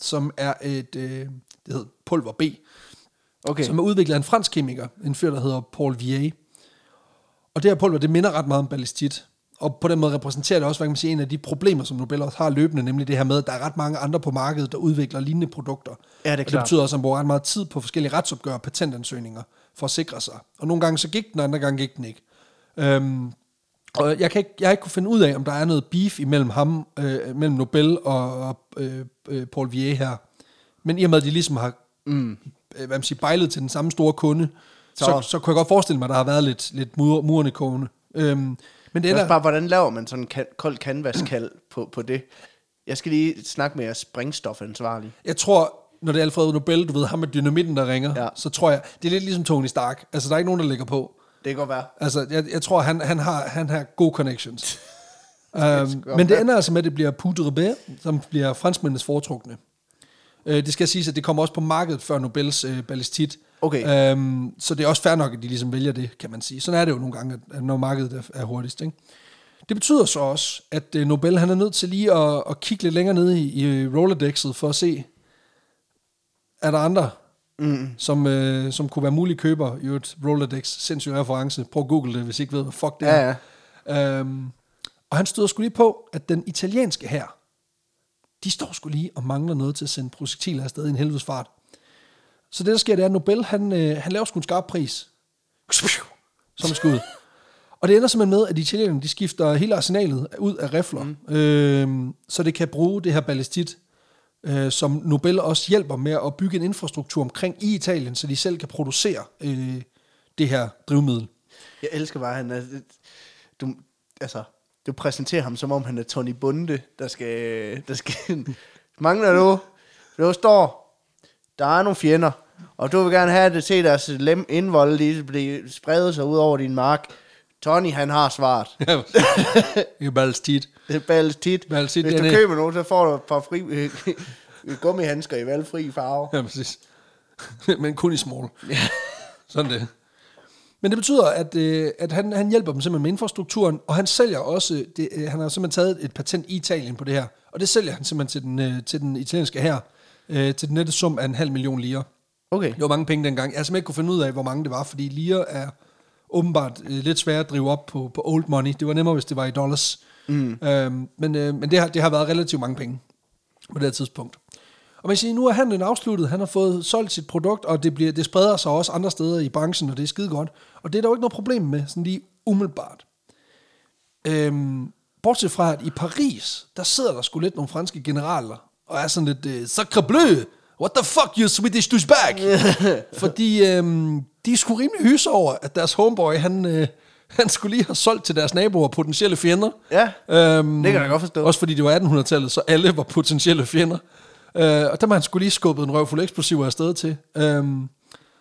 som er et, øh, det hedder pulver B, Okay. som er udviklet af en fransk kemiker, en fyr, der hedder Paul Vier. Og det her pulver, det minder ret meget om ballistit. Og på den måde repræsenterer det også, hvad kan man sige, en af de problemer, som Nobel også har løbende, nemlig det her med, at der er ret mange andre på markedet, der udvikler lignende produkter. Ja, det er og det betyder også, at man bruger ret meget tid på forskellige retsopgør og patentansøgninger for at sikre sig. Og nogle gange så gik den, og andre gange gik den ikke. Øhm, og jeg, kan ikke, jeg har ikke kunne finde ud af, om der er noget beef imellem ham, øh, mellem Nobel og, og øh, øh, Paul Vier her. Men i og med, at de ligesom har mm. øh, hvad man siger, bejlet til den samme store kunde, så, Så- så, kunne jeg godt forestille mig, at der har været lidt, lidt mur, murende kogende. Øhm, men det er også bare, hvordan laver man sådan en kan- kold canvas-kald på, på det? Jeg skal lige snakke med jeres springstofansvarlig. jeg tror, når det er Alfred Nobel, du ved, ham med dynamitten, der ringer, Ja. så tror jeg, det er lidt ligesom Tony Stark. Altså, der er ikke nogen, der lægger på. Det kan godt være. Altså, jeg, jeg tror, han, han, har, han har gode connections. um, men det ender altså med, at det bliver poudre som bliver franskmændenes foretrukne. Uh, det skal siges, at det kommer også på markedet før Nobels uh, ballistit. Okay. Um, så det er også fair nok, at de ligesom vælger det, kan man sige. Sådan er det jo nogle gange, at, når markedet er, er hurtigst. Ikke? Det betyder så også, at uh, Nobel han er nødt til lige at, at kigge lidt længere ned i, i Rolodexet for at se, er der andre, mm. som, øh, som kunne være mulige køber i et Rolodex, sindssyg reference. Prøv at google det, hvis I ikke ved, hvad fuck det Ja, er. Ja. Øhm, og han støder skulle lige på, at den italienske her, de står skulle lige og mangler noget til at sende projektiler afsted i en helvedes fart. Så det, der sker, det er, at Nobel, han, øh, han laver sgu en skarp pris. Som skud. Og det ender simpelthen med, at italienerne, de skifter hele arsenalet ud af rifler, mm. øh, så det kan bruge det her ballistit, øh, som Nobel også hjælper med at bygge en infrastruktur omkring i Italien, så de selv kan producere øh, det her drivmiddel. Jeg elsker bare, han er... Du, altså, du præsenterer ham, som om han er Tony Bunde, der skal... Der skal mangler du? Du står... Der er nogle fjender, og du vil gerne have det til deres lem indvold lige blive spredt sig ud over din mark. Tony, han har svaret. det er ballistit. Det er ballistit. Ballistit, Hvis du er- køber nogen, så får du et par fri, øh, gummihandsker i valgfri farve. Ja, præcis. Men kun i small. Sådan det. Men det betyder, at, øh, at han, han hjælper dem simpelthen med infrastrukturen, og han sælger også, det, øh, han har simpelthen taget et patent i Italien på det her, og det sælger han simpelthen til den, øh, til den italienske her, øh, til den nette sum af en halv million lire. Okay. Det var mange penge dengang. Jeg har simpelthen ikke kunne finde ud af, hvor mange det var, fordi lire er åbenbart øh, lidt svært at drive op på, på old money. Det var nemmere, hvis det var i dollars. Mm. Øhm, men øh, men det, har, det har været relativt mange penge på det her tidspunkt. Og man kan sige, nu er handlen afsluttet. Han har fået solgt sit produkt, og det, bliver, det spreder sig også andre steder i branchen, og det er skide godt. Og det er der jo ikke noget problem med, sådan lige umiddelbart. Øhm, bortset fra, at i Paris, der sidder der sgu lidt nogle franske generaler, og er sådan lidt, øh, sacre bleu, what the fuck, you Swedish douchebag? Fordi øhm, de er sgu rimelig hyse over, at deres homeboy, han, øh, han skulle lige have solgt til deres naboer potentielle fjender. Ja, Øhm, det kan jeg godt forstå. Også fordi det var 1800-tallet, så alle var potentielle fjender. Øh, og der må han skulle lige skubbet en røvfuld eksplosiver afsted til. Øhm,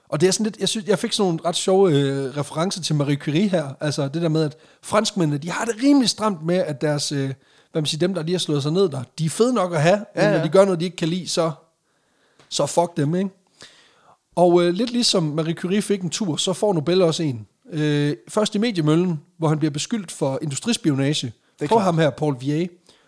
og det er sådan lidt, jeg, synes, jeg fik sådan nogle ret sjove øh, referencer til Marie Curie her. Altså det der med, at franskmændene, de har det rimelig stramt med, at deres, øh, hvad man siger, dem der lige har slået sig ned der, de er fede nok at have, ja, Ja, men når ja. de gør noget, de ikke kan lide, så, så fuck dem, ikke? Og øh, lidt ligesom Marie Curie fik en tur, så får Nobel også en. Øh, først i mediemøllen, hvor han bliver beskyldt for industrispionage Det er på klart. ham her, Paul Vier,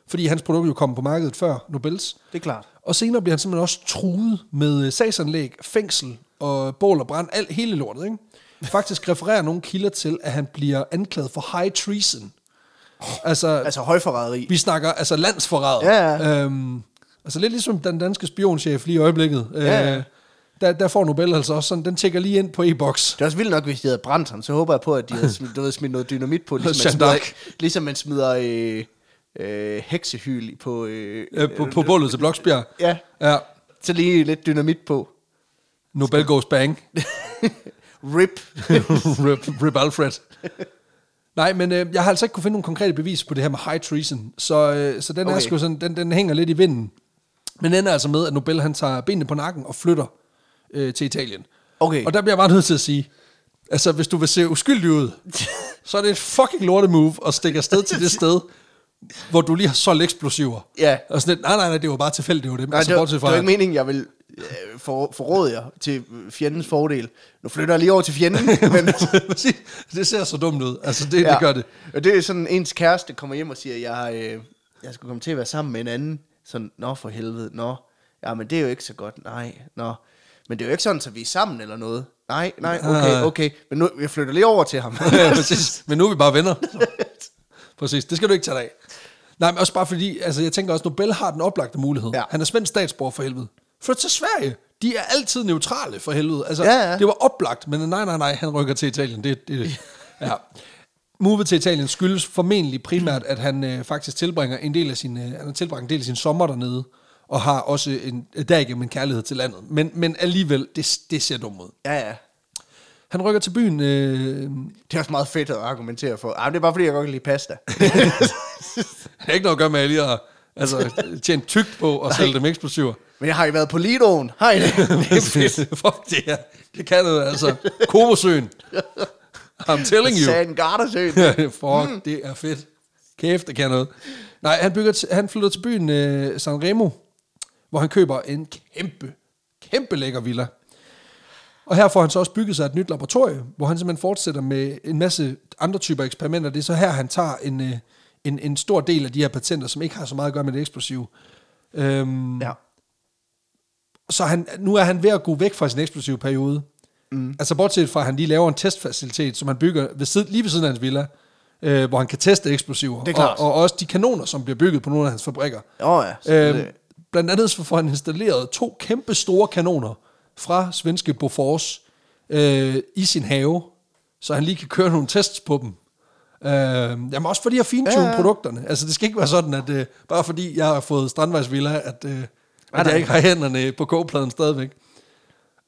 fordi hans produkt jo kom på markedet før Nobels. det er klart. Og senere bliver han simpelthen også truet med øh, sagsanlæg, fængsel og bål og brand, alt, hele lortet. Ikke? Faktisk refererer nogle kilder til, at han bliver anklaget for high treason. Altså, Altså højforræderi. vi snakker altså landsforræder. Ja, ja. Øhm, altså lidt ligesom den danske spionchef lige i øjeblikket. Ja, ja. Øh, der, der får Nobel altså også sådan, den tjekker lige ind på e-boks. Det er også vildt nok, hvis de havde brændt ham. Så håber jeg på, at de havde smidt, du ved, smidt noget dynamit på. Ligesom man smider, ligesom man smider øh, øh, heksehyl på... Øh, Øh, på, på bålet til Bloksbjerg. Ja, Ja. så lige lidt dynamit på. Nobel goes bang. Rip. rip, rip Alfred. Nej, men øh, jeg har altså ikke kunne finde nogle konkrete bevis på det her med high treason, så, øh, så den, okay. er sgu sådan, den, den hænger lidt i vinden. Men den er altså med, at Nobel han tager benene på nakken og flytter øh, til Italien. Okay. Og der bliver jeg bare nødt til at sige, altså hvis du vil se uskyldig ud, så er det et fucking lorte move at stikke afsted til det sted, hvor du lige har solgt eksplosiver. Ja. Og sådan lidt, nej, nej, nej, det var bare tilfældigt, det var det. Nej, altså, det, var, det var ikke meningen, jeg vil øh, for, forråde jer til fjendens fordel. Nu flytter jeg lige over til fjenden, men det ser så dumt ud. Altså, det, ja. det gør det. Og det er sådan, ens kæreste kommer hjem og siger, jeg, øh, jeg skal komme til at være sammen med en anden. Sådan, nå for helvede, nå. Ja, men det er jo ikke så godt, nej, nå. Men det er jo ikke sådan, at vi er sammen eller noget. Nej, nej, okay, okay. Men nu, jeg flytter lige over til ham. ja, præcis. Men nu er vi bare venner. præcis, det skal du ikke tage dig af. Nej, men også bare fordi, altså jeg tænker også, Nobel har den oplagte mulighed. Ja. Han er svensk statsborger for helvede. Flyt til Sverige. De er altid neutrale for helvede. Altså, Ja, ja. det var oplagt, men nej, nej, nej, han rykker til Italien. Det, det, ja. Move til Italien skyldes formentlig primært, at han øh, faktisk tilbringer en del af sin, øh, han har tilbragt en del af sin sommer dernede, og har også en, derigennem en kærlighed til landet. Men, men alligevel, det, det ser dumt ud. ja, ja. Han rykker til byen, øh, Det er også meget fedt at argumentere for. Ah, det er bare fordi, jeg godt kan lide pasta. det har ikke noget at gøre med, at jeg lige har altså, tjent tygt på at sælge dem eksplosiver. Men jeg har jo været på Lidoen. Har I det? det. Fuck det her. Det kan noget, altså. Komosøen. I'm telling you. Sagen Gardasøen. Fuck, mm. det er fedt. Kæft, det kan noget. Nej, han, bygger til, han flytter til byen øh, San Remo, hvor han køber en kæmpe, kæmpe lækker villa. Og her får han så også bygget sig et nyt laboratorium, hvor han simpelthen fortsætter med en masse andre typer eksperimenter. Det er så her, han tager en, øh, en, en stor del af de her patenter, som ikke har så meget at gøre med det eksplosive. Øhm, Ja. så han, nu er han ved at gå væk fra sin eksplosive periode. Mm. Altså bortset fra, at han lige laver en testfacilitet, som han bygger ved lige ved siden af hans villa, øh, hvor han kan teste eksplosiver. Det er klart. Og, og også de kanoner, som bliver bygget på nogle af hans fabrikker. Oh, ja. Så Øhm, det- blandt andet så får han installeret to kæmpe store kanoner fra svenske Bofors øh, i sin have, så han lige kan køre nogle tests på dem. Øh, jamen også fordi jeg fintune Ja, ja, ja. ja. produkterne. Altså det skal ikke være sådan, at øh, bare fordi jeg har fået strandvejsvilla, at, øh, at jeg ikke har hænderne på kogepladen stadigvæk.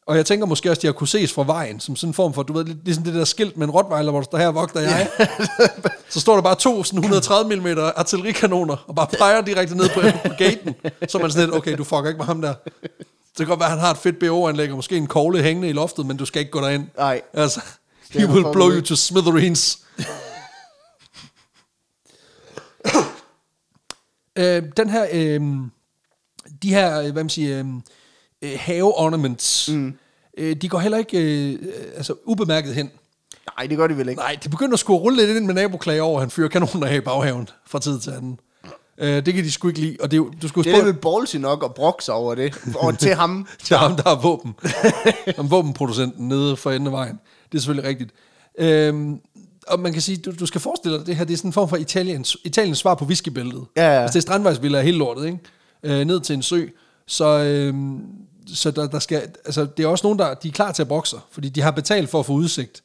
Og jeg tænker måske også, at de har kunne ses fra vejen, som sådan en form for, du ved, ligesom det der skilt med en rottweiler, hvor der står her, vogter jeg. så står der bare to sådan 130 mm artillerikanoner, og bare peger direkte ned på, på gaten. Så er man sådan lidt, okay, du fucker ikke med ham der. Det kan godt være, at han har et fedt BO-anlæg, og måske en kogle hængende i loftet, men du skal ikke gå derind. Nej. Altså, he will blow you to smithereens. Øh, den her, øh, de her, øh, hvad man siger, øh, øh, have ornaments, mm. øh, de går heller ikke øh, øh, altså, ubemærket hen. Nej, det gør de vel ikke. Nej, de begynder at skulle rulle lidt ind med naboklager over, at han fyrer kanoner af i baghaven fra tid til anden. Øh, det kan de sgu ikke lide, og det, du skulle Det er vel ballsy nok at brokke sig over det. Og til ham. til ham, der har våben. Ham våbenproducenten nede for enden af vejen. Det er selvfølgelig rigtigt. Øhm, og man kan sige, du, du skal forestille dig, det her det er sådan en form for Italiens, Italiens svar på whiskybæltet. Ja, ja. Altså, det er strandvejsvilla er helt lortet, ikke? Øh, ned til en sø. Så, øhm, så der, der skal, altså, det er også nogen, der de er klar til at bokse, fordi de har betalt for at få udsigt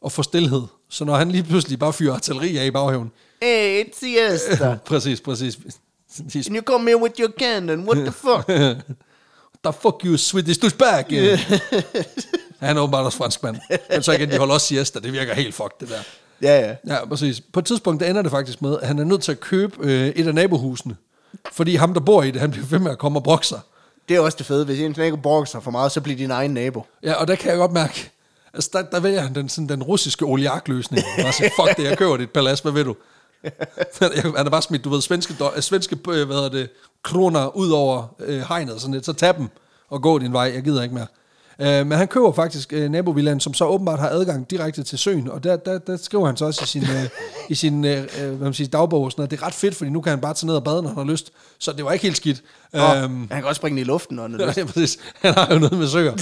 og få stillhed. Så når han lige pludselig bare fyrer artilleri af i baghaven. Hey, it's siesta. præcis, præcis. And you come here with your cannon. What the fuck? The fuck you, Swedish douchebag. Yeah. Han er åbenbart også franskmand. Men så igen, de holder også siesta. Det virker helt fucked, det der. ja, ja. Ja, præcis. På et tidspunkt, der ender det faktisk med, at han er nødt til at købe øh, et af nabohusene. Fordi ham, der bor i det, han bliver ved med at komme og brokke sig. Det er også det fede. Hvis en nabo brokker sig for meget, så bliver din egen nabo. Ja, og der kan jeg godt mærke, altså der, der vælger han den, sådan, den russiske oligarkløsning. Bare sige, fuck det, jeg køber dit palads, hvad ved du? han er bare smidt, du ved, svenske, øh, svenske øh, hvad hedder det, kroner ud over øh, hegnet, sådan lidt, så tag dem og gå din vej, jeg gider ikke mere. Øh, men han køber faktisk øh, nabovillaen, som så åbenbart har adgang direkte til søen, og der, der, der skriver han så også i sin, øh, i sin øh, øh, hvad man siger, dagbog, og sådan noget, det er ret fedt, fordi nu kan han bare tage ned og bade, når han har lyst. Så det var ikke helt skidt. Og Øhm, han kan også springe den i luften. Når han er Ja, ja, præcis. Han har jo noget med søer.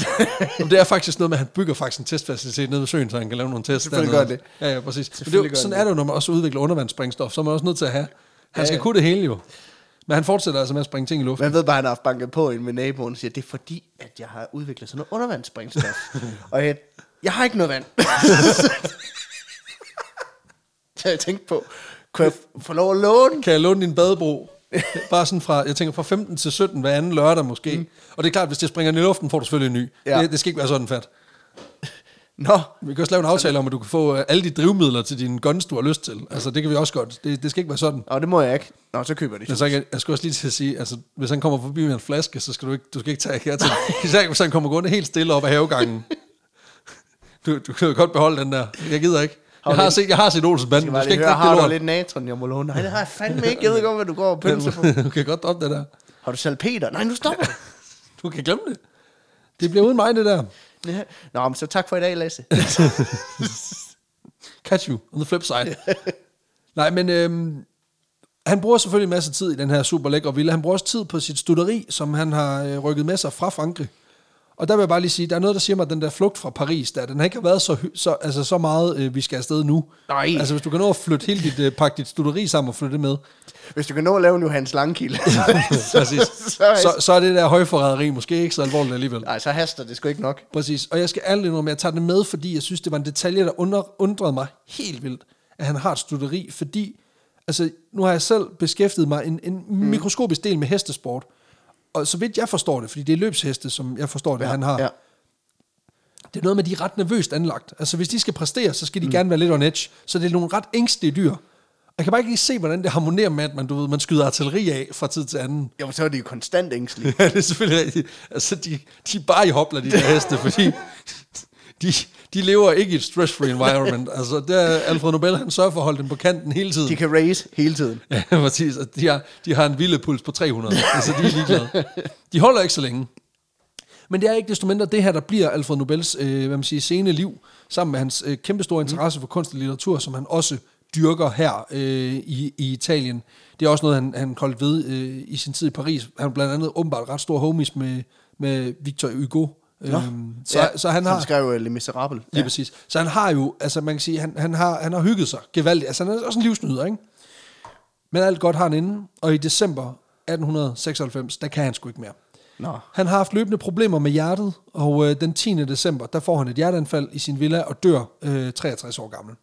Men det er faktisk noget med, at han bygger faktisk en testfacilitet nede ved søen, så han kan lave nogle tests. Selvfølgelig gør det. Ja, ja, præcis. Men det sådan det. er det jo, når man også udvikler undervandssprængstof, så er man også nødt til at have. Han Ja, skal ja. kunne det hele jo. Men han fortsætter altså med at springe ting i luften. Man ved bare, at han har haft banket på ind med naboen og siger, det er fordi, at jeg har udviklet sådan noget undervandsspringstof. og jeg, jeg har ikke noget vand. så jeg tænkte på, kunne jeg få lov at låne? Kan jeg låne din badebro? Bare sådan fra, jeg tænker fra 15 til 17 hver anden lørdag måske. Mm. Og det er klart, hvis det springer i luften, får du selvfølgelig en ny. Ja. Det, det skal ikke være sådan fat. Nå, Vi kan også lave en aftale om, at du kan få øh, alle de drivmidler til dine guns, du har lyst til. Altså, det kan vi også godt. Det, det skal ikke være sådan. Nå, det må jeg ikke. Nå, så køber jeg Men det. så jeg, jeg skal også lige til at sige, altså, hvis han kommer forbi med en flaske, så skal du ikke, du skal ikke tage her til. Især hvis han kommer gående helt stille op ad havegangen. Du, du kan godt beholde den der. Jeg gider ikke. Jeg har set, jeg har set Olsen Banden. skal Du skal ikke høre, har det du lidt natron, jeg må låne? Nej, det har jeg fandme ikke. Jeg ved godt, hvad du går og pynser på. Du kan godt droppe det der. Har du salpeter? Nej, nu stopper du. Du kan glemme det. Det bliver uden mig, det der. Ja. Nå, men så tak for i dag, Lasse. Catch you on the flip side. Nej, men øhm, han bruger selvfølgelig en masse tid i den her super lækre villa. Han bruger også tid på sit studeri, som han har øh, rykket med sig fra Frankrig. Og der vil jeg bare lige sige, der er noget, der siger mig, at den der flugt fra Paris, der, den har ikke været så, så, altså, så meget, øh, vi skal afsted nu. Nej. Altså, hvis du kan nå at flytte hele dit, øh, pakke dit studeri sammen og flytte det med, Hvis du kan nå at lave en Johannes Langkilde, Præcis. så, så, så er det der højforræderi måske ikke så alvorligt alligevel. nej, så haster det sgu ikke nok. Præcis. Og jeg skal ærligt indrømme, at jeg tager det med, fordi jeg synes, det var en detalje, der under, undrede mig helt vildt, at han har et studeri, fordi altså, nu har jeg selv beskæftiget mig en, en mm. mikroskopisk del med hestesport, og så vidt jeg forstår det, fordi det er løbsheste, som jeg forstår det, ja, han har, Ja. det er noget med, de er ret nervøst anlagt. Altså, hvis de skal præstere, så skal de mm. gerne være lidt on edge. Så det er nogle ret ængstelige dyr. Jeg kan bare ikke lige se, hvordan det harmonerer med, at man, du ved, man skyder artilleri af fra tid til anden. Jo, så er de jo konstant ængstelige. Ja, det er selvfølgelig rigtigt. Altså, de, de er bare i hopler, de der heste, fordi de, de lever ikke i et stress-free environment. Altså, der er Alfred Nobel, han sørger for at holde dem på kanten hele tiden. De kan race hele tiden. Ja, præcis. De har, de har en vilde puls på 300. altså, de er ligeglade. De holder ikke så længe. Men det er ikke desto mindre det her, der bliver Alfred Nobels øh, hvad man siger, sene liv, sammen med hans øh, kæmpestore interesse for kunst og litteratur, som han også dyrker her øh, i, i Italien. Det er også noget, han, han holdt ved øh, i sin tid i Paris. Han er blandt andet åbenbart ret stor homies med, med Victor Hugo. Øhm, så, ja, så han har... Han skrev jo Les Miserables. Lige ja. præcis. Så han har jo, altså man kan sige, han, han, har, han har hygget sig gevaldigt. Altså han er også en livsnyder, ikke? Men alt godt har han inden, og i december 1896, der kan han sgu ikke mere. Nå. Han har haft løbende problemer med hjertet, og øh, den 10. december, der får han et hjerteanfald i sin villa og dør øh, 63 år gammel.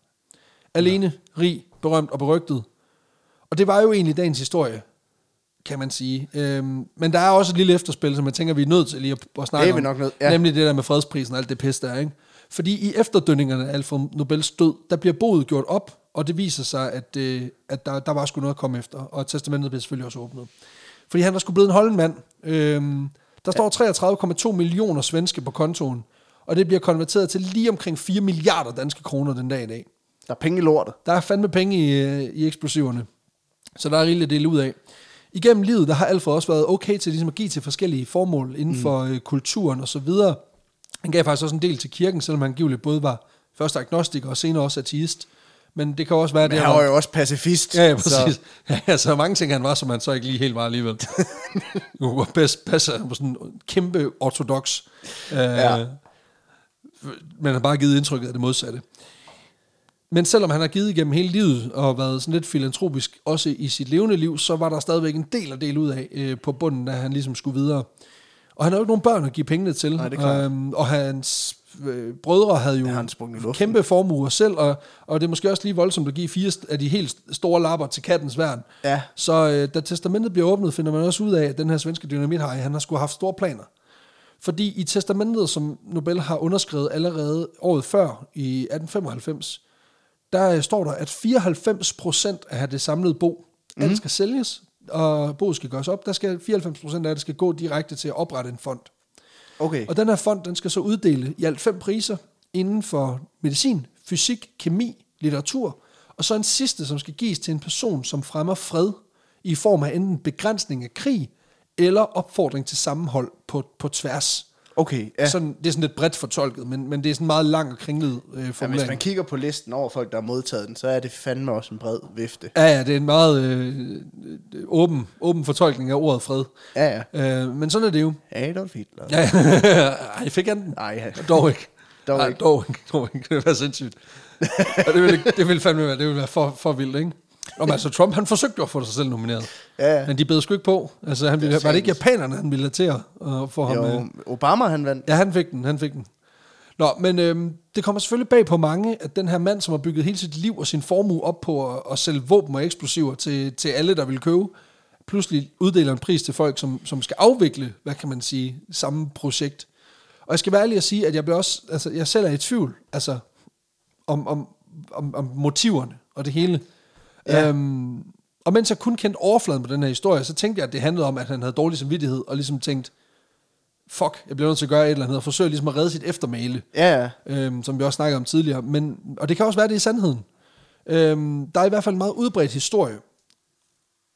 Alene, rig, berømt og berygtet. Og det var jo egentlig dagens historie, kan man sige. Øhm, men der er også et lille efterspil, som jeg tænker, vi er nødt til lige at, at snakke Det er vi om. nok nødt- ja. Nemlig det der med fredsprisen og alt det pis der, ikke? Fordi i efterdønningerne af Alfred Nobels død, der bliver boet gjort op, og det viser sig, at, øh, at der, der var sgu noget at komme efter, og testamentet bliver selvfølgelig også åbnet. Fordi han var sgu blevet en holden mand. Øhm, der står 33,2 millioner svenske på kontoen, og det bliver konverteret til lige omkring 4 milliarder danske kroner den dag i dag. Der er penge i lortet. Der er fandme penge i, øh, i eksplosiverne. Så der er rigeligt at dele ud af. Igennem livet, der har Alfred også været okay til ligesom at give til forskellige formål inden mm. for øh, kulturen og så videre. Han gav faktisk også en del til kirken, selvom han givetligt både var først agnostiker og senere også ateist. Men det kan også være, Men det han var jo også pacifist. Ja, ja, præcis. Så. Ja, ja, så mange ting han var, som han så ikke lige helt var alligevel. Nu var bedst passer han på sådan en kæmpe ortodox. Øh, Ja. Men han har bare givet indtrykket af det modsatte. Men selvom han har givet igennem hele livet og været sådan lidt filantropisk, også i sit levende liv, så var der stadigvæk en del at dele ud af øh, på bunden, da han ligesom skulle videre. Og han har jo ikke nogen børn at give pengene til. Nej, det er. Øhm, og hans øh, brødre havde jo Ja, han kæmpe formuer selv, og, og det er måske også lige voldsomt at give fire af de helt store lapper til kattens værn. Ja. Så øh, da testamentet bliver åbnet, finder man også ud af, at den her svenske dynamithajer, han har skulle have haft store planer. Fordi i testamentet, som Nobel har underskrevet allerede året før, i 1895, der øh, står der, at 94 procent af det samlede bo, mm. alt skal sælges, og boet skal gøres op. Der skal 94 procent af det skal gå direkte til at oprette en fond. Okay. Og den her fond, den skal så uddele i alt fem priser inden for medicin, fysik, kemi, litteratur, og så en sidste, som skal gives til en person, som fremmer fred i form af enten begrænsning af krig, eller opfordring til sammenhold på, på tværs. Okay, ja. Sådan, det er sådan lidt bredt fortolket, men, men det er sådan meget lang og kringlet øh, ja. Hvis formulering. man kigger på listen over folk, der har modtaget den, så er det fandme også en bred vifte. Ja, ja, det er en meget øh, åben, åben fortolkning af ordet fred. Ja, ja. Øh, men sådan er det jo. Adolf Hitler. Ja, Ej, fik han den? Nej, ja. Dog ikke. Dog Ej, ikke. Dog ikke. Dog ikke. Det ville være sindssygt. Og det ville, det ville fandme være, det ville være for, for vildt, ikke? Nå, men altså, Trump, han forsøgte jo at få sig selv nomineret. Ja, ja. Men de bed sgu ikke på. Altså, han ville, Det var det ikke japanerne, han ville til at uh, få ham... øh, Jo, Obama han vandt. Ja, han fik den, han fik den. Nå, men øhm, det kommer selvfølgelig bag på mange, at den her mand, som har bygget hele sit liv og sin formue op på at, at sælge våben og eksplosiver til, til alle, der vil købe, pludselig uddeler en pris til folk, som, som skal afvikle, hvad kan man sige, samme projekt. Og jeg skal være ærlig at sige, at jeg bliver også, altså jeg selv er i tvivl, altså om, om, om, om motiverne og det hele. Ja. Øhm, og mens jeg kun kendte overfladen på den her historie, så tænkte jeg, at det handlede om, at han havde dårlig samvittighed, og ligesom tænkt, fuck, jeg bliver nødt til at gøre et eller andet, og forsøge ligesom at redde sit eftermæle, Ja, øhm, som vi også snakkede om tidligere. Men, og det kan også være, det er sandheden. Øhm, der er i hvert fald en meget udbredt historie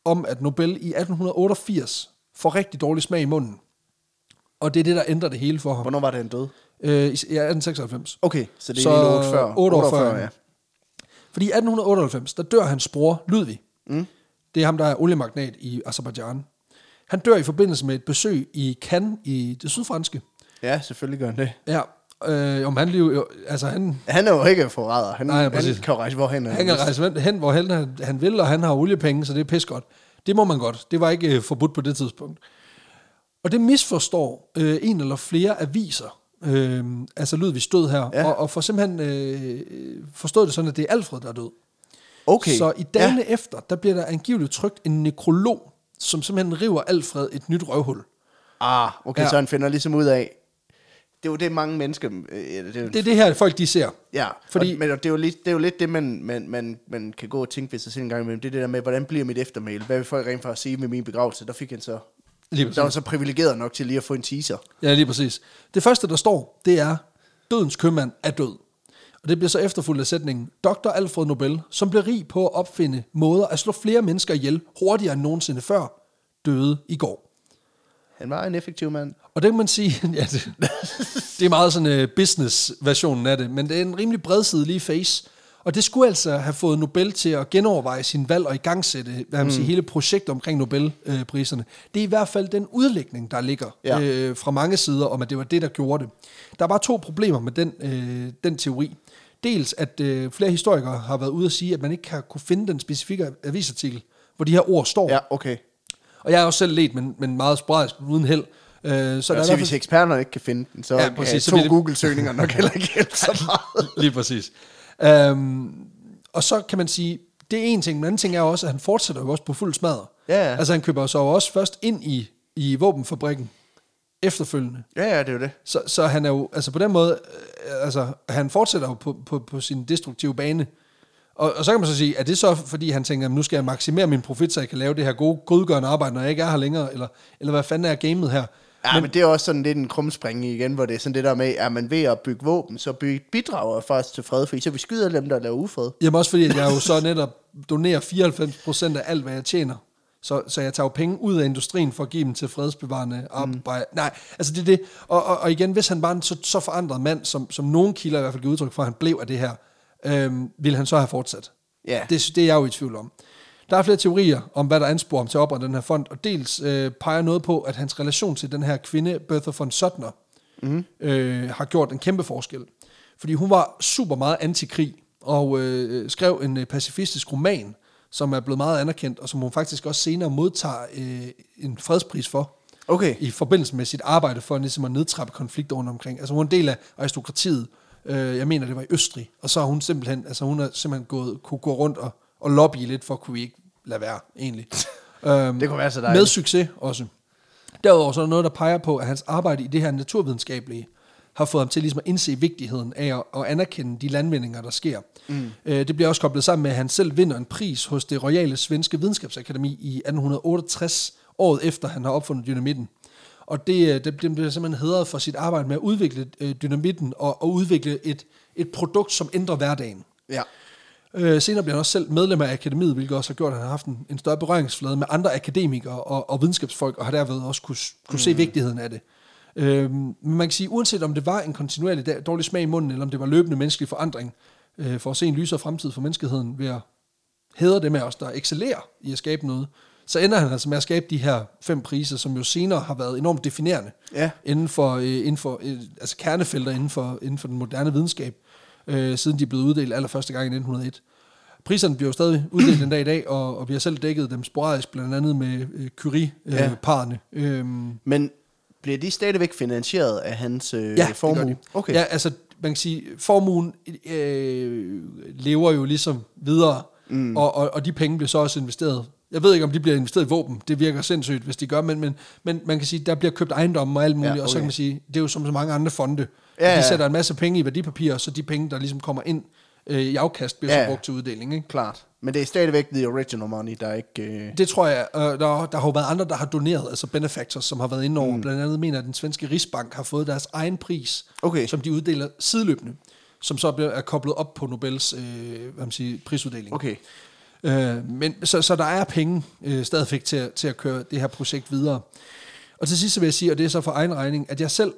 om, at Nobel i 1888 får rigtig dårlig smag i munden. Og det er det, der ændrer det hele for ham. Hvornår var det, han døde? Øh, i ja, 1896. Okay, så det er Så lige otte før. 48, ja. Fordi i 1898, der dør hans bror Ludvig. Mm. Det er ham, der er oliemagnat i Azerbaijan. Han dør i forbindelse med et besøg i Cannes i det sydfranske. Ja, selvfølgelig gør han det. Ja, øh, om han jo, altså han, Han er jo ikke forræder. Han, Nej, han præcis. kan jo rejse hvorhen. han kan rejse hen- hvor han, han vil, og han har oliepenge, så det er pis godt. Det må man godt. Det var ikke øh, forbudt på det tidspunkt. Og det misforstår øh, en eller flere aviser, øh, altså Ludvig stod her, Ja. og, og får simpelthen øh, forstået det sådan, at det er Alfred, der er død. Okay. Så i dagene ja. efter, der bliver der angiveligt trykt en nekrolog, som simpelthen river Alfred et nyt røvhul. Ah, okay, Ja. så han finder ligesom ud af... Det er jo det, mange mennesker... Øh, det er, jo- Det er det her, folk de ser. Ja, Fordi- og, men det er, jo lidt, det er jo lidt det, man, man, man, man kan gå og tænke ved sig selv en gang imellem. Det er det der med, hvordan bliver mit eftermæle? Hvad vil folk rent faktisk sige med min begravelse? Der fik han så... Lige Der var så privilegeret nok til lige at få en teaser. Ja, lige præcis. Det første, der står, det er, dødens købmand er død. Og det bliver så efterfulgt af sætningen, Dr. Alfred Nobel, som blev rig på at opfinde måder at slå flere mennesker ihjel hurtigere end nogensinde før, døde i går. Han var en effektiv mand. Og det kan man sige, ja, det, det er meget sådan uh, business-versionen af det, men det er en rimelig bredsidelig face. Og det skulle altså have fået Nobel til at genoverveje sin valg og igangsætte hvad man mm. siger, hele projektet omkring Nobelpriserne. Det er i hvert fald den udlægning, der ligger ja. Øh, fra mange sider, om at det var det, der gjorde det. Der er bare to problemer med den, øh, den teori. Dels, at øh, flere historikere har været ude at sige, at man ikke har kunne finde den specifikke avisartikel, hvor de her ord står. Ja, okay. Og jeg har også selv let, men, men meget sporadisk, uden held. Øh, så Så der er sige, hvis eksperterne ikke kan finde den, så Ja, præcis, så to det- Google-søgninger nok heller ikke hjælpe så meget. Lige præcis. Um, og så kan man sige, det er en ting, men anden ting er også, at han fortsætter jo også på fuld smadre. Ja, ja. Altså han køber så også først ind i, i våbenfabrikken efterfølgende. Ja, ja, det er jo det. Så, så han er jo, altså på den måde, øh, altså han fortsætter jo på, på, på sin destruktive bane. Og, og så kan man så sige, er det så fordi han tænker, nu skal jeg maksimere min profit, så jeg kan lave det her gode, godgørende arbejde, når jeg ikke er her længere, eller, eller hvad fanden er gamet her? Ja, men, men det er også sådan lidt en krumspring igen, hvor det er sådan det der med, at man ved at bygge våben, så bidrager faktisk til fred, fordi så vi skyder dem, der laver ufred. Jamen også fordi, at jeg jo så netop donerer 94% af alt, hvad jeg tjener. Så, så jeg tager jo penge ud af industrien for at give dem til fredsbevarende arbejde. Mm. Nej, altså det er det. Og, og, og igen, hvis han var en så, så forandret mand, som, som nogen kilder i hvert fald giver udtryk for, at han blev af det her, øhm, ville han så have fortsat. Ja. Det, det er jeg jo i tvivl om. Der er flere teorier om, hvad der ansporer ham til at oprette den her fond, og dels øh, peger noget på, at hans relation til den her kvinde, Bertha von Suttner, mm. øh, har gjort en kæmpe forskel. Fordi hun var super meget antikrig, og øh, skrev en øh, pacifistisk roman, som er blevet meget anerkendt, og som hun faktisk også senere modtager øh, en fredspris for, Okay. i forbindelse med sit arbejde for ligesom at nedtrappe konflikter rundt omkring. Altså hun er en del af aristokratiet, øh, jeg mener det var i Østrig, og så har hun simpelthen, altså hun har simpelthen gået, kunne gå rundt og, og lobbye lidt for, kunne vi ikke lade være, egentlig. øhm, Det kunne være så Med dejligt. succes også. Derudover så er der noget, der peger på, at hans arbejde i det her naturvidenskabelige har fået ham til ligesom at indse vigtigheden af at, at anerkende de landvindinger, der sker. Mm. Øh, det bliver også koblet sammen med, at han selv vinder en pris hos det royale svenske videnskabsakademi i 1868, året efter han har opfundet dynamitten. Og det, øh, det bliver simpelthen hedret for sit arbejde med at udvikle øh, dynamitten og, og udvikle et, et produkt, som ændrer hverdagen. Ja. Øh, senere bliver han også selv medlem af akademiet, hvilket også har gjort, at han har haft en, en større berøringsflade med andre akademikere og, og videnskabsfolk, og har derved også kunne, kunne mm. se vigtigheden af det. Øh, men man kan sige, uanset om det var en kontinuerlig dårlig smag i munden, eller om det var løbende menneskelig forandring, øh, for at se en lysere fremtid for menneskeheden ved at hædre det med os, der excellerer i at skabe noget, så ender han altså med at skabe de her fem priser, som jo senere har været enormt definerende Ja. inden for, øh, inden for øh, altså kernefelter inden for, inden for den moderne videnskab, øh, siden de blev uddelt allerførste gang i 1901. Priserne bliver jo stadig uddelt den dag i dag, og, og vi har selv dækket dem sporadisk, blandt andet med øh, Curie-parerne. Ja. Øh, øhm, Men bliver de stadigvæk finansieret af hans øh, ja, det formue? gør de. Okay. Ja, altså, man kan sige, formuen øh, lever jo ligesom videre, mm. og, og, og de penge bliver så også investeret. Jeg ved ikke, om de bliver investeret i våben. Det virker sindssygt, hvis de gør, men, men, men man kan sige, der bliver købt ejendomme og alt muligt, Ja, og så okay. kan man sige, det er jo som så mange andre fonde. Ja, Ja, de ja. sætter en masse penge i værdipapirer, så de penge, der ligesom kommer ind øh, i afkast, bliver ja. Så brugt til uddeling. Ikke? Klart. Men det er stadigvæk the original money, der er ikke... Øh... Det tror jeg, øh, der, der har jo været andre, der har doneret, altså benefactors, som har været inde over. Mm. Blandt andet mener at den svenske Rigsbank har fået deres egen pris, Okay. som de uddeler sideløbende, som så bliver, er koblet op på Nobels øh, hvad man siger, prisuddeling. Okay. Øh, men, så, så der er penge øh, stadigvæk til, at- til at køre det her projekt videre. Og til sidst så vil jeg sige, og det er så for egen regning, at jeg selv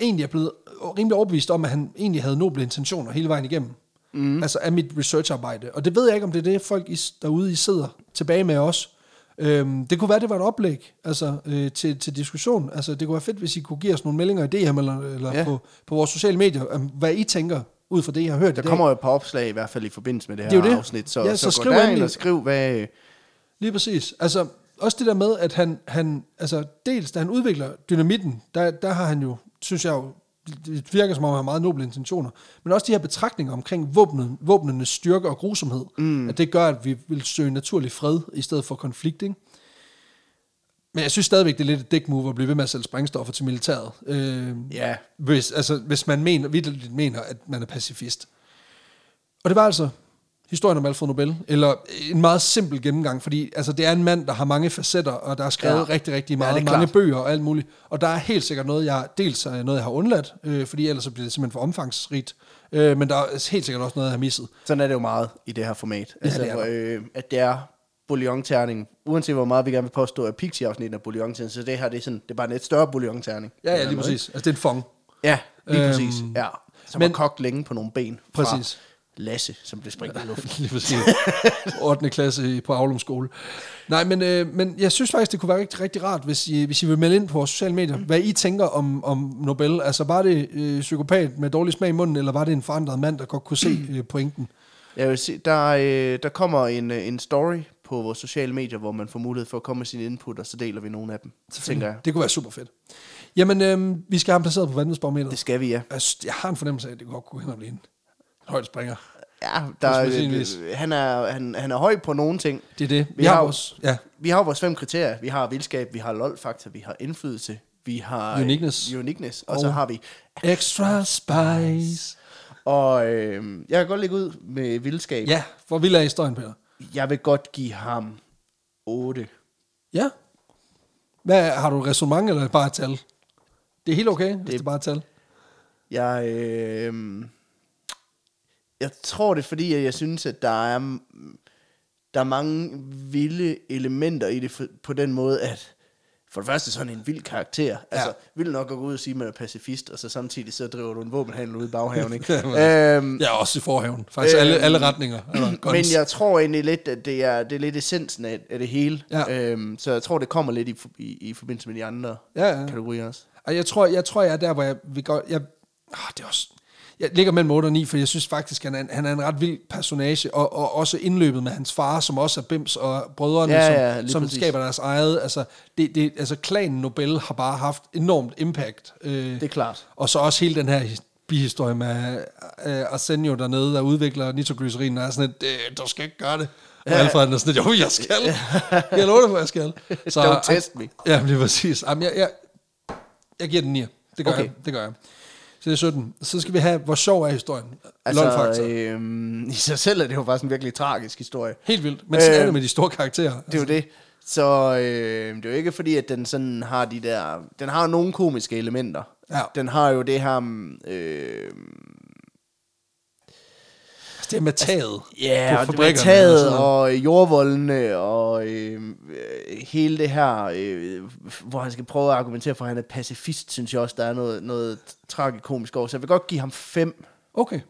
egentlig er blevet rimelig overbevist om, at han egentlig havde noble intentioner hele vejen igennem. Mm. Altså af mit researcharbejde. Og det ved jeg ikke, om det er det, folk i, derude I sidder tilbage med også. Øhm, det kunne være, det var et oplæg altså, øh, til, til diskussion. Altså, det kunne være fedt, hvis I kunne give os nogle meldinger i DM eller, eller Ja. på, på vores sociale medier, om hvad I tænker ud fra det, I har hørt Der i dag. kommer jo et par opslag i hvert fald i forbindelse med det her Det afsnit. Så, Ja, så, så skriv gå derind og skriv, hvad... Lige præcis. Altså, også det der med, at han, han altså, dels da han udvikler dynamitten, der, der har han jo, synes jeg jo, det virker som om, han har meget noble intentioner, men også de her betragtninger omkring våbnen, våbnenes styrke og grusomhed, mm. at det gør, at vi vil søge naturlig fred, i stedet for konflikt, ikke? Men jeg synes stadigvæk, det er lidt et dick move at blive ved med at sælge sprængstoffer til militæret. Øh, Ja, hvis, altså, hvis man mener, virkelig mener, at man er pacifist. Og det var altså historien om Alfred Nobel, eller en meget simpel gennemgang, fordi altså, det er en mand, der har mange facetter, og der er skrevet Ja. ja. rigtig, rigtig Ja, meget, ja, mange klart. bøger og alt muligt. Og der er helt sikkert noget, jeg, dels er noget, jeg har undladt, øh, fordi ellers så bliver det simpelthen for omfangsrigt, øh, men der er helt sikkert også noget, jeg har misset. sådan er det jo meget i det her format. Altså, det er øh, at det er bouillon-terning. Uanset hvor meget vi gerne vil påstå, at Pixie-afsnittet er bouillon så det her det er, sådan, det er bare en lidt større bouillon-terning. Ja, ja, lige præcis. Altså, det er en fong. Ja, lige Øhm, præcis. Ja. Som men- var kogt længe på nogle ben. Fra Præcis. Lasse, som blev sprængt i luften. Lige præcis. 8. klasse på Aulum skole. Nej, men, øh, men jeg synes faktisk, det kunne være rigtig, rigtig rart, hvis I, hvis I vil melde ind på vores sociale medier, hvad I tænker om, om Nobel. Altså, var det øh, psykopat med dårlig smag i munden, eller var det en forandret mand, der godt kunne se øh, pointen? Jeg vil sige, der, øh, der kommer en, øh, en story på vores sociale medier, hvor man får mulighed for at komme med sin input, og så deler vi nogle af dem, tænker jeg. Det kunne være super fedt. Jamen, øh, vi skal have ham placeret på vandvidsbarometeret. Det skal vi, ja. Jeg, jeg har en fornemmelse af, at det godt kunne hen og blive en højt springer. Ja, der, er, øh, han, er, han, han er høj på nogle ting. Det er det. Vi, Vi har har- vores ja, Vi har vores fem kriterier. Vi har vildskab, vi har lol-faktor, vi har indflydelse, vi har... Uniqueness. Uniqueness, og, Og- så har vi... extra spice. Og øh, jeg kan godt lægge ud med vildskab. Ja, hvor vild er historien, Peter? Jeg vil godt give ham 8. Ja. Hvad, har du et resonemang, eller bare et tal? Det er helt okay, hvis det, det er bare et tal. Jeg, øh, jeg tror det er fordi, at jeg synes, at der er, der er mange vilde elementer i det for, på den måde, at for det første sådan en vild karakter. Altså, vild nok at gå ud og sige, at man er pacifist, og så samtidig så driver du en våbenhandel ude i baghaven, ikke? øhm, Ja, også i forhaven. Faktisk alle, Øhm, alle retninger. Eller men jeg tror egentlig lidt, at det er, det er lidt essensen af, af det hele. Ja. Øhm, så jeg tror, det kommer lidt i, i, i forbindelse med de andre Ja, ja. kategorier også. Og jeg tror, jeg tror, jeg er der, hvor jeg vil godt... Jeg, ah, det er også, jeg ligger mellem 8 og 9, for jeg synes faktisk, han er en, han er en ret vild personage, og, og også indløbet med hans far, som også er Bims, og brødrene, Ja, som, ja, som præcis. skaber deres eget. Altså, det, det, altså, klanen Nobel har bare haft enormt impact. Øh, Det er klart. Og så også hele den her his- bihistorie med øh, Arsenio dernede, der udvikler nitroglycerin, og er sådan et, øh, du skal ikke gøre det. Og ja. Alfred er sådan jo, jeg skal. Jeg lover dig, jeg skal. Don't test me. Ja, lige præcis. Jamen, jeg, jeg, jeg giver den 9. Det gør Okay. jeg. Det gør jeg. Så det er 17. Så skal vi have, hvor sjov er historien? Altså, Altså, øhm, i sig selv er det jo faktisk en virkelig tragisk historie. Helt vildt. Men så er øh, det med de store karakterer. Det er jo det. Så øh, det er jo ikke fordi, at den sådan har de der... Den har nogle komiske elementer. Ja. Den har jo det her... Øh, Altså, det er med taget Ja, og det med taget noget. og jordvoldene og øh, øh, hele det her, øh, hvor han skal prøve at argumentere for, at han er pacifist, synes jeg også, der er noget, noget tragikomisk over. Så jeg vil godt give ham fem. Okay.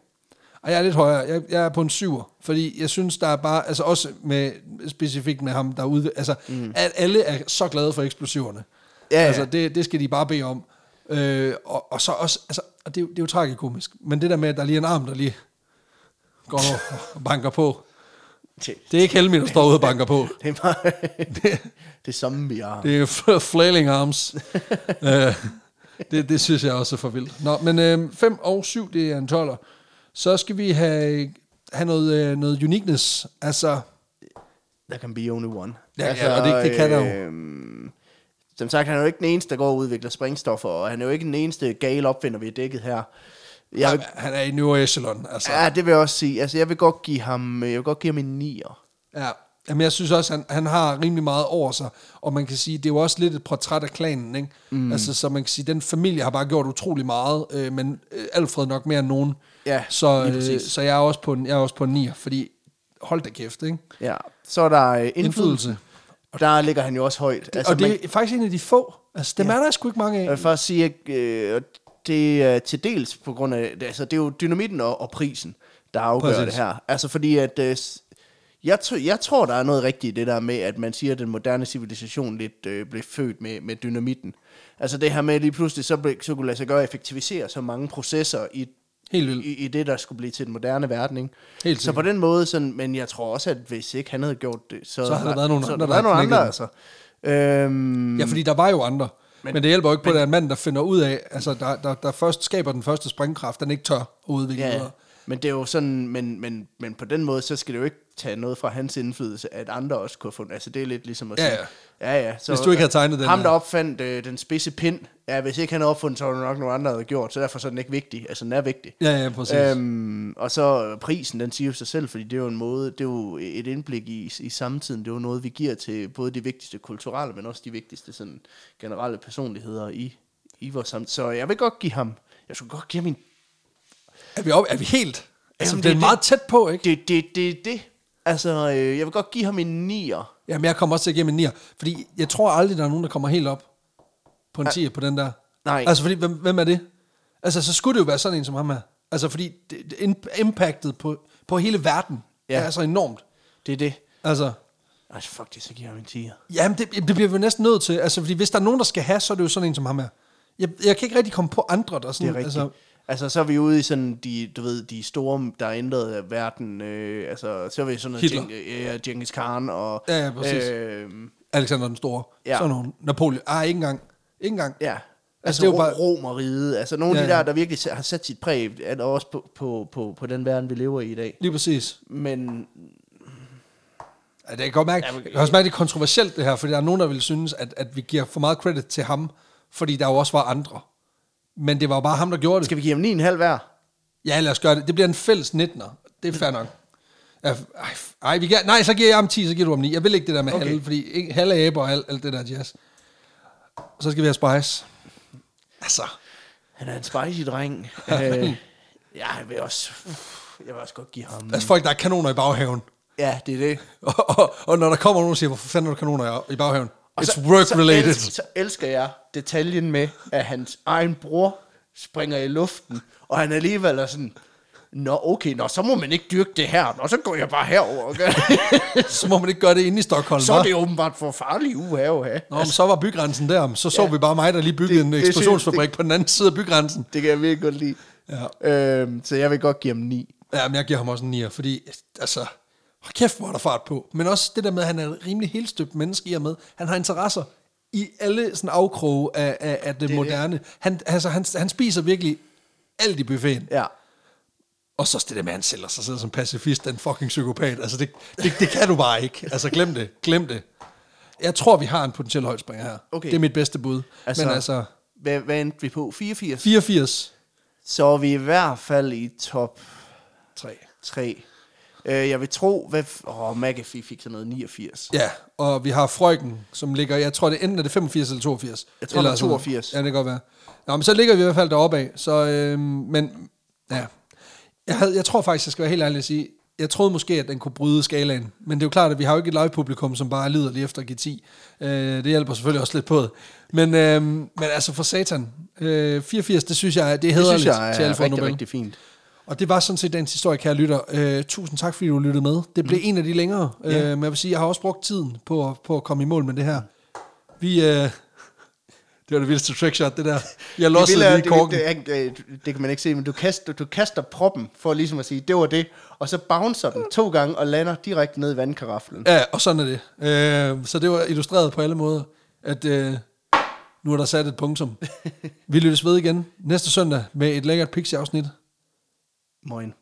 Og jeg er lidt højere. Jeg, jeg er på en syver, fordi jeg synes, der er bare, altså også med, specifikt med ham, der er ude, altså, mm. at alle er så glade for eksplosiverne. Ja, ja. Altså, det, det skal de bare bede om. Øh, og, og så også, altså, og det, er jo- det er jo tragikomisk, men det der med, at der lige er en arm, der lige går og banker på, Det, det er ikke Helmi, der står ude og banker på. det er bare... det er zombier. Det er flailing arms. øh, det, det synes jeg også er for vildt. Nå, men 5 øh, og 7, det er en 12'er. Så skal vi have, have noget, øh, noget uniqueness. Altså, Der kan be only one. Ja, ja, og det- det kan der jo. øhm, Som sagt, han er jo ikke den eneste, der går og udvikler sprængstoffer, og han er jo ikke den eneste gale opfinder, vi har dækket her. Jeg vil, han er i New Echelon. Altså. ja, det vil jeg også sige. Altså, jeg vil godt give ham, jeg vil godt give ham en nier. Ja. Jamen, jeg synes også, han, han har rimelig meget over sig, og man kan sige, det er jo også lidt et portræt af klanen, ikke? Mm. Altså, så man kan sige, den familie har bare gjort utrolig meget, øh, men øh, Alfred nok mere end nogen. Ja, så, øh, så jeg er også på en, jeg er også på en 9, fordi hold da kæft, ikke? Ja. Så er der øh, indflydelse. Indflydelse. Og der ligger han jo også højt. Altså, og det er faktisk en af de få. Altså, dem ja. er der sgu ikke mange af. Jeg vil faktisk sige, at øh, det er til dels på grund af, altså det er jo dynamitten og, og prisen, der afgør Præcis. det her. Altså fordi at, øh, jeg, t- jeg tror, der er noget rigtigt i det der med, at man siger, at den moderne civilisation lidt øh, blev født med, med dynamitten. Altså det her med, lige pludselig så, ble, så kunne lade sig gøre at effektivisere så mange processer i Helt vildt. I, i det, der skulle blive til den moderne verden. Ikke? Helt så på den måde, sådan, men jeg tror også, at hvis ikke han havde gjort det, så, så havde der været nogle andre, der, der altså. Øhm, ja, fordi der var jo andre. Men, men det hjælper jo ikke men, på, at der er en mand, der finder ud af, altså der, der, der først skaber den første springkraft, den ikke tør at udvikle ja, videre. Men det er jo sådan, men, men, men på den måde, så skal det jo ikke tage noget fra hans indflydelse, at andre også kunne få Altså det er lidt ligesom at sige, ja, ja. ja, ja så, Hvis du ikke havde tegnet den Ham, der opfandt øh, den spidse pind, ja, hvis ikke han havde opfundet, så var det nok nogle andre, der havde gjort, så derfor så er den ikke vigtig. Altså den er vigtig. Ja, ja, præcis. Øhm, og så prisen, den siger jo sig selv, fordi det er jo en måde, det er jo et indblik i, i samtiden, det er jo noget, vi giver til både de vigtigste kulturelle, men også de vigtigste sådan, generelle personligheder i, i vores samtid. Så jeg vil godt give ham, jeg skulle godt give ham en er vi, op, er vi helt? Altså, Jamen, det, det er meget tæt på, ikke? Det det, det, det. Altså, øh, jeg vil godt give ham en 9'er. Jamen, jeg kommer også til at give ham en 9'er. Fordi jeg tror aldrig, der er nogen, der kommer helt op på en 10'er på den der. Nej. Altså, fordi, hvem, hvem er det? Altså, så skulle det jo være sådan en som ham her. Altså, fordi det, det, impactet på, på hele verden ja. er så enormt. Det er det. Altså, Altså, fuck det, så giver jeg en 10'er. Jamen, det, det bliver vi næsten nødt til. Altså, fordi hvis der er nogen, der skal have, så er det jo sådan en som ham her. Jeg, jeg kan ikke rigtig komme på andre, der sådan... Det er rigtigt. Altså, Altså, så er vi ude i sådan, de, du ved, de store, der ændrede verden. Øh, altså, så er vi sådan noget, Hitler. Geng, ja, Genghis Khan og... Ja, ja, præcis. Øh, Alexander den Store. Ja. Sådan nogle. Napoleon. Ah, ikke engang. Ikke engang. Ja. Altså, altså det er jo bare... Romeriet. Altså, nogle ja, af de der, der virkelig har sat sit præg, der også på, på, på, på den verden, vi lever i i dag. Lige præcis. Men... Ja, det kan godt mærke, jeg kan også mærke, det er kontroversielt det her, fordi der er nogen, der vil synes, at, at vi giver for meget credit til ham, fordi der jo også var andre. Men det var bare ham, der gjorde det. Skal vi give ham 9,5 hver? Ja, lad os gøre det. Det bliver en fælles 19'er. Det er fair nok. Ja, ej, ej, vi kan, nej, så giver jeg ham 10, så giver du ham 9. Jeg vil ikke det der med okay. halve, fordi ikke, halve æber og alt, alt det der jazz. Så skal vi have spice. Altså. Han er en spicy-dreng. øh, ja, jeg vil også, jeg vil også godt give ham... Altså folk, der er kanoner i baghaven. Ja, det er det. og, og, og når der kommer nogen og siger, hvorfor fanden er der kanoner i baghaven? Og It's så, work related. Så, elsker, så elsker jeg detaljen med, at hans egen bror springer i luften, og han alligevel er sådan, Nå, okay, nå, så må man ikke dyrke det her. Nå, så går jeg bare herover og gør Så må man ikke gøre det inde i Stockholm, Så er det åbenbart for farligt uhave at have. Nå, men så var bygrænsen der. Så så ja. vi bare mig, der lige byggede det, en eksplosionsfabrik på den anden side af bygrænsen. Det kan jeg virkelig godt lide. Ja. Øhm, så jeg vil godt give ham 9. Ja, men jeg giver ham også en 9, fordi, altså, Hold kæft, hvor er der fart på. Men også det der med, at han er en rimelig helstøbt menneske i og med. Han har interesser i alle sådan afkroge af, af, af det, det moderne. Han, altså, han, han spiser virkelig alt i buffeten. Ja. Og så det der med, at han sælger sig selv som pacifist, den fucking psykopat. Altså, det, det, det kan du bare ikke. Altså, glem det. Glem det. Jeg tror, vi har en potentiel højdspringer her. Okay. Det er mit bedste bud. Altså, Men altså... Hvad, hvad endte vi på? 84? 84. Så er vi i hvert fald i top 3. 3. Øh, jeg vil tro, hvad... Åh, oh, McAfee fik sådan noget 89. Ja, og vi har Frøken, som ligger... Jeg tror, det enten er det 85 eller 82. Jeg tror, eller det er 82. Ja, det kan godt være. Nå, men så ligger vi i hvert fald deroppe af. Så, øh, men ja, jeg, havde, jeg tror faktisk, jeg skal være helt ærlig at sige, jeg troede måske, at den kunne bryde skalaen. Men det er jo klart, at vi har jo ikke et live-publikum, som bare lider lige efter G10. Øh, det hjælper selvfølgelig også lidt på det. Men, øh, men altså for satan, øh, 84, det synes jeg, det er hederligt det synes jeg er til Alfa rigtig, rigtig fint. Og det var sådan set dagens historie, kære lytter. Øh, tusind tak, fordi du lyttede med. Det blev mm. en af de længere. Ja. Øh, men jeg vil sige, jeg har også brugt tiden på, på at komme i mål med det her. Vi... Øh, det var det vildeste trickshot, det der. Jeg lossede lige korken. Det, det, det, det, kan man ikke se, men du kaster, du kaster proppen for ligesom at sige, det var det. Og så bouncer den to gange og lander direkte ned i vandkaraflen. Ja, og sådan er det. Øh, så det var illustreret på alle måder, at øh, nu er der sat et punktum. Vi lyttes ved igen næste søndag med et lækkert Pixie-afsnit. Moin.